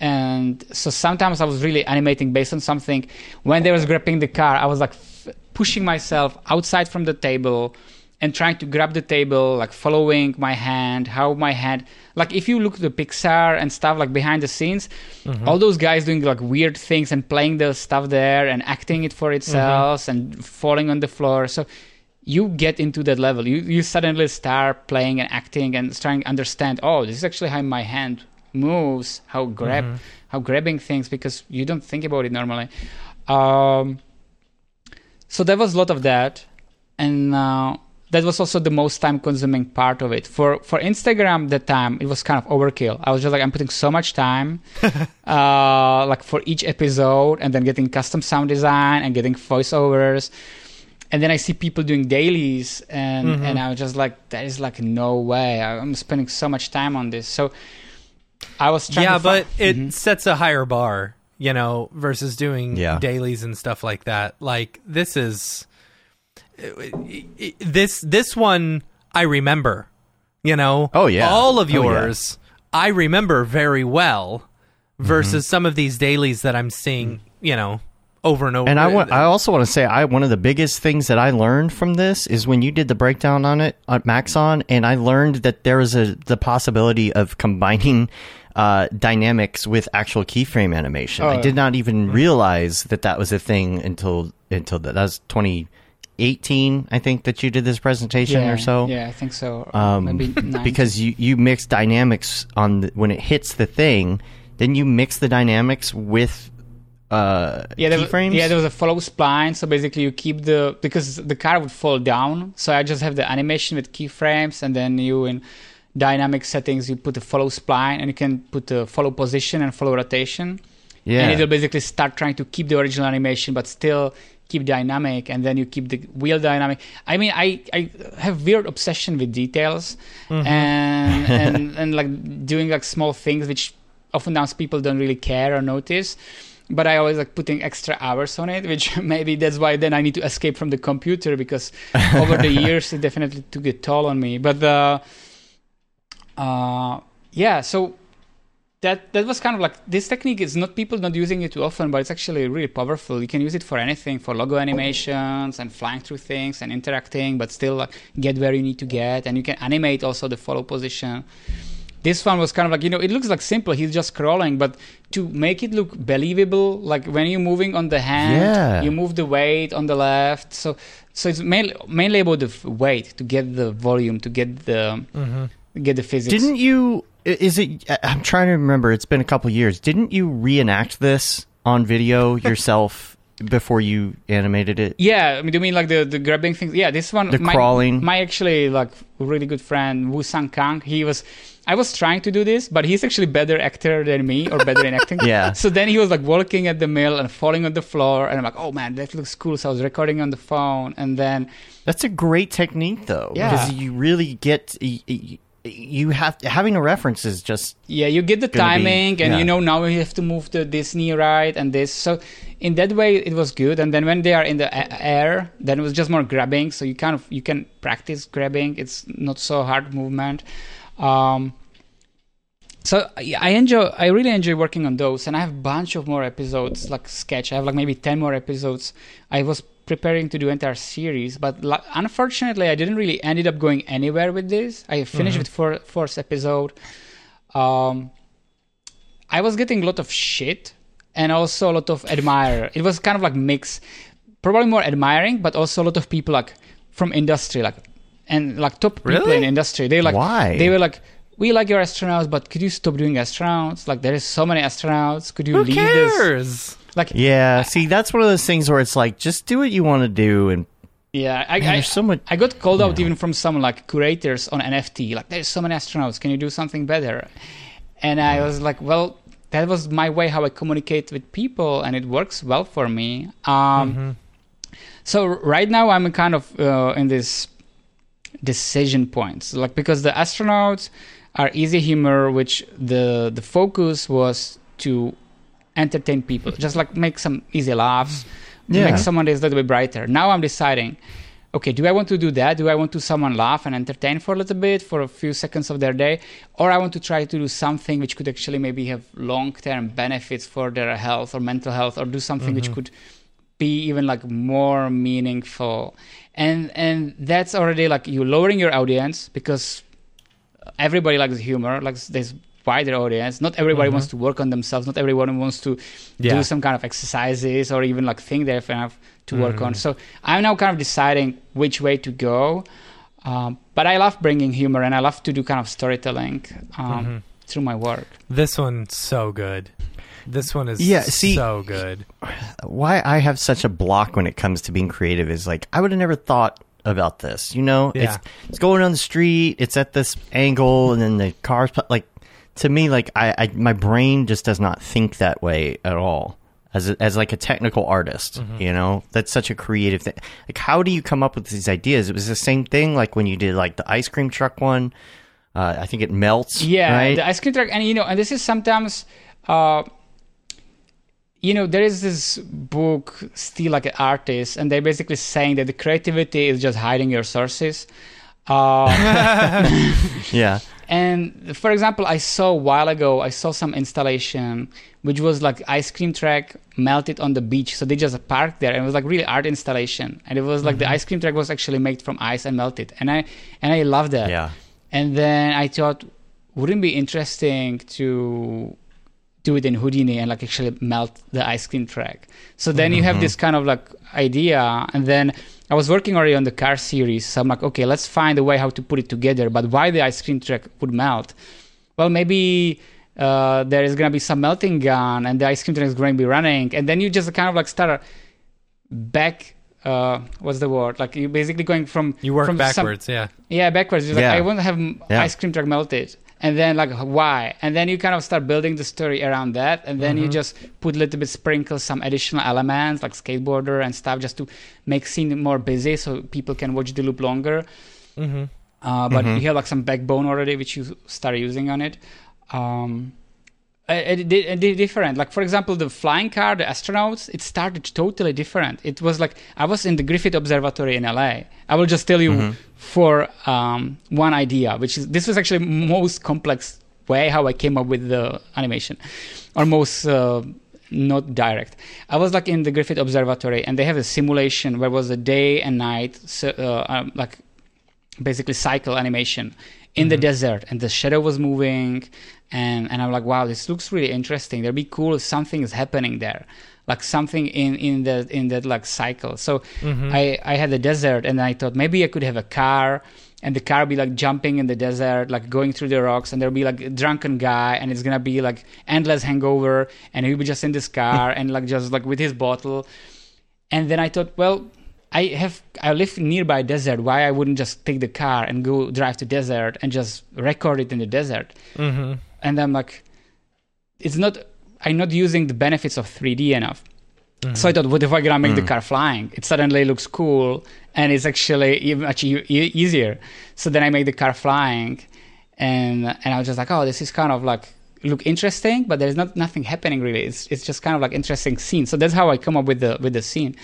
And so sometimes i was really animating based on something. When they was grabbing the car i was like f- pushing myself outside from the table and trying to grab the table like following my hand how my hand like if you look at the pixar and stuff like behind the scenes all those guys doing like weird things and playing the stuff there and acting it for itself and falling on the floor. So you get into that level. You you suddenly start playing and acting and starting to understand oh this is actually how my hand moves how grab how grabbing things because you don't think about it normally. Um so there was a lot of that. And uh, that was also the most time consuming part of it. For for instagram the time it was kind of overkill. I was just like i'm putting so much time uh, like for each episode and then getting custom sound design and getting voiceovers. And then i see people doing dailies and and i was just like that is like no way. I'm spending so much time on this. So i was trying yeah, to fi- but it sets a higher bar, you know, versus doing Yeah. dailies and stuff like that. Like this is this this one I remember, you know. Oh, yeah. all of Oh, yeah. yours I remember very well. Versus some of these dailies that I'm seeing, you know, over and over. And I want. I also want to say, I one of the biggest things that I learned from this is when you did the breakdown on it on Maxon, and I learned that there was a the possibility of combining uh, dynamics with actual keyframe animation. I Oh. did not even realize that that was a thing until until that, that was 2018. I think that you did this presentation yeah, or so. yeah i think so Um, maybe 19. because you you mix dynamics on the, when it hits the thing, then you mix the dynamics with uh, yeah, there was, yeah, there was a follow spline. So basically, you keep the because the car would fall down. So I just have the animation with keyframes, and then you in dynamic settings you put the follow spline, and you can put the follow position and follow rotation. yeah. and it'll basically start trying to keep the original animation but still keep dynamic and then you keep the wheel dynamic. I mean i i have weird obsession with details and and and like doing like small things which oftentimes people don't really care or notice. But i always like putting extra hours on it which maybe that's why then i need to escape from the computer because over the years it definitely took a toll on me. But uh uh yeah so that that was kind of like this technique is not people not using it too often, but it's actually really powerful. You can use it for anything, for logo animations and flying through things and interacting, but still like get where you need to get, and you can animate also the follow position. This one was kind of like you know it looks like simple. He's just scrolling, but to make it look believable, like when you're moving on the hand, Yeah. you move the weight on the left. So so it's mainly mainly about the weight to get the volume, to get the mm-hmm. get the physics. Didn't you? Is it? I'm trying to remember. It's been a couple years. Didn't you reenact this on video yourself before you animated it? Yeah, I mean, do you mean like the, the grabbing things? Yeah, this one. The my, crawling. My actually like really good friend Wu Sang Kang. He was. I was trying to do this, but he's actually better actor than me, or better in acting. Yeah. So then he was like walking at the mill and falling on the floor, and I'm like, oh man, that looks cool. So I was recording on the phone, and then That's a great technique, though, Yeah. because you really get y- y- you have having a reference is just yeah, you get the Gonna be- timing, and yeah. you know now you have to move to this knee right and this. So in that way, it was good. And then when they are in the a- air, then it was just more grabbing. So you kind of you can practice grabbing. It's not so hard movement. Um, so I enjoy. I really enjoy working on those, and I have a bunch of more episodes like sketch. I have like maybe ten more episodes. I was preparing to do entire series, but la- unfortunately, I didn't really ended up going anywhere with this. I finished with four, fourth episode. Um, I was getting a lot of shit and also a lot of admire. It was kind of like mix, probably more admiring, but also a lot of people like from industry, like and like top people Really? in industry. They like Why? they were like. We like your astronauts, but could you stop doing astronauts? Like there is so many astronauts. Could you Who leave this? Like Yeah, see, that's one of those things where it's like, just do what you want to do, and yeah, I, man, I, there's so much. I got called out Yeah. even from some like curators on NFT. Like, there's so many astronauts. Can you do something better? And I was like, well, that was my way how I communicate with people, and it works well for me. Um, So right now I'm kind of uh, in this decision points, like because the astronauts are easy humor, which the the focus was to entertain people, just like make some easy laughs, Yeah. make someone days a little bit brighter. Now I'm deciding, okay, do I want to do that? Do I want to someone laugh and entertain for a little bit for a few seconds of their day, or I want to try to do something which could actually maybe have long term benefits for their health or mental health, or do something which mm-hmm. could be even like more meaningful and and that's already like you lowering your audience because everybody likes humor like there's wider audience not everybody wants to work on themselves not everyone wants to Yeah. do some kind of exercises or even like think they have enough to work on so i'm now kind of deciding which way to go um, but i love bringing humor and i love to do kind of storytelling um, through my work This one's so good. This one is Yeah, see- so good. why I have such a block when it comes to being creative is like I would have never thought about this. You know, Yeah. it's it's going on the street, it's at this angle, and then the cars like to me like I, I my brain just does not think that way at all. As a, as like a technical artist, Mm-hmm. you know, that's such a creative thing. Like, how do you come up with these ideas? It was the same thing like when you did like the ice cream truck one. Uh, I think it melts. Yeah, right? the ice cream truck, and you know, and this is sometimes, uh, you know, there is this book, Steal Like an Artist, and they're basically saying that the creativity is just hiding your sources. Uh, yeah. And for example, I saw a while ago, I saw some installation which was like ice cream track melted on the beach. So they just parked there, and it was like really art installation. And it was like the mm-hmm. ice cream track was actually made from ice and melted, and I and I loved that. Yeah. And then I thought, wouldn't it be interesting to do it in Houdini and like actually melt the ice cream track? So then you have mm-hmm. this kind of like idea, and then I was working already on the car series, so I'm like, okay, let's find a way how to put it together. But why the ice cream truck would melt? Well, maybe. Uh, there is gonna be some melting gun, and the ice cream truck is going to be running, and then you just kind of like start back. Uh, what's the word? Like you're basically going from You work from some- backwards, yeah. yeah, backwards. You're Yeah. like, I want to have Yeah. ice cream truck melted. And then like why? And then you kind of start building the story around that, and then Mm-hmm. you just put a little bit sprinkle some additional elements like skateboarder and stuff just to make scene more busy so people can watch the loop longer. Mm-hmm. Uh, but Mhm. you have like some backbone already which you start using on it. Um, it, it different. Like for example, the flying car, the astronauts, it started totally different. It was like I was in the Griffith Observatory in LA. I will just tell you for um, one idea, which is this was actually most complex way how I came up with the animation, or most. Uh, not direct. I was like in the Griffith Observatory, and they have a simulation where was a day and night, so, uh, um, like basically cycle animation in the desert and the shadow was moving and and I'm like wow this looks really interesting that'd be cool if something is happening there like something in in the in that like cycle so I I had the desert and I thought maybe I could have a car and the car be like jumping in the desert like going through the rocks and there'll be like a drunken guy and it's gonna be like endless hangover and he'll be just in this car and like just like with his bottle and then I thought, well, I have I live nearby desert. Why I wouldn't just take the car and go drive to desert and just record it in the desert? Mm-hmm. And I'm like, it's not. I'm not using the benefits of 3D enough. So I mm-hmm. thought, what if I gonna make the mm. car flying? It suddenly looks cool and it's actually even much e- easier. So then I made the car flying, and and I was just like, oh, this is kind of like look interesting, but there's not nothing happening really. It's it's just kind of like interesting scene. So that's how I come up with the with the scene.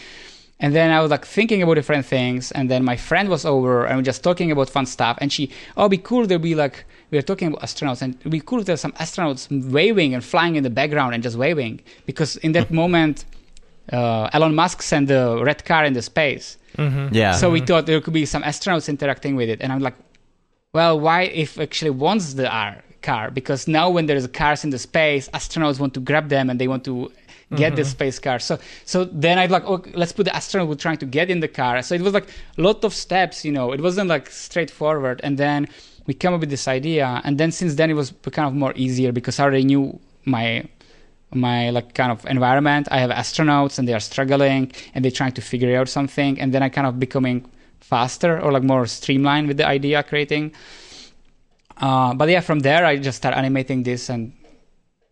And then I was like thinking about different things, and then my friend was over, and we are just talking about fun stuff. And she, oh, it'd be cool. There'll be like we were talking about astronauts, and we could be cool if there's some astronauts waving and flying in the background and just waving, because in that moment, uh, Elon Musk sent the red car into space. Mm-hmm. Yeah. So we thought there could be some astronauts interacting with it, and I'm like, well, why if actually wants the R car? Because now when there's cars in the space, astronauts want to grab them and they want to get the space car. So so then I'd like, okay, let's put the astronaut who trying to get in the car. So it was like a lot of steps, you know. It wasn't like straightforward. And then we came up with this idea, and then since then it was kind of more easier because I already knew my my like kind of environment. I have astronauts and they are struggling and they're trying to figure out something, and then I kind of becoming faster or like more streamlined with the idea creating. Uh, but yeah, from there I just started animating this and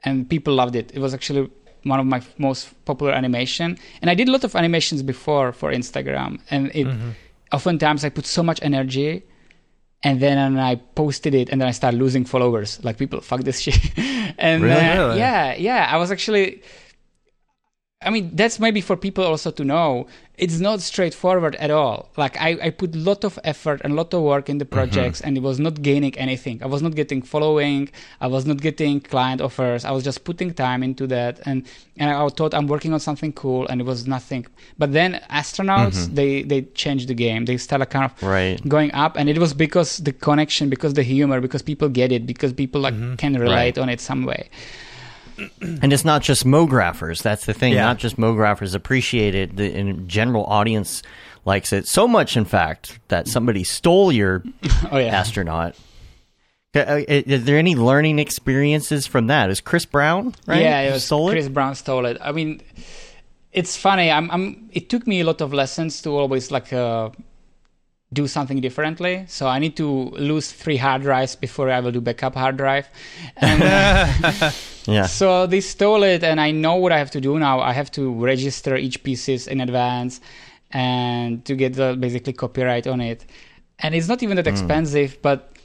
and people loved it. It was actually one of my most popular animation, and I did a lot of animations before for Instagram, and it Mm-hmm. oftentimes I put so much energy. And then I posted it, and then I started losing followers. Like people, fuck this shit. and Really? uh, yeah, yeah. I was actually I mean, that's maybe for people also to know. It's not straightforward at all. Like I, I put a lot of effort and a lot of work in the mm-hmm. projects, and it was not gaining anything. I was not getting following. I was not getting client offers. I was just putting time into that, and and I thought I'm working on something cool, and it was nothing. But then astronauts, mm-hmm. they they changed the game. They started kind of Right. going up, and it was because the connection, because the humor, because people get it, because people like mm-hmm. can relate Right. on it some way. And it's not just mographers. That's the thing. Yeah. Not just mographers appreciate it. The in general audience likes it so much, in fact, that somebody stole your Oh yeah. astronaut. Uh, uh, Is there any learning experiences from that? Is Chris Brown right? Yeah, it was stole Chris it. Brown stole it. I mean, it's funny. I'm, I'm. It took me a lot of lessons to always like uh, do something differently. So I need to lose three hard drives before I will do backup hard drive. And uh, Yeah, so they stole it, and I know what I have to do now. I have to register each pieces in advance, and to get the basically copyright on it. And it's not even Hmm. that expensive, but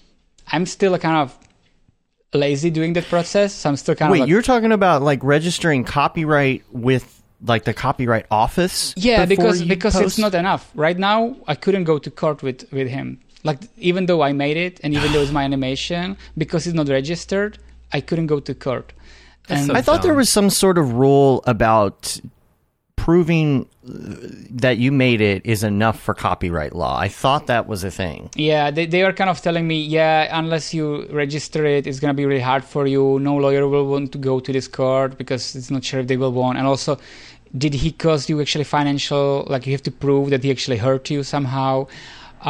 I'm still a kind of lazy doing that process. So I'm still kind Wait, of like, you're talking about like registering copyright with like the copyright office? Yeah, because because post? it's not enough. Right now, I couldn't go to court with with him. Like even though I made it and even though it's my animation, because it's not registered, I couldn't go to court. And so I thought there was some sort of rule about proving uh, that you made it is enough for copyright law. I thought that was a thing. yeah, they they are kind of telling me, yeah, unless you register it, it's gonna be really hard for you. No lawyer will want to go to this court because it's not sure if they will win. And also, did he cause you actually financial? Like you have to prove that he actually hurt you somehow.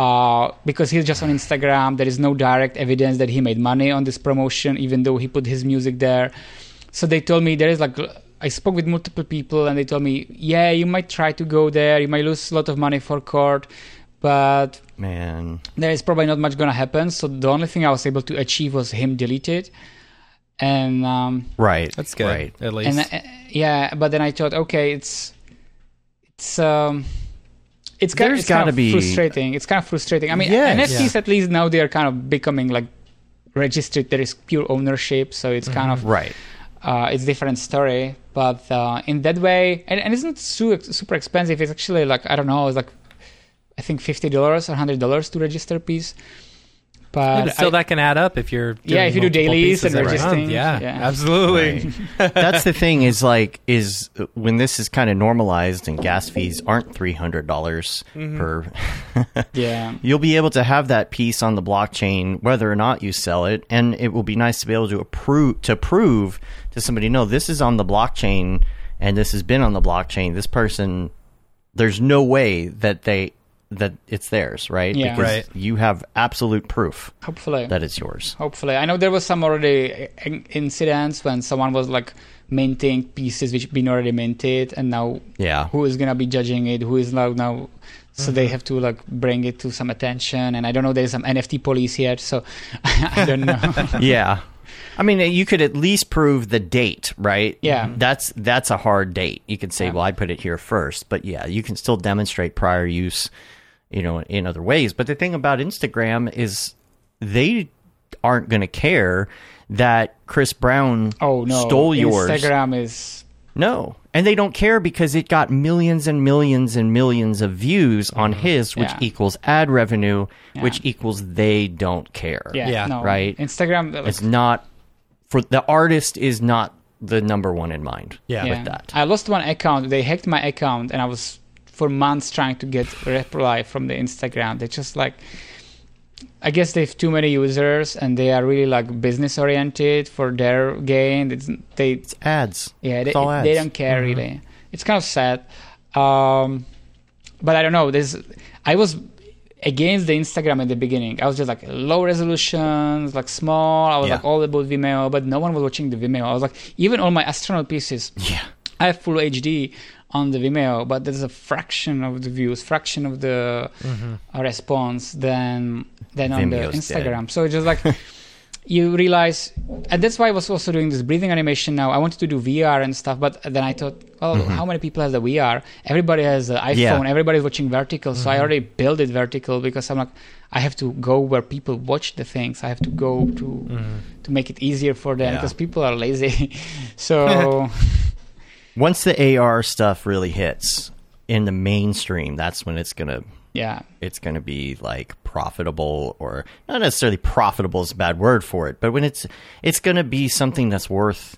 Uh, because he's just on Instagram, there is no direct evidence that he made money on this promotion, even though he put his music there. So they told me there is like I spoke with multiple people and they told me, yeah, you might try to go there, you might lose a lot of money for court, but Man, there is probably not much gonna happen. So the only thing I was able to achieve was him deleted, and um, right. That's good. Right. At least. and uh, yeah, but then I thought, okay, it's it's um. It's kind, There's it's kind gotta of be- frustrating. It's kind of frustrating. I mean, Yes. NFTs at least now they are kind of becoming like registered. There is pure ownership, so it's kind of Right. uh, it's different story. But uh, in that way, and, and it's not su- super expensive. It's actually like I don't know, it's like I think fifty dollars or hundred dollars to register a piece. But But still, I- that can add up if you're Yeah, if you do dailies pieces and every registering, month. Yeah, yeah. absolutely. That's the thing is like is uh, when this is kind of normalized and gas fees aren't three hundred dollars Mm-hmm. per. yeah, You'll be able to have that piece on the blockchain whether or not you sell it, and it will be nice to be able to approve to prove to somebody, no, this is on the blockchain and this has been on the blockchain. This person, there's no way that they that it's theirs, right? Yeah. because Right. you have absolute proof hopefully. that it's yours. Hopefully, I know there was some already uh, incidents when someone was like minting pieces which been already minted, and now Yeah. who is gonna be judging it? Who is now now? So they mm-hmm. have to like bring it to some attention, and I don't know. There's some NFT police yet, so I don't know. yeah. I mean, you could at least prove the date, right? Yeah. Mm-hmm. That's that's a hard date. You could say, Yeah. well, I put it here first, but yeah, you can still demonstrate prior use, you know, in other ways. But the thing about Instagram is they aren't going to care that Chris Brown oh no, stole yours. Instagram is No. And they don't care because it got millions and millions and millions of views on his, which Mm-hmm. Yeah. equals ad revenue, Yeah. which equals they don't care. yeah, Yeah. no, Right. Instagram, like, It's not for the artist is not the number one in mind. Yeah. yeah. with that. I lost one account. They hacked my account, and I was for months trying to get reply from the Instagram. They just like, I guess they have too many users, and they are really like business oriented for their gain. It's, they It's ads. yeah, they, all they don't care really. It's kind of sad. Um, but I don't know. There's, I was against the Instagram at the beginning. I was just like low resolutions, like small. I was Yeah. like all about Vimeo, but no one was watching the Vimeo. I was like, even all my astronaut pieces, Yeah. I have full HD on the Vimeo, but there's a fraction of the views, fraction of the uh, response than than on the Instagram. So it's just like you realize, and that's why I was also doing this breathing animation now. I wanted to do VR and stuff, but then I thought, well, how many people have the VR? Everybody has an iPhone. Mm-hmm. Yeah. Everybody's watching vertical, so I already built it vertical because I'm like, I have to go where people watch the things. I have to go to to make it easier for them Mm-hmm. Yeah. because people are lazy. so. Once the AR stuff really hits in the mainstream, that's when it's gonna Yeah, it's gonna be like profitable or not necessarily profitable is a bad word for it, but when it's it's gonna be something that's worth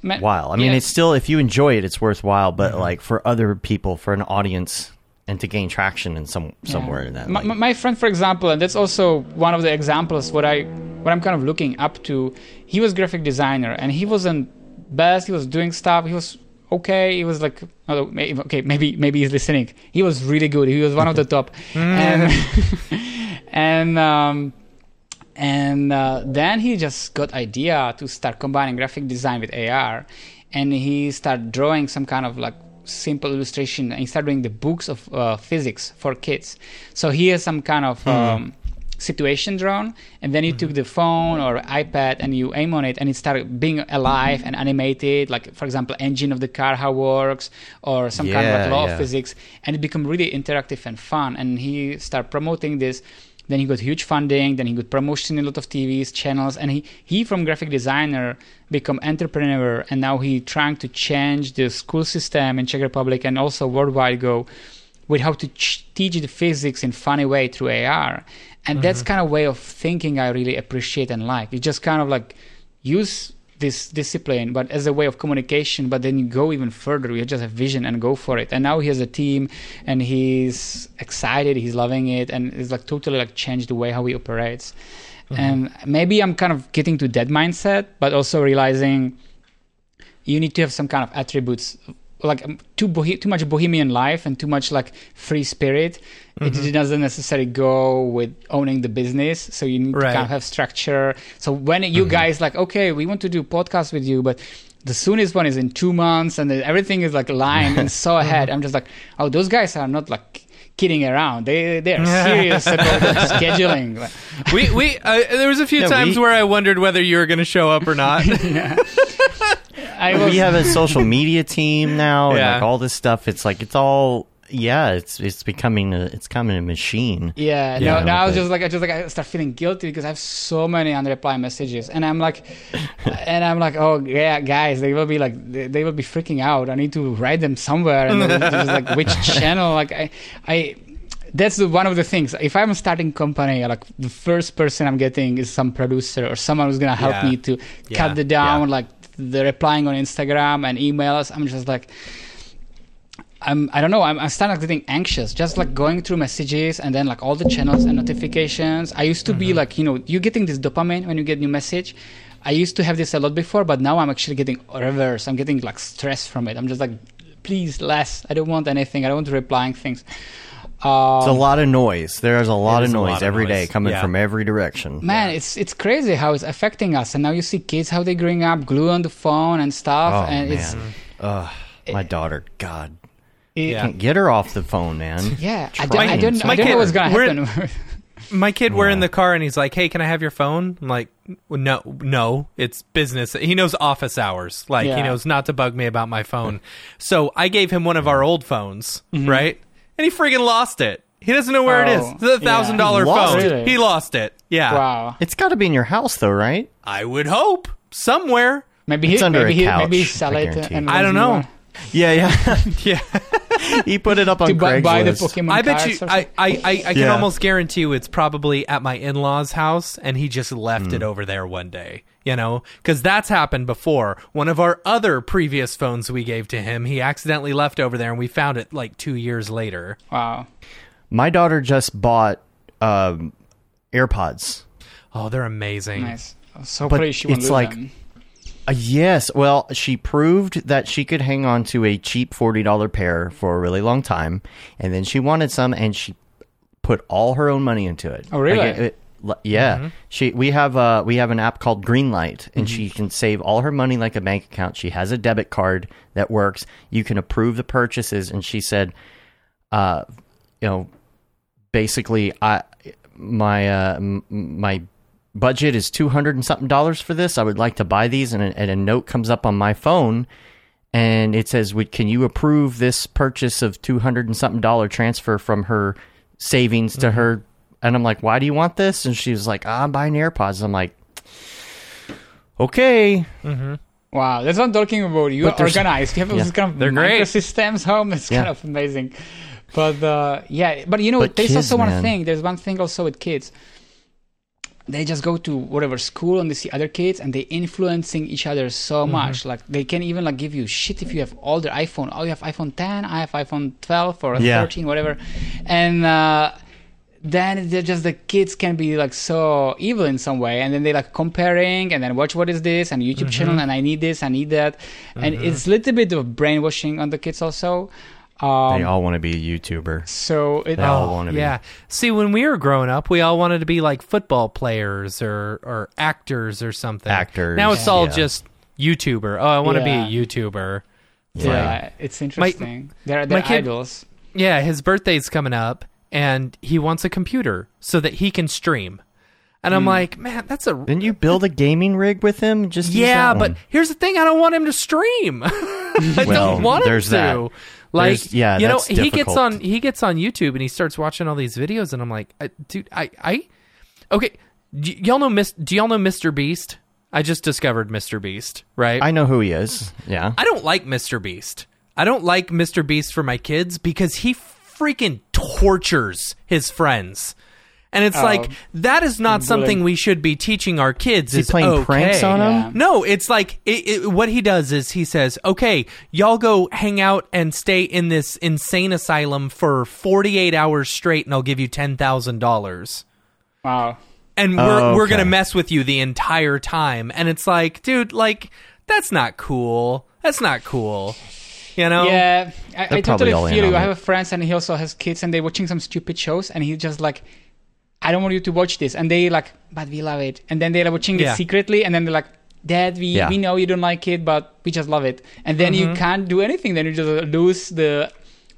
Ma- while. I mean, yeah. it's still if you enjoy it, it's worthwhile. But mm-hmm. like for other people, for an audience, and to gain traction in some somewhere in that. My, like- my- my friend, for example, and that's also one of the examples what I what I'm kind of looking up to. He was graphic designer, and he wasn't best. He was doing stuff. He was okay. He was like, okay, maybe maybe he's listening. He was really good. He was one of the top, and and um, and uh, then he just got idea to start combining graphic design with AR, and he started drawing some kind of like simple illustration, and he started doing the books of uh, physics for kids. So he has some kind of um, situation drone and then you took mm-hmm. the phone or iPad and you aim on it, and it started being alive mm-hmm. and animated. Like for example, engine of the car how works, or some kind of like law yeah. of physics, and it became really interactive and fun. And he started promoting this. Then he got huge funding. Then he got promotion in a lot of TVs, channels, and he he from graphic designer become entrepreneur, and now he trying to change the school system in Czech Republic and also worldwide go with how to ch- teach the physics in funny way through AR, and that's mm-hmm. kind of way of thinking I really appreciate and like. You just kind of like use this discipline, but as a way of communication. But then you go even further. You just have vision and go for it. And now he has a team, and he's excited. He's loving it, and it's like totally like changed the way how he operates. Mm-hmm. And maybe I'm kind of getting to that mindset, but also realizing you need to have some kind of attributes like um, too bohe- too much bohemian life and too much like free spirit it doesn't necessarily go with owning the business. So you need to kind of have structure. So when you guys like okay we want to do podcast with you but the soonest one is in two months and everything is like lined and so ahead i'm just like oh those guys are not like kidding around. They they're serious about scheduling. We we uh, there was a few Yeah, times we- where I wondered whether you were going to show up or not. I was we have a social media team now, and like all this stuff. It's like it's all yeah. It's it's becoming a it's becoming a machine. Yeah, Yeah, no, no, I was just like, I just like, I start feeling guilty because I have so many unreplied messages, and I'm like, and I'm like, oh yeah, guys, they will be like, they, they will be freaking out. I need to write them somewhere, and just like which channel, like I, I. That's the, one of the things. If I'm starting company, like the first person I'm getting is some producer or someone who's gonna help Yeah. me to Yeah. cut the down, Yeah. like the replying on Instagram and emails. I'm just like, I'm I don't know I'm, I'm starting getting anxious just like going through messages and then like all the channels and notifications. I used to be mm-hmm. like you know you getting this dopamine when you get new message. I used to have this a lot before but now I'm actually getting reverse. I'm getting like stress from it. I'm just like please less. I don't want anything. I don't want replying things um, It's a lot of noise. There's a lot of noise lot of every day noise. coming Yeah. from every direction. man it's it's crazy how it's affecting us and now you see kids how they growing up glue on the phone and stuff Oh and man, it's Ugh, my daughter. God, it- Yeah. can't get her off the phone, man. yeah I don't, I don't, to- I don't know kid- what's gonna happen My kid, we're in the car and he's like, "Hey, can I have your phone?" I'm like, "No, no, it's business." He knows office hours. Like he knows not to bug me about my phone. so I gave him one of our old phones, right? And he friggin' lost it. He doesn't know where it is. Oh, It's a thousand dollar He lost phone. it? Really? He lost it. Yeah. wow It's got to be in your house, though, right? I would hope somewhere. Maybe It's he, under maybe a he, couch, maybe he sell I it. guarantee. And I don't know. Yeah, yeah. Yeah. he put it up on to Craigslist. buy the Pokemon I bet you. or I. I, I, I can Yeah. almost guarantee you it's probably at my in law's house, and he just left it over there one day. You know, because that's happened before. One of our other previous phones we gave to him, he accidentally left over there, and we found it like two years later. Wow. My daughter just bought um, AirPods. Oh, they're amazing. Nice. So But hopefully she won't it's lose like- them. Uh, yes. Well, she proved that she could hang on to a cheap $40 pair for a really long time. And then she wanted some and she put all her own money into it. Oh, really? Like, it- it- yeah. She we have uh we have an app called Greenlight and Mm-hmm. she can save all her money like a bank account. She has a debit card that works. You can approve the purchases and she said uh you know basically I my uh m- my budget is 200 and something dollars for this. I would like to buy these and a, and a note comes up on my phone and it says, can you approve this purchase of 200 and something dollar transfer from her savings to her?" And I'm like, "Why do you want this?" And she was like, "Ah, "I'm buying AirPods." I'm like, "Okay." Wow, that's what I'm talking about. You But are there's- organized. You have yeah. this kind of They're great. microsystems home. It's Yeah. kind of amazing. But uh, yeah, but you know, But there's kids, also one man. thing. There's one thing also with kids. They just go to whatever school and they see other kids and they influencing each other so Mm-hmm. much. Like they can even like give you shit if you have older iPhone. Oh, you have iPhone 10. I have iPhone 12 or Yeah. 13, whatever. And uh, then they're just the kids can be like so evil in some way and then they like comparing and then watch what is this and youtube channel and i need this i need that and it's a little bit of brainwashing on the kids also um, They all want to be a YouTuber. so it, They all want to be. Yeah. See, when we were growing up, we all wanted to be like football players or or actors or something. Actors, Now it's all yeah. just YouTuber. Oh, I want to Yeah. be a YouTuber. yeah it's interesting they're, they're my kid- idols Yeah, his birthday's coming up, and he wants a computer so that he can stream. And Hmm. I'm like, man, that's a Didn't you build a gaming rig with him? Just yeah, but one. here's the thing: I don't want him to stream. I Well, don't want him there's to. that. Like, There's- yeah, you know, he gets on he gets on YouTube and he starts watching all these videos, and I'm like, I, dude, I, I, okay, d- y'all know Miss? Do y'all know Mr. Beast? I just discovered Mr. Beast, right? I know who he is. Yeah. I don't like Mr. Beast. I don't like Mr. Beast for my kids because he freaking tortures his friends. And it's Oh. like um, that is not Bullying. something we should be teaching our kids. he playing okay. pranks on him? Yeah. No, it's like it, it, what he does is he says, "Okay, y'all go hang out and stay in this insane asylum for 48 hours straight, and I'll give you ten thousand dollars." wow And we're Oh, we're gonna mess with you the entire time. And it's like, dude, like that's not cool. That's not cool. You know? yeah i, I totally probably all in feel you i have a friend and he also has kids and they're watching some stupid shows and he just like i don't want you to watch this and they like but we love it and then they're watching Yeah. it secretly and then they're like dad we, Yeah. we know you don't like it but we just love it and then Mm-hmm. you can't do anything then you just lose the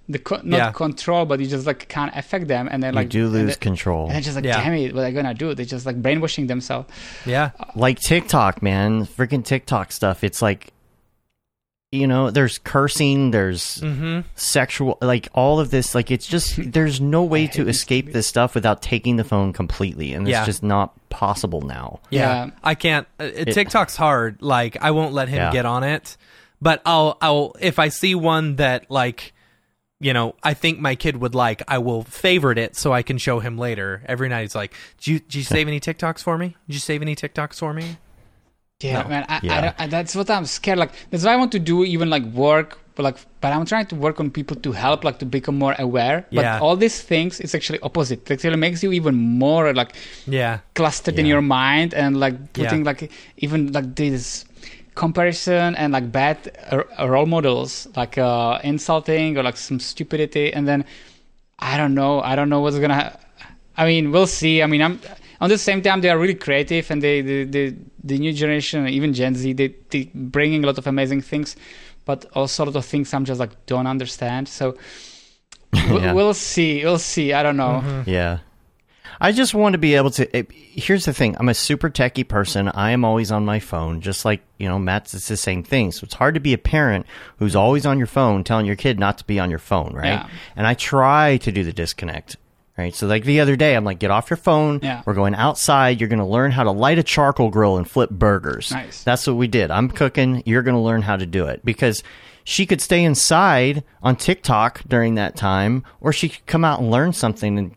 the co- not Yeah. control but you just like can't affect them and then You like do and lose then- control. and they're just like Yeah. damn it what are they gonna do they're just like brainwashing themselves Yeah. like TikTok, man, freaking TikTok stuff. It's like, you know, there's cursing, there's Mm-hmm. sexual, like all of this. Like it's just there's no way to escape this stuff without taking the phone completely, and Yeah. it's just not possible now. Yeah, Yeah. I can't. Uh, TikTok's hard. Like, I won't let him Yeah. get on it. But I'll, I'll, if I see one that like, you know, I think my kid would like, I will favorite it so I can show him later. Every night he's like, "Did you, did you save any TikToks for me? Did you save any TikToks for me?" Yeah, No. man. I, Yeah. I I, that's what I'm scared. Like that's why I want to do even like work, but like, but I'm trying to work on people to help, like to become more aware. But Yeah. all these things, it's actually opposite. It actually makes you even more like Yeah, clustered in your mind and like putting Yeah. like even like this comparison and like bad r- role models, like uh, insulting or like some stupidity, and then I don't know. I don't know what's gonna. Ha- I mean, we'll see. I mean, I'm on the same time they are really creative, and they the the, the new generation, even Gen Z, they they bringing a lot of amazing things, but also a lot of things I'm just like don't understand. So we'll, Yeah. we'll see. We'll see. I don't know. Mm-hmm. Yeah. I just want to be able to. It, here's the thing: I'm a super techie person. I am always on my phone, just like you know, Matt's. It's the same thing. So it's hard to be a parent who's always on your phone, telling your kid not to be on your phone, right? Yeah. And I try to do the disconnect, right? So like the other day, I'm like, get off your phone. Yeah. We're going outside. You're going to learn how to light a charcoal grill and flip burgers. Nice. That's what we did. I'm cooking. You're going to learn how to do it because she could stay inside on TikTok during that time, or she could come out and learn something and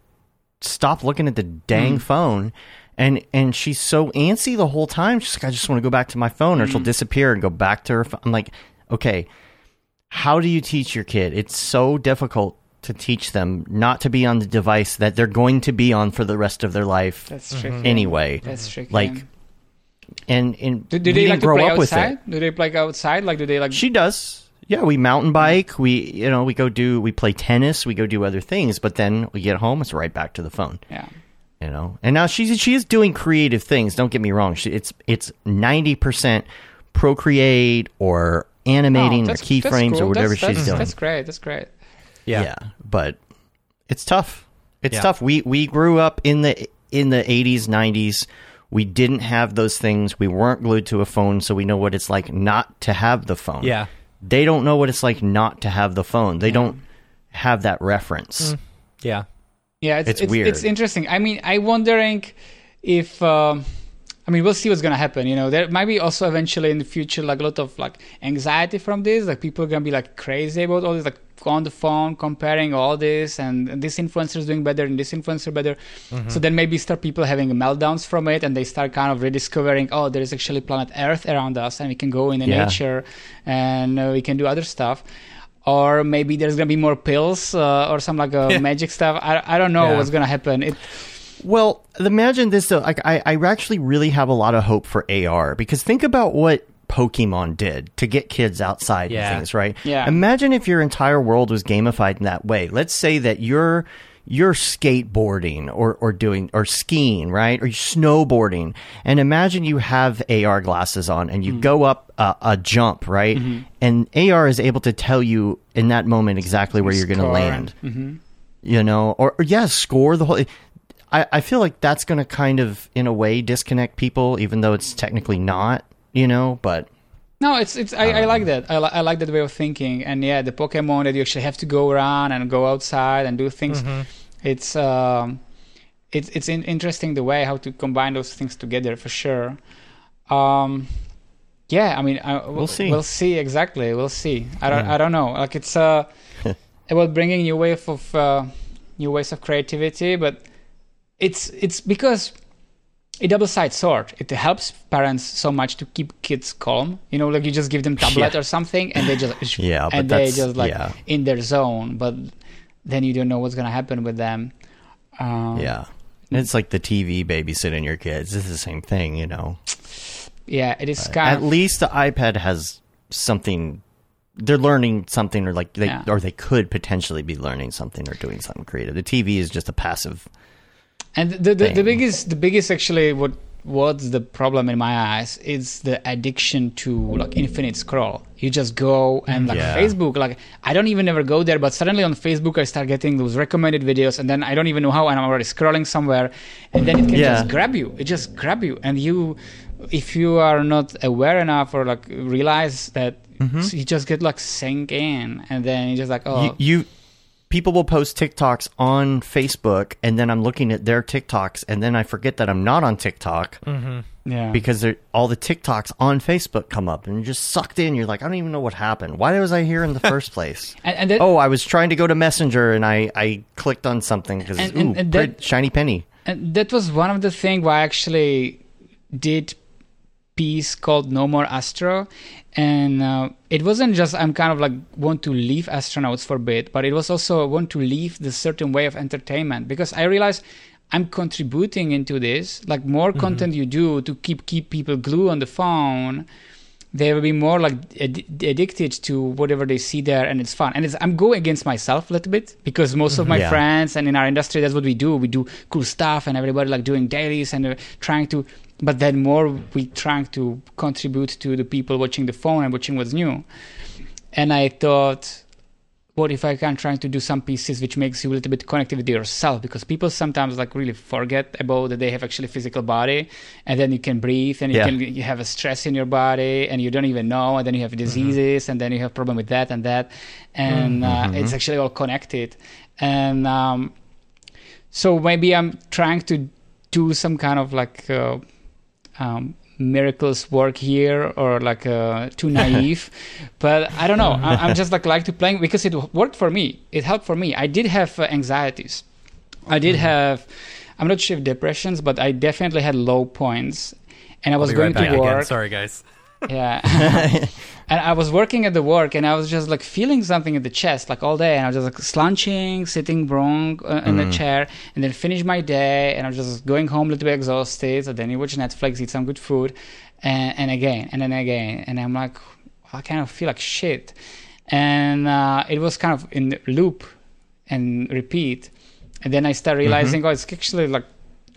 stop looking at the dang Hmm. phone. And and she's so antsy the whole time. She's like, I just want to go back to my phone, or Hmm. she'll disappear and go back to her. Phone. I'm like, okay, how do you teach your kid? It's so difficult to teach them not to be on the device that they're going to be on for the rest of their life That's tricky. Mm-hmm. anyway. That's tricky. Like, and and Do, do they didn't like to grow play up with outside? it. Do they play outside? Like, do they like? She does. Yeah, we mountain mm-hmm. bike. We you know we go do we play tennis. We go do other things, but then we get home. It's right back to the phone. Yeah. You know, and now she's she is doing creative things. Don't get me wrong. She, it's it's ninety percent Procreate or animating Oh, or that's- that's keyframes cool. or whatever That's- she's that's, doing. That's great. That's great. Yeah. but it's tough. It's Yeah. tough. We we grew up in the in the eighties, nineties. We didn't have those things. We weren't glued to a phone, so we know what it's like not to have the phone. Yeah. They don't know what it's like not to have the phone. They don't have that reference. Yeah. Yeah, it's, It's it's, weird. It's interesting. I mean, I'm wondering if. Um, I mean, we'll see what's gonna happen. You know, there might be also eventually in the future like a lot of like anxiety from this. Like people are gonna be like crazy about all this, like on the phone comparing all this, and this influencer is doing better and this influencer better. Mm-hmm. So then maybe start people having meltdowns from it, and they start kind of rediscovering, oh, there is actually planet Earth around us, and we can go in the Yeah. nature, and uh, we can do other stuff. Or maybe there's gonna be more pills uh, or some like uh, Yeah. magic stuff. I, I don't know Yeah. what's gonna happen. It, Well, imagine this though. Like, I, I actually really have a lot of hope for AR because think about what Pokemon did to get kids outside Yeah. and things, right? Yeah. Imagine if your entire world was gamified in that way. Let's say that you're you're skateboarding or, or doing or skiing, right? Or you're snowboarding. And imagine you have AR glasses on and you Mm-hmm. go up a, a jump, right? And AR is able to tell you in that moment exactly where you're going to Score. land hmm you know or, or yeah score the whole i, I feel like that's going to kind of in a way disconnect people even though it's technically not you know but No, it's it's. I, I like that. I, li- I like that way of thinking. And yeah, the Pokemon that you actually have to go around and go outside and do things. It's um, it's it's in, interesting the way how to combine those things together for sure. Um, yeah, I mean, I, We'll see. We'll see exactly. We'll see. I don't. I don't know. Like it's uh, about bringing new wave of uh, new ways of creativity, but it's it's because a double-sided sword. It helps parents so much to keep kids calm. You know, like you just give them tablet Yeah. or something, and they just Yeah, but and they just like yeah. in their zone. But then you don't know what's gonna happen with them. Um, yeah it's like the tv babysitting your kids it's the same thing you know yeah, it is kind at of least the ipad has something they're learning something or like they Yeah. or they could potentially be learning something or doing something creative the tv is just a passive And the the, the biggest the biggest actually what what's the problem in my eyes is the addiction to like infinite scroll. You just go and like Yeah. Facebook, like I don't even ever go there, but suddenly on Facebook I start getting those recommended videos, and then I don't even know how, and I'm already scrolling somewhere, and then it can Yeah. just grab you. It just grab you, and you, if you are not aware enough or like realize that, Mm-hmm. you just get like sink in, and then you just like oh you, you people will post TikToks on Facebook and then I'm looking at their TikToks and then I forget that I'm not on TikTok mm-hmm. yeah because all the TikToks on Facebook come up and you're just sucked in. You're like, I don't even know what happened. Why was I here in the first place? and, and then, oh, I was trying to go to Messenger and I, I clicked on something because ooh, and- and pretty that- shiny penny. And that was one of the things why I actually did piece called No More Astro. And uh, it wasn't just I'm kind of like want to leave astronauts for a bit, but it was also want to leave the certain way of entertainment because I realized I'm contributing into this. Like more content you do to keep keep people glued on the phone, they will be more like ad- addicted to whatever they see there and it's fun. And it's, i'm going against myself a little bit because most of my Yeah. friends and in our industry that's what we do. We do cool stuff and everybody like doing dailies and uh, trying to but then more we trying to contribute to the people watching the phone and watching what's new. And i thought what if I can try to do some pieces which makes you a little bit connected with yourself? Because people sometimes like really forget about that they have actually physical body and then you can breathe and you Yeah. can you have a stress in your body and you don't even know and then you have diseases and then you have problem with that and that. And uh, it's actually all connected. And um, so maybe I'm trying to do some kind of like uh, um, miracles work here or like uh, too naive. But i don't know. I, i'm just like like to playing because it worked for me. It helped for me. I did have uh, anxieties. I did have i'm not sure if depressions but i definitely had low points and i was going right to work Again. Sorry, guys. Yeah. and I was working at the work and I was just like feeling something in the chest like all day and I was just like slouching, sitting wrong uh, in the chair and then finish my day and I was just going home a little bit exhausted. So then you watch Netflix, eat some good food and, and again and then again. And I'm like, I kind of feel like shit. and uh, it was kind of in loop and repeat. And then I start realizing, oh, it's actually like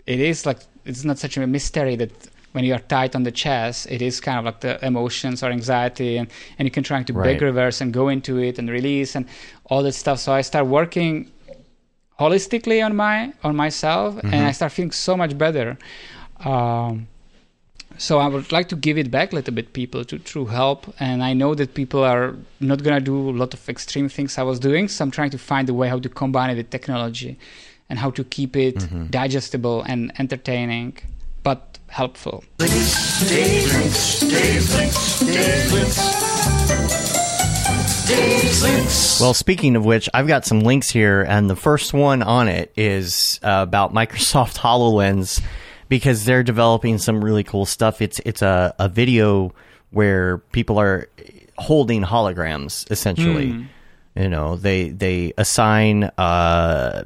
it is like it's not such a mystery that when you are tight on the chest, it is kind of like the emotions or anxiety, and, and you can try to Right. big reverse and go into it and release and all that stuff. So I start working holistically on my on myself, and I start feeling so much better. Um, so I would like to give it back a little bit, people, to through help. And I know that people are not gonna do a lot of extreme things I was doing, so I'm trying to find a way how to combine it with technology, and how to keep it digestible and entertaining, but helpful. Well, speaking of which, I've got some links here, and the first one on it is uh, about Microsoft HoloLens because they're developing some really cool stuff. It's it's a, a video where people are holding holograms essentially. You know, they they assign. Uh,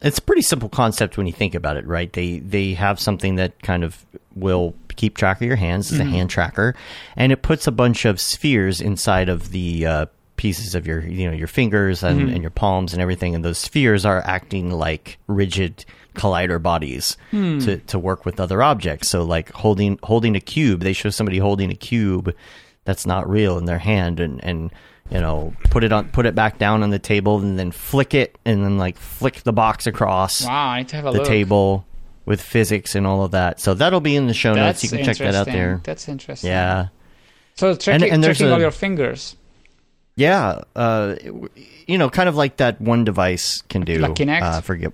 it's a pretty simple concept when you think about it, right? They they have something that kind of will keep track of your hands. It's a mm-hmm. hand tracker, and it puts a bunch of spheres inside of the uh, pieces of your you know your fingers and, mm-hmm. and your palms and everything. And those spheres are acting like rigid collider bodies hmm. to to work with other objects. So like holding holding a cube, they show somebody holding a cube that's not real in their hand and and you know put it on put it back down on the table and then flick it and then like flick the box across Wow, I need to have a the look. table with physics and all of that. So that'll be in the show notes. You can check that out there. That's interesting. Yeah. So tracking, and there's tracking all your fingers. Yeah, uh, you know, kind of like that one device can do. Like Kinect? Uh, forget.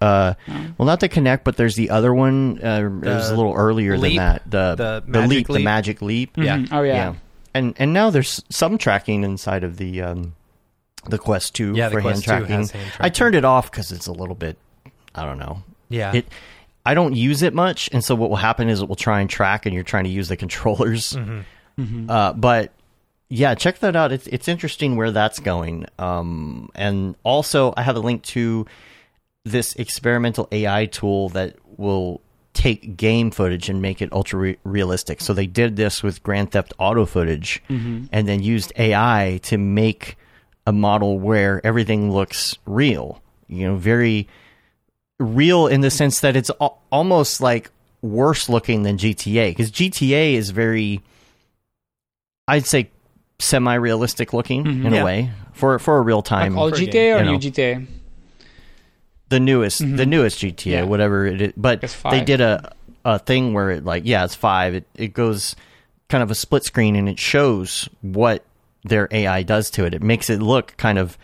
Uh, well, not the Kinect, but there's the other one. Uh, it was a little earlier Leap? than that. The The the Magic leap, the magic leap. Yeah. Mhm. Oh yeah. And and now there's some tracking inside of the um, the Quest Two Yeah, the for Quest hand 2 tracking. has hand I turned it off because it's a little bit. I don't know. Yeah. It. I don't use it much, and so what will happen is it will try and track, and you're trying to use the controllers. Mm-hmm. Uh, but yeah, check that out. It's it's interesting where that's going. Um, and also I have a link to this experimental AI tool that will take game footage and make it ultra re- realistic. So they did this with Grand Theft Auto footage, mm-hmm. and then used AI to make a model where everything looks real. You know, very real in the sense that it's al- almost like worse looking than GTA because GTA is very, I'd say, semi-realistic looking mm-hmm. in Yeah. a way for for a real Like time. all for a GTA game, or you new. GTA? The newest the mm-hmm. newest GTA, Yeah. whatever it is. But they did a a thing where it like yeah, it's five. It it goes kind of a split screen and it shows what their AI does to it. It makes it look kind of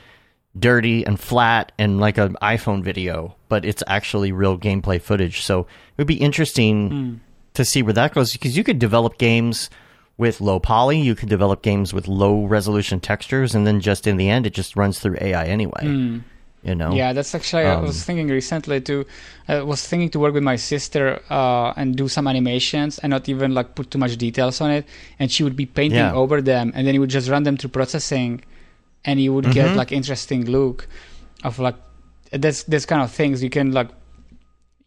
dirty and flat and like an iPhone video, but it's actually real gameplay footage. So it would be interesting hmm. to see where that goes because you could develop games with low poly, you could develop games with low resolution textures, and then just in the end, it just runs through AI anyway. Hmm. You know, Yeah, that's actually I Um, was thinking recently to I was thinking to work with my sister uh, and do some animations and not even like put too much details on it, and she would be painting Yeah. over them, and then you would just run them through processing, and you would Mm-hmm. get like interesting look of like that's this kind of things you can like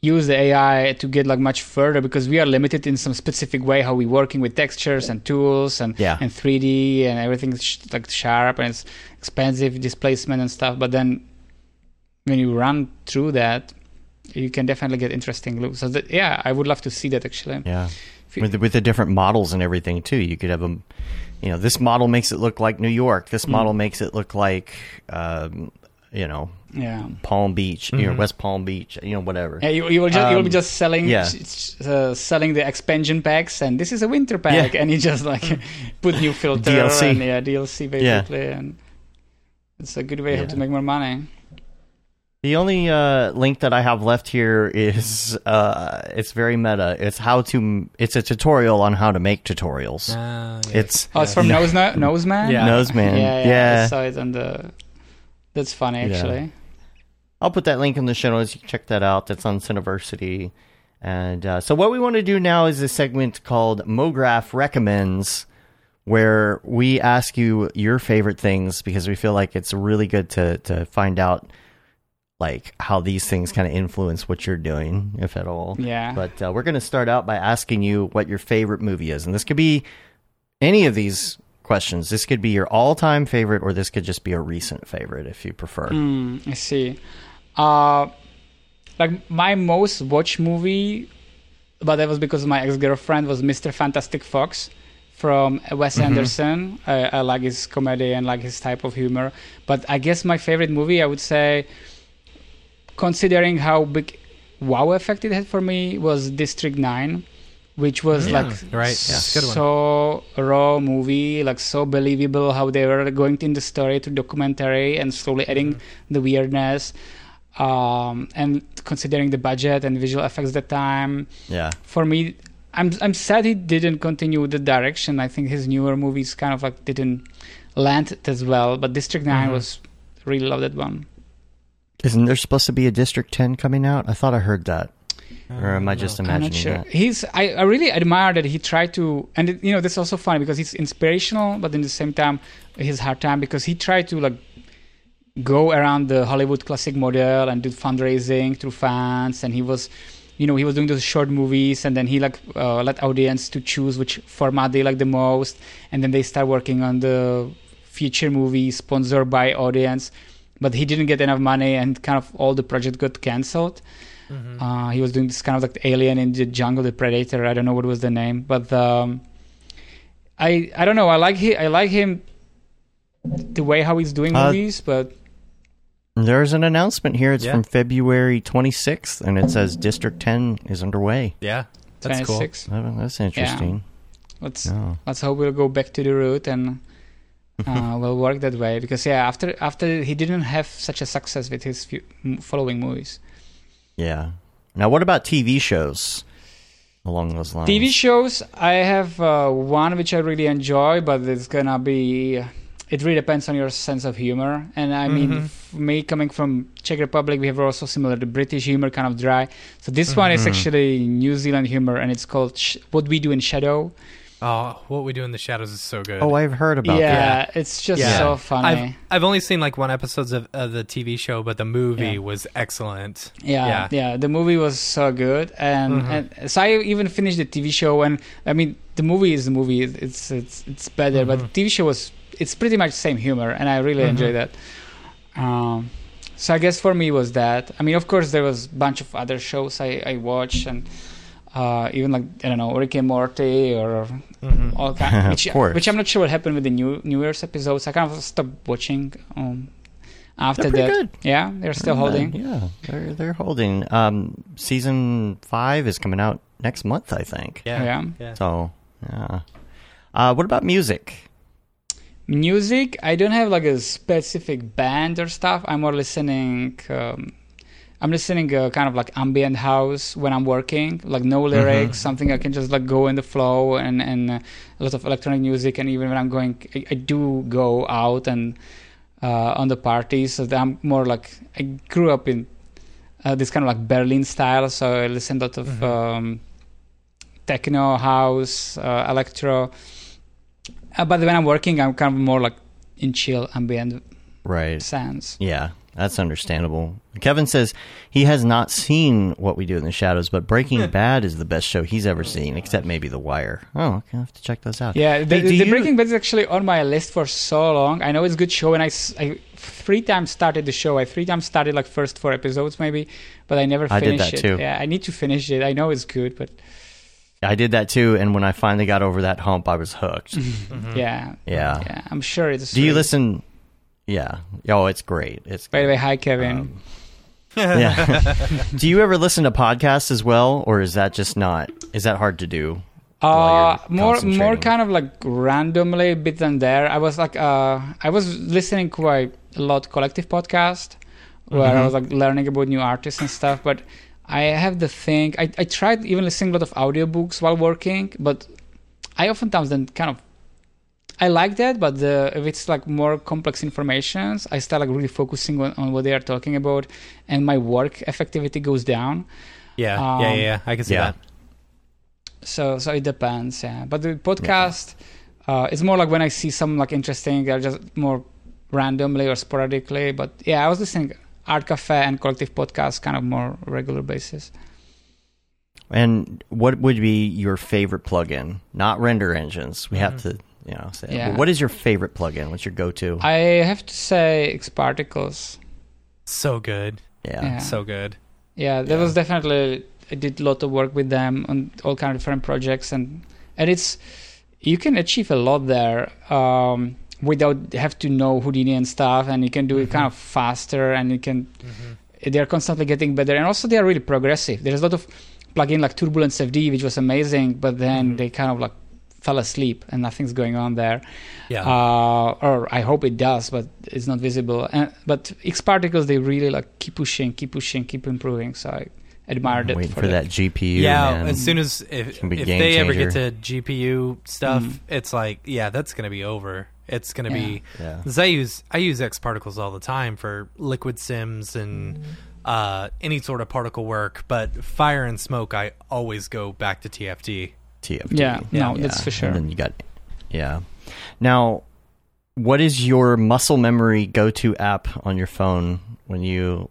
use the AI to get like much further because we are limited in some specific way how we working with textures and tools and Yeah. and 3D and everything's sh- like sharp and it's expensive displacement and stuff. But then when you run through that, you can definitely get interesting looks. So that, yeah, I would love to see that actually. Yeah. You- With the, with the different models and everything too, you could have a, You know, this model makes it look like New York. This model makes it look like, um, you know, Yeah. Palm Beach, you know, West Palm Beach, you know, whatever. Yeah, you, you will just you will be Um, just selling yeah. uh, selling the expansion packs, and this is a winter pack, Yeah. and you just like put new filter DLC. and yeah DLC basically, and it's a good way Yeah. to make more money. The only uh, link that I have left here is uh, it's very meta. It's how to. It's a tutorial on how to make tutorials. Ah, yeah. It's Oh, it's from No. Nose Na- Noseman. Yeah. Noseman. yeah, yeah, Yeah. I saw it on the. That's funny Yeah. actually. I'll put that link in the show notes. You can check that out. That's on Cineversity. And uh, so, what we want to do now is a segment called MoGraph Recommends, where we ask you your favorite things because we feel like it's really good to to find out like how these things kind of influence what you're doing, if at all. Yeah. But uh, we're going to start out by asking you what your favorite movie is, and this could be any of these questions. This could be your all-time favorite, or this could just be a recent favorite, if you prefer. Mm, I see. Uh, like my most watched movie, but that was because my ex girlfriend was Mr. Fantastic Fox from Wes Mhm. Anderson. I, I like his comedy and like his type of humor. But I guess my favorite movie, I would say, considering how big wow effect it had for me, was District Nine. Which was Yeah, like right, yeah, so raw movie, like so believable how they were going in the story to documentary and slowly adding Mm-hmm. the weirdness. Um, and considering the budget and visual effects at the time, Yeah. for me, I'm I'm sad he didn't continue the direction. I think his newer movies kind of like didn't land as well. But District 9 Mhm. was really love that one. Isn't there supposed to be a District 10 coming out? I thought I heard that. Or am I just I'm imagining not sure. that? He's I, I really admire that he tried to and it, you know this is also funny because he's inspirational, but in the same time his hard time because he tried to like go around the Hollywood classic model and do fundraising through fans, and he was. You know, he was doing those short movies, and then he like uh, let audience to choose which format they like the most, and then they start working on the feature movie sponsored by audience. But he didn't get enough money, and kind of all the project got cancelled. Mhm. Uh, he was doing this kind of like alien in the jungle, the predator. I don't know what was the name, but um, I I don't know. I like he I like him the way how he's doing Uh, movies, but There's an announcement here. It's Yeah. from February 26th, and it says District 10 is underway. yeah, that's cool. 26. Oh, That's interesting. Let's Oh. let's hope we'll go back to the root and uh, we'll work that way because yeah, after after he didn't have such a success with his few, following movies. Yeah. Now, what about TV shows along those lines? TV shows, I have uh, one which I really enjoy, but it's gonna be. It really depends on your sense of humor, and I mean, Mhm. me coming from Czech Republic, we have also similar to British humor, kind of dry. So this one is Mhm. actually New Zealand humor, and it's called Sh- "What We Do in Shadow." Oh, what we do in the shadows is so good. Oh, I've heard about yeah, that. it's just Yeah. so funny. I've I've only seen like one episodes of, of the TV show, but the movie Yeah. was excellent. Yeah, Yeah. yeah, The movie was so good, and, Mhm. and so I even finished the TV show. And I mean, the movie is the movie; it's it's it's better. But the. TV show was it's pretty much same humor, and I really Mhm. enjoyed that. Um, so I guess for me was that. I mean, of course, there was a bunch of other shows I I watched, and uh, even like I don't know Rick and Morty or Mhm. all kind, which, Of which I'm not sure what happened with the new New Year's episodes. I kind of stopped watching. Um, after They're that, good. yeah, they're still holding. Yeah, they're they're holding. Um, season five is coming out next month, I think. Yeah. yeah. Yeah. So, yeah. Uh, what about music? Music, I don't have like a specific band or stuff. I'm more listening. Um, I'm listening uh, kind of like ambient house when I'm working, like no lyrics, something I can just like go in the flow, and and uh, a lot of electronic music. And even when I'm going, I, I do go out and uh, on the parties. So I'm more like I grew up in uh, this kind of like Berlin style, so I listen a lot of Mhm. um, techno, house, uh, electro. Uh, but when I'm working, I'm kind of more like in chill ambient Right. sounds. Yeah, that's understandable. Kevin says he has not seen What We Do in the Shadows, but Breaking Bad is the best show he's ever seen, except maybe The Wire. Oh, okay, I have to check those out. Yeah, the, Hey, the you- Breaking Bad is actually on my list for so long. I know it's a good show, and I three times started the show. I three times started like first four episodes maybe, but I never I did finished that it. too. Yeah, I need to finish it. I know it's good, but I did that too, and when I finally got over that hump, I was hooked. Mhm. yeah, Yeah. yeah, I'm sure it's. Do you listen? Yeah. Oh, it's great. It's By the way, hi Kevin. Um, yeah. Do you ever listen to podcasts as well, or is that just not? Is that hard to do? Uh, more more kind of like randomly bit and there. I was like uh I was listening quite a lot collective podcast where I Mhm. was like learning about new artists and stuff, but I have the thing I, I tried even listening a lot of audiobooks while working, but I oftentimes then kind of I like that, but the, if it's like more complex informations, I start like really focusing on, on what they are talking about, and my work effectivity goes down. Yeah, Um, yeah, yeah, yeah. I can see yeah. that. So so it depends, yeah. But the podcast, uh, it's more like when I see some like interesting, I just more randomly or sporadically. But yeah, I was listening Art Cafe and Collective Podcast kind of more regular basis. And what would be your favorite plugin? Not render engines. We have to you know. Say, Yeah. What is your favorite plugin? What's your go-to? I have to say X Particles. So good. yeah. Yeah. So good. Yeah, that was definitely. I did a lot of work with them on all kind of different projects, and and it's you can achieve a lot there um, without have to know Houdini and stuff, and you can do it kind of mm-hmm. faster, and you can. Mm-hmm. They're constantly getting better, and also they are really progressive. There's a lot of plugin like Turbulence FD, which was amazing, but then mm-hmm. they kind of like fell asleep, and nothing's going on there. Yeah. Uh, or I hope it does, but it's not visible. And, but X Particles, they really like keep pushing, keep pushing, keep improving. So I admired it Waiting for, for that. that GPU. yeah, man. as soon as if, if game they ever get to GPU stuff, Mm. it's like yeah, that's gonna be over. It's gonna be Yeah. 'cause I use I use X particles all the time for liquid sims and uh, any sort of particle work, but fire and smoke I always go back to TFD. TFD. Yeah, no, that's for sure. And then you got, yeah. Now, what is your muscle memory go-to app on your phone when you,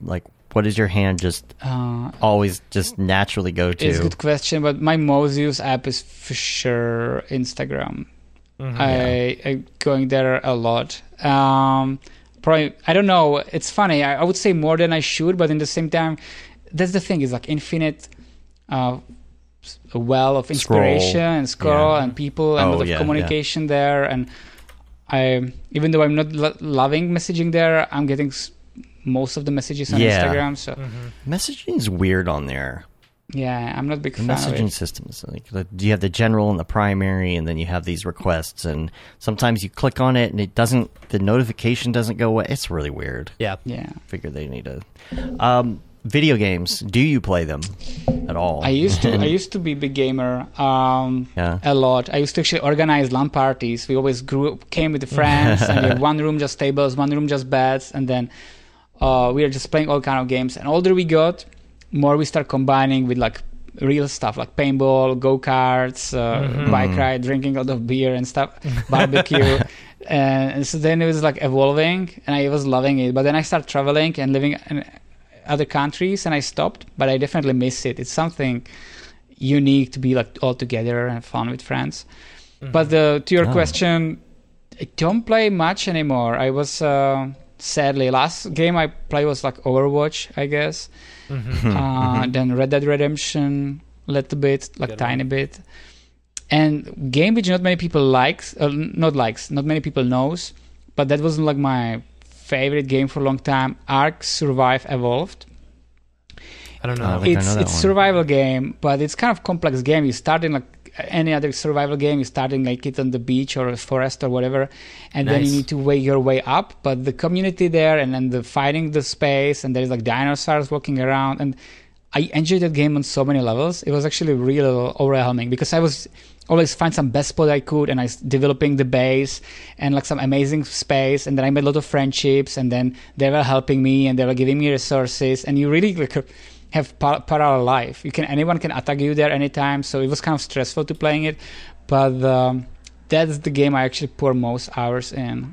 like, what is your hand just Uh, always just naturally go to? it's a good question, but my most used app is for sure Instagram. Mm-hmm. I, I going there a lot. Um, probably I don't know. It's funny. I, I would say more than I should, but in the same time, that's the thing. Is like infinite. Uh, s- a well of inspiration Scroll. and scroll Yeah. and people and a Oh, lot of yeah, yeah. communication there and I even though I'm not lo- loving messaging there I'm getting s- most of the messages on Yeah. Instagram so messaging is weird on there. yeah I'm not a big The fan of messaging it systems, like the, you have the general and the primary, and then you have these requests, and sometimes you click on it and it doesn't, the notification doesn't go away. It's really weird. Yeah. yeah I Figure they need to. Um, video games. Do you play them at all? I used to. I used to be a big gamer. Um, Yeah. A lot. I used to actually organize LAN parties. We always grew came with friends, and we had one room just tables, one room just beds, and then uh, we are just playing all kind of games. And older we got, more we start combining with like real stuff like paintball, go karts, uh, bike ride, drinking a lot of beer and stuff, barbecue. and so then it was like evolving, and I was loving it. But then I started traveling and living in other countries, and I stopped. But I definitely miss it. It's something unique to be like all together and fun with friends. But uh, to your Oh. question, I don't play much anymore. I was uh, sadly last game I played was like Overwatch, I guess. uh, then Red Dead Redemption, a little bit, like Good tiny bit. And game which not many people likes, uh, not likes, not many people knows, but that wasn't like my favorite game for a long time. Ark Survive Evolved I don't I know. don't I it's know it's one. survival game, but it's kind of complex game. You start in like any other survival game. You start in like it on the beach or a forest or whatever, and then you need to weigh your way up. But the community there, and then the fighting the space, and there's like dinosaurs walking around, and I enjoyed that game on so many levels. It was actually real overwhelming because I was always find some best spot I could, and I was developing the base and like some amazing space, and then I made a lot of friendships, and then they were helping me, and they were giving me resources, and you really like have par- parallel life. You can anyone can attack you there anytime, so it was kind of stressful to playing it, but um, that's the game I actually pour most hours in.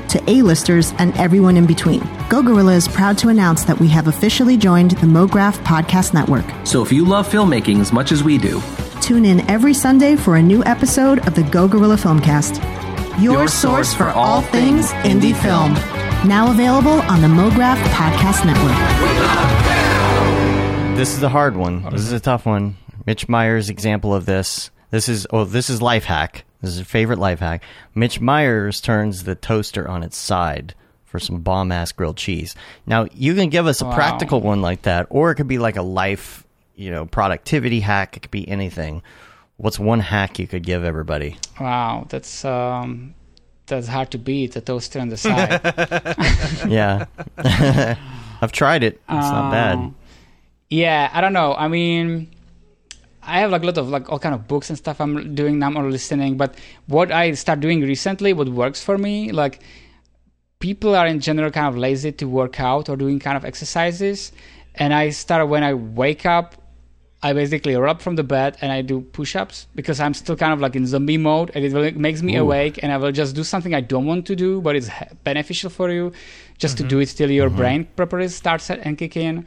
to A-listers and everyone in between. Go Gorilla is proud to announce that we have officially joined the MoGraph Podcast Network. So if you love filmmaking as much as we do, Tune in every Sunday for a new episode of the Go Gorilla Filmcast. Your, Your source for all things indie film. Now available on the MoGraph Podcast Network. This is a hard one. This is a tough one. Mitch Myers' example of this. This is oh, this is life hack. This is a favorite life hack. Mitch Myers turns the toaster on its side for some bomb ass grilled cheese. Now you can give us a Wow. practical one like that, or it could be like a life, you know, productivity hack. It could be anything. What's one hack you could give everybody? Wow, that's um, that's hard to beat. A toaster on the side. Yeah, I've tried it. It's not bad. Um, Yeah, I don't know. I mean, I have like a lot of like all kind of books and stuff I'm doing now or listening. But what I start doing recently, what works for me, like people are in general kind of lazy to work out or doing kind of exercises, and I start when I wake up. I basically roll up from the bed and I do push-ups because I'm still kind of like in zombie mode and it really makes me Ooh. awake and I will just do something I don't want to do but it's beneficial for you just to mm-hmm. do it till your mm-hmm. brain properly starts and kick in.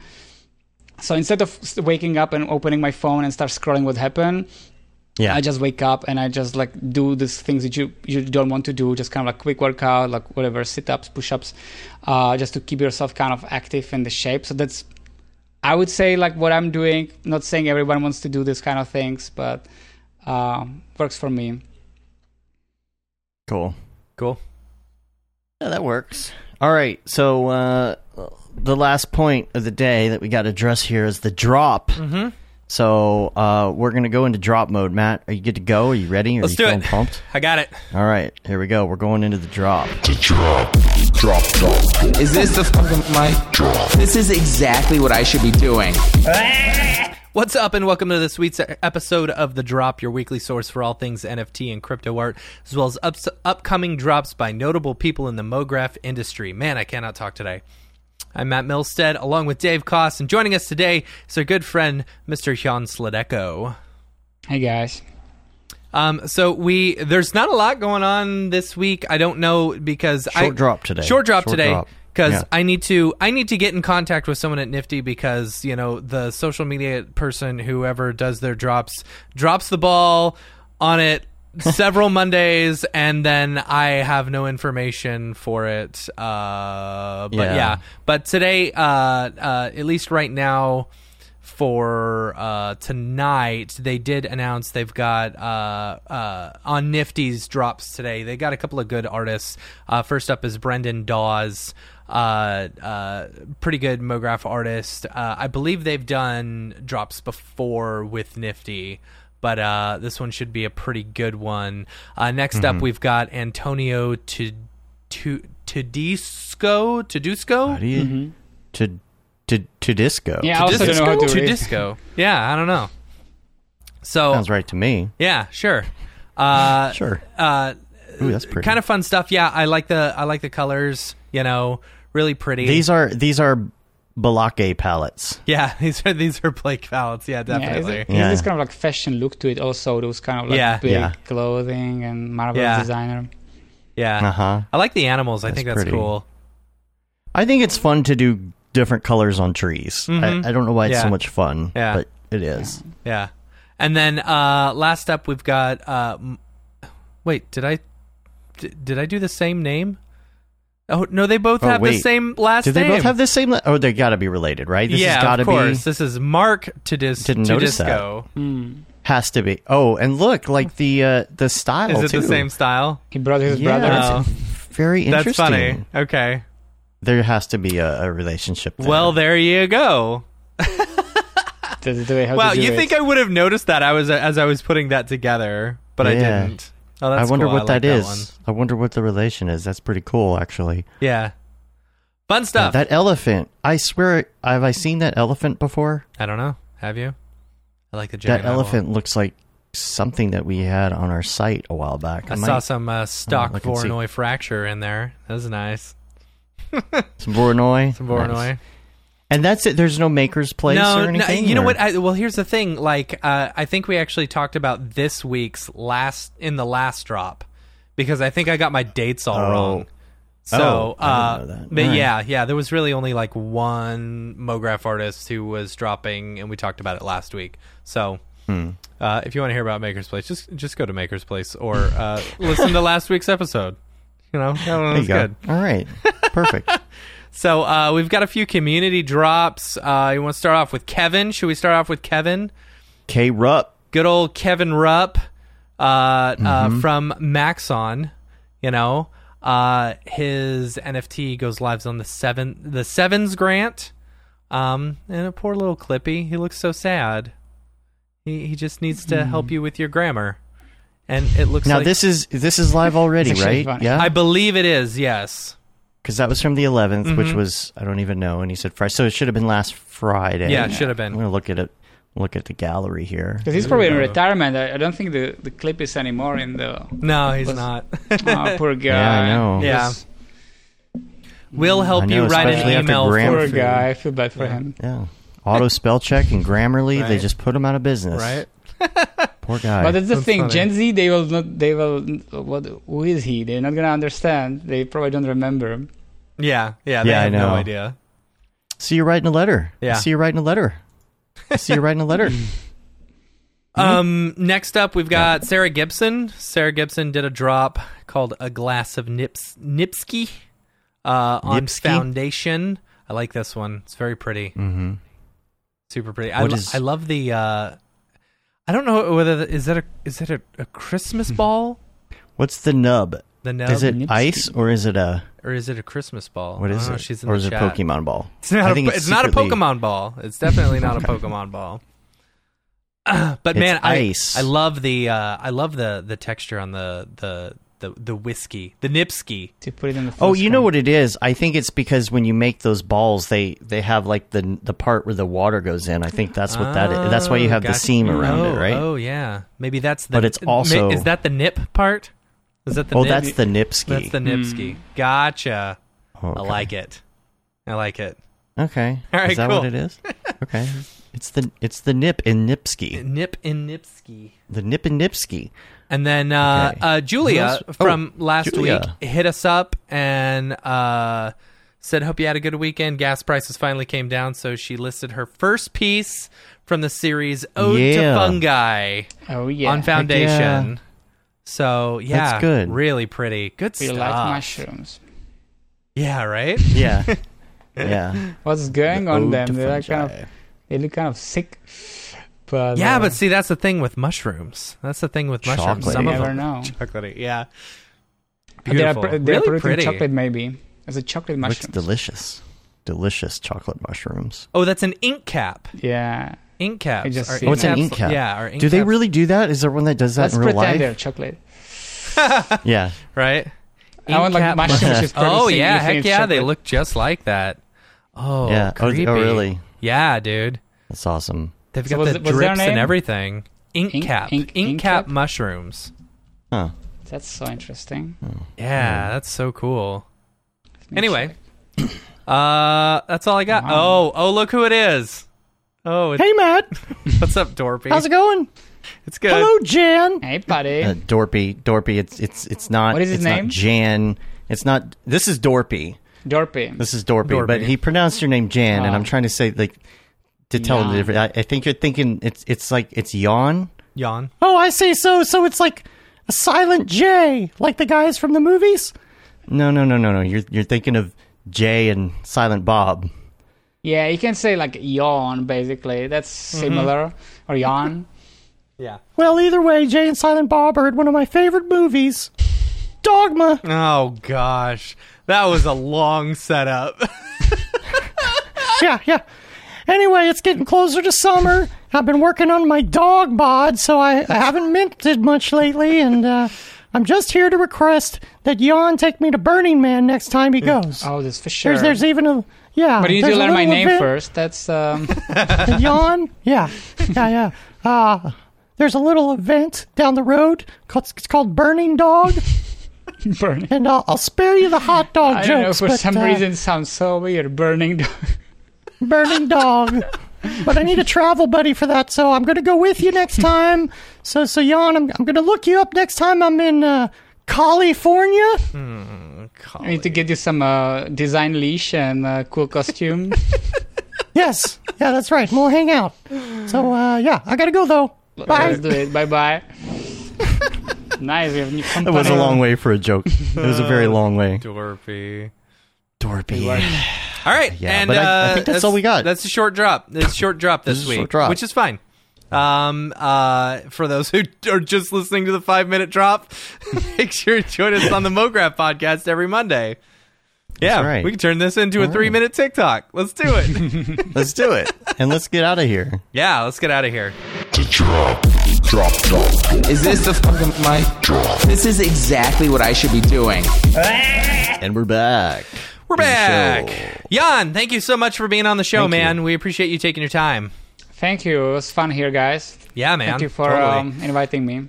So instead of waking up and opening my phone and start scrolling what happened, Yeah, I just wake up and I just like do these things that you you don't want to do, just kind of like quick workout, like whatever, sit ups, push ups, uh, just to keep yourself kind of active in the shape. So that's, I would say, like what I'm doing. Not saying everyone wants to do this kind of things, but um, works for me. cool. Cool. Yeah, that works. All right, so uh, the last point of the day that we got to address here is the drop. Mm-hmm. So uh, we're gonna go into drop mode. Matt, are you good to go? Are you ready? Are Let's you do feeling it. pumped? I got it. All right, here we go. We're going into the drop. The Drop drop. drop. Is this the fucking mic? This is exactly what I should be doing. What's up, and welcome to this week's episode of The Drop, your weekly source for all things NFT and crypto art, as well as ups- upcoming drops by notable people in the MoGraph industry. Man, I cannot talk today. I'm Matt Milstead, along with Dave Koss, and joining us today is our good friend, Mr. Jan Sladecko. Hey guys, Um, so we there's not a lot going on this week. I don't know because I Short drop today. Short drop Short today because Yeah. I need to I need to get in contact with someone at Nifty because you know the social media person whoever does their drops drops the ball on it several Mondays and then I have no information for it. Uh, but yeah. Yeah. but today, uh, uh, at least right now for uh, tonight, they did announce they've got uh, uh, on Nifty's drops today. They got a couple of good artists. Uh, first up is Brendan Dawes, uh, uh, pretty good MoGraph artist. Uh, I believe they've done drops before with Nifty. But uh, this one should be a pretty good one. Uh, next up, we've got Antonio to to Tedesco. Tedesco. How do you to to to disco? Yeah, I also don't know how to to disco. Yeah, I don't know. So sounds right to me. yeah, sure. Uh, Sure. Uh, Ooh, that's pretty. kind of fun stuff. Yeah, I like the I like the colors. You know, really pretty. These are these are Balake palettes. yeah, these are these are Blake palettes. Yeah, yeah, is definitely. it, Yeah. this kind of like fashion look to it. Also, those kind of like Yeah. big Yeah. clothing and marvelous Yeah. designer. Yeah, Uh huh. I like the animals. I think that's pretty. cool. I think it's fun to do different colors on trees. Mhm. I, I don't know why it's Yeah. so much fun, Yeah. but it is. Yeah, and then uh, last up we've got. Uh, wait, did I d- did I do the same name? Oh no, they both Oh, have the same last name. Do they name. both have the same? li- Oh, they got to be related, right? This yeah, has got to of course. be. This is Mark Tedis- Didn't notice that. Tedesco. Hmm. Has to be. Oh, and look, like the uh the style Is it too. the same style? He brought his Yeah, brother. Oh. Very interesting. That's funny. Okay. There has to be a, a relationship. There. Well, there you go. That's the way how Wow, to do you it. think I would have noticed that I was as I was putting that together, but I didn't. Oh, I wonder cool. what I like that is. one. I wonder what the relation is. That's pretty cool, actually. Yeah. Fun Yeah, stuff. that elephant. I swear, have I seen that elephant before? I don't know. Have you? I like the that giant elephant looks like something that we had on our site a while back. I might- saw some uh, stock look. Voronoi fracture in there. That was nice. some Voronoi. Some Voronoi. Nice. And that's it. There's no maker's place no, or no, anything. you know or- what? I, well, here's the thing. Like, uh, I think we actually talked about this week's last in the last drop because I think I got my dates all Oh. wrong. So, Oh, uh, but Alright. yeah, yeah, there was really only like one MoGraph artist who was dropping, and we talked about it last week. So, Hmm. uh, if you want to hear about Maker's Place, just just go to Maker's Place or uh, listen to last week's episode. You know, that one was go. good. All right. Perfect. So uh, we've got a few community drops. Uh, you want to start off with Kevin? Should we start off with Kevin? K Rupp. Good old Kevin Rupp uh, Mm-hmm. uh, from Maxon. You know, Uh, his NFT goes live on the seven the sevens grant. Um, and a poor little Clippy. He looks so sad. He he just needs to help you with your grammar. And it looks Now like this is this is live already, right? funny. Yeah, I believe it is. Yes. Because that was from the 11th, which Mhm. was I don't even know. And he said Friday, so it should have been last Friday. Yeah, it should have been. I'm gonna look at it. Look at the gallery here. Because he's probably in retirement. I, I don't think the, the clip is anymore in the. No, he's Was- not. Oh, poor guy. Yeah, I know. Yeah. Just- We'll help I you write an email. Graham- Poor guy. I feel bad for Yeah. him. Yeah, auto spell check and Grammarly, they just put him out of business. right? Poor guy. But that's the That's thing. funny. Gen Z, they will not. They will. What? Who is he? They're not gonna understand. They probably don't remember. Yeah, yeah. They Yeah, I have know. no idea. see you writing a letter. I Yeah. see you writing a letter. I see you writing a letter. Um, next up, we've got Sarah Gibson. Sarah Gibson did a drop called "A Glass of Nips Nipsky" uh, on Nipsky? Foundation. I like this one. It's very pretty, hmm super pretty. I, What lo- is- I love the. Uh, I don't know whether the, is that a is that a, a Christmas ball? What's the nub? The nub, Is it ice or is it a or is it a Christmas ball? What is I is don't know. it? She's in or the is it chat. Pokemon ball? It's not. I A, it's, it's not a Pokemon ball. It's definitely not a Pokemon ball. but It's man, I ice. I love the uh, I love the the texture on the the the the whiskey, the Nipsky. To put it in the. Oh, you know what it is? I think it's because when you make those balls, they they have like the the part where the water goes in. I think that's what that is. That's why you have the seam around oh, it, right? Oh yeah, maybe that's the. But it's ma- also- is that the nip part? Is that the? oh, nip? that's the Nipsky. that's the Nipsky. Gotcha. Oh, I like it. I like it. Okay. All right, is that cool. what it is? Okay. It's the it's the nip in Nipsky. Nip in Nipsky. The nip in Nipsky. And then uh, Okay. uh, Julia Who from Oh, last Julia. week hit us up and uh, said, "Hope you had a good weekend. Gas prices finally came down, so she listed her first piece from the series Ode Yeah. to Fungi Oh yeah. on Foundation. So yeah, That's good. Really pretty. Good We stuff. We like mushrooms. Yeah, right. Yeah. yeah. What's going The on ode them? They're like kind of. They look kind of sick. But Yeah, uh, but see, that's the thing with mushrooms. That's the thing with mushrooms. Some you of never them know. chocolatey. Yeah, They're, beautiful. pr- they're really producing pretty. chocolate maybe. As a chocolate Looks delicious. Delicious chocolate mushrooms. Oh, that's an ink cap. Yeah. Ink caps. I just are seen Oh, it's an ink cap. Yeah, are ink Do they caps- really do that? Is there one that does that Let's in real pretend life? they're chocolate. Yeah. right? I want like Ink cap mushrooms mushrooms. Oh producing yeah, heck it's yeah, they chocolate. look just like that. Oh, Yeah. Oh, creepy. oh, really? Yeah, dude. That's awesome. They've So got was the it- was their drips and name? everything. Ink, Ink- cap, ink- ink, ink cap cap? mushrooms. Huh. That's so interesting. Yeah, that's so cool. Anyway, check. uh, that's all I got. Wow. Oh, oh, look who it is. Oh, it's, Hey, Matt. what's up, Dorpy? How's it going? It's good. Hello, Jan. Hey, buddy. Uh, Dorpy. Dorpy. It's it's it's not. What is his it's name? Not Jan. It's not. This is Dorpy. Dorpy. This is Dorpy, Dorpy. but he pronounced your name Jan, and Oh. I'm trying to say like to tell him the difference. I, I think you're thinking it's it's like it's yawn. Yawn. Oh, I see. So so it's like a silent J, like the guys from the movies. No, no, no, no, no. You're you're thinking of Jay and Silent Bob. Yeah, you can say like yawn, basically. That's Mm-hmm. similar. Or yawn. Yeah. Well, either way, Jay and Silent Bob are one of my favorite movies. Dogma. Oh gosh, that was a long setup. yeah, yeah. Anyway, it's getting closer to summer. I've been working on my dog bod, so I, I haven't minted much lately, and uh, I'm just here to request that Jan take me to Burning Man next time he goes. Oh, that's for sure. There's, there's even a yeah. but you need to learn my name event- first. That's um. Jan, yeah, yeah, yeah. Uh, there's a little event down the road. Called, it's called Burning Dog, burning. and I'll, I'll spare you the hot dog I jokes. don't know. For but, some uh, reason, it sounds so weird. Burning. dog. burning dog. But I need a travel buddy for that, so I'm going to go with you next time. So, so Jan, I'm, I'm going to look you up next time I'm in uh, California. I need to get you some uh, design leash and uh, cool costume. Yes, yeah, that's right. We'll hang out. So, uh, yeah, I got to go though. Bye. Let's do it. Bye bye. nice. We have new It company. was a long way for a joke. It was a very long way. Dorpy. Dorpy. All right, Yeah, and but I- I uh, think that's all we got. That's a short drop. It's a short drop this, This week, short drop. which is fine. Um, uh, for those who are just listening to the five minute drop, make sure to join us on the MoGraph podcast every Monday. Yeah, right. we can turn this into a three minute TikTok. Let's do it. Let's do it. And let's get out of here. yeah, let's get out of here. Is this the fucking mic drop? This is exactly what I should be doing. And we're back. We're back. Jan, thank you so much for being on the show, Thank you. man. We appreciate you taking your time. Thank you. It was fun here, guys. Yeah, man. Thank you for Totally. um, inviting me.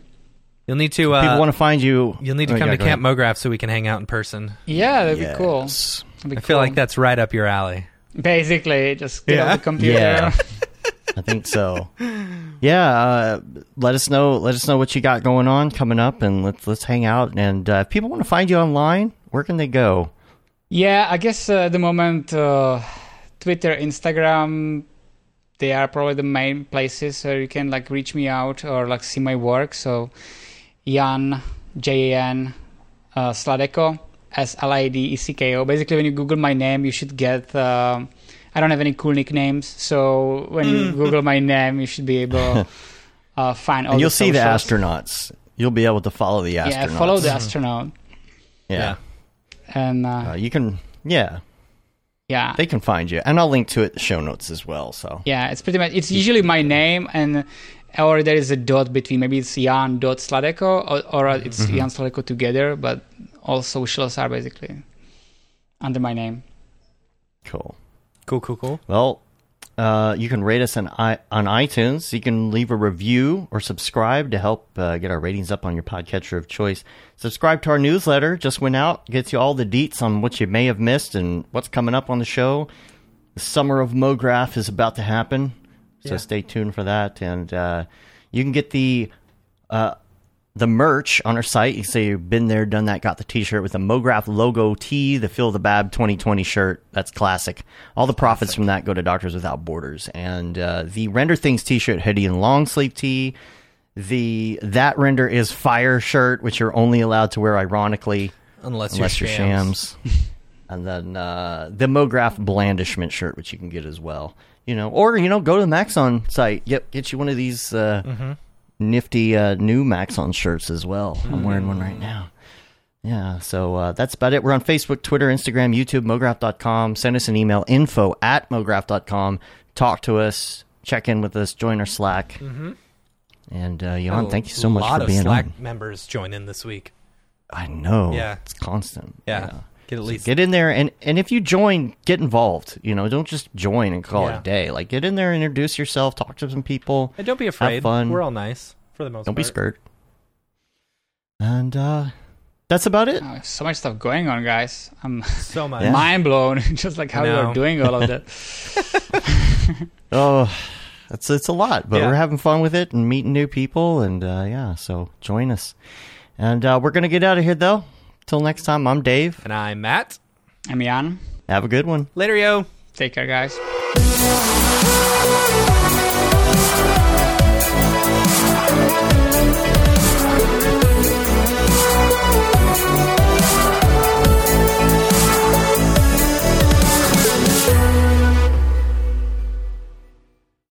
you'll need to. Uh, People want to find you. You'll need to Oh, come yeah, to Camp ahead. MoGraph so we can hang out in person. Yeah, that'd be cool. That'd be I feel like that's right up your alley. basically just get Yeah. off the computer. Yeah. I think so. Yeah, uh, let us know. Let us know what you got going on coming up, and let's let's hang out. And uh, if people want to find you online, where can they go? Yeah, I guess uh, at the moment, uh, Twitter, Instagram, they are probably the main places where you can like reach me out or like see my work. So, Jan J A N uh, Sladecko S L A D E C K O. Basically, when you Google my name, you should get. um I don't have any cool nicknames, so when you Google my name, you should be able uh, find all. and you'll the see the astronauts. You'll be able to follow the astronauts. Yeah, follow the astronaut, Yeah, and uh, Uh, you can. Yeah, yeah, they can find you, and I'll link to it the show notes as well. So Yeah, it's pretty much. It's usually my name and or there is a dot between. Maybe it's Jan dot Sladecko or, or it's Mm-hmm. Jan Sladecko together. But all socials are basically under my name. cool. Cool, cool, cool. Well, uh, you can rate us on i on iTunes. You can leave a review or subscribe to help uh, get our ratings up on your podcatcher of choice. Subscribe to our newsletter. Just went out. Gets you all the deets on what you may have missed and what's coming up on the show. The summer of MoGraph is about to happen, so Yeah. stay tuned for that. And uh, you can get the uh, the merch on our site. You can say you've been there, done that, got the T-shirt with the MoGraph logo tee, the Fill the Bab 2020 shirt. That's classic. All the profits from that go to Doctors Without Borders, and uh, the Render Things T-shirt, hoodie, and long sleeve tee. The that render is fire shirt, which you're only allowed to wear ironically Unless, unless you're you're shams. shams. and then uh, the MoGraph blandishment shirt, which you can get as well. You know, or you know, go to the Maxon site. Yep, get you one of these uh, Mm-hmm. Nifty uh, new Maxon shirts as well. I'm wearing one right now. Yeah, so uh, that's about it. We're on Facebook, Twitter, Instagram, YouTube, mograph.com. Send us an email, info at mograph.com. Talk to us, check in with us, join our Slack. Mm-hmm. And uh, Jan, thank you so much A lot for of being Slack on. members join in this week. I know. Yeah. It's constant. Yeah. Get at least Get in there and and if you join, get involved. You know, don't just join and call it a day. Like get in there, introduce yourself, talk to some people. And don't be afraid. fun. We're all nice for the most part. Don't part. be scared. And uh that's about it. Oh, so much stuff going on, guys. I'm So much. Yeah. mind blown. Just like how I you're doing all of that. Oh, it's it's a lot, but Yeah. we're having fun with it and meeting new people and uh yeah, so join us. And uh we're going to get out of here though. Till next time, I'm Dave. And I'm Matt. I'm Jan. Have a good one. Later, yo. Take care, guys.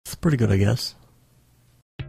It's pretty good, I guess.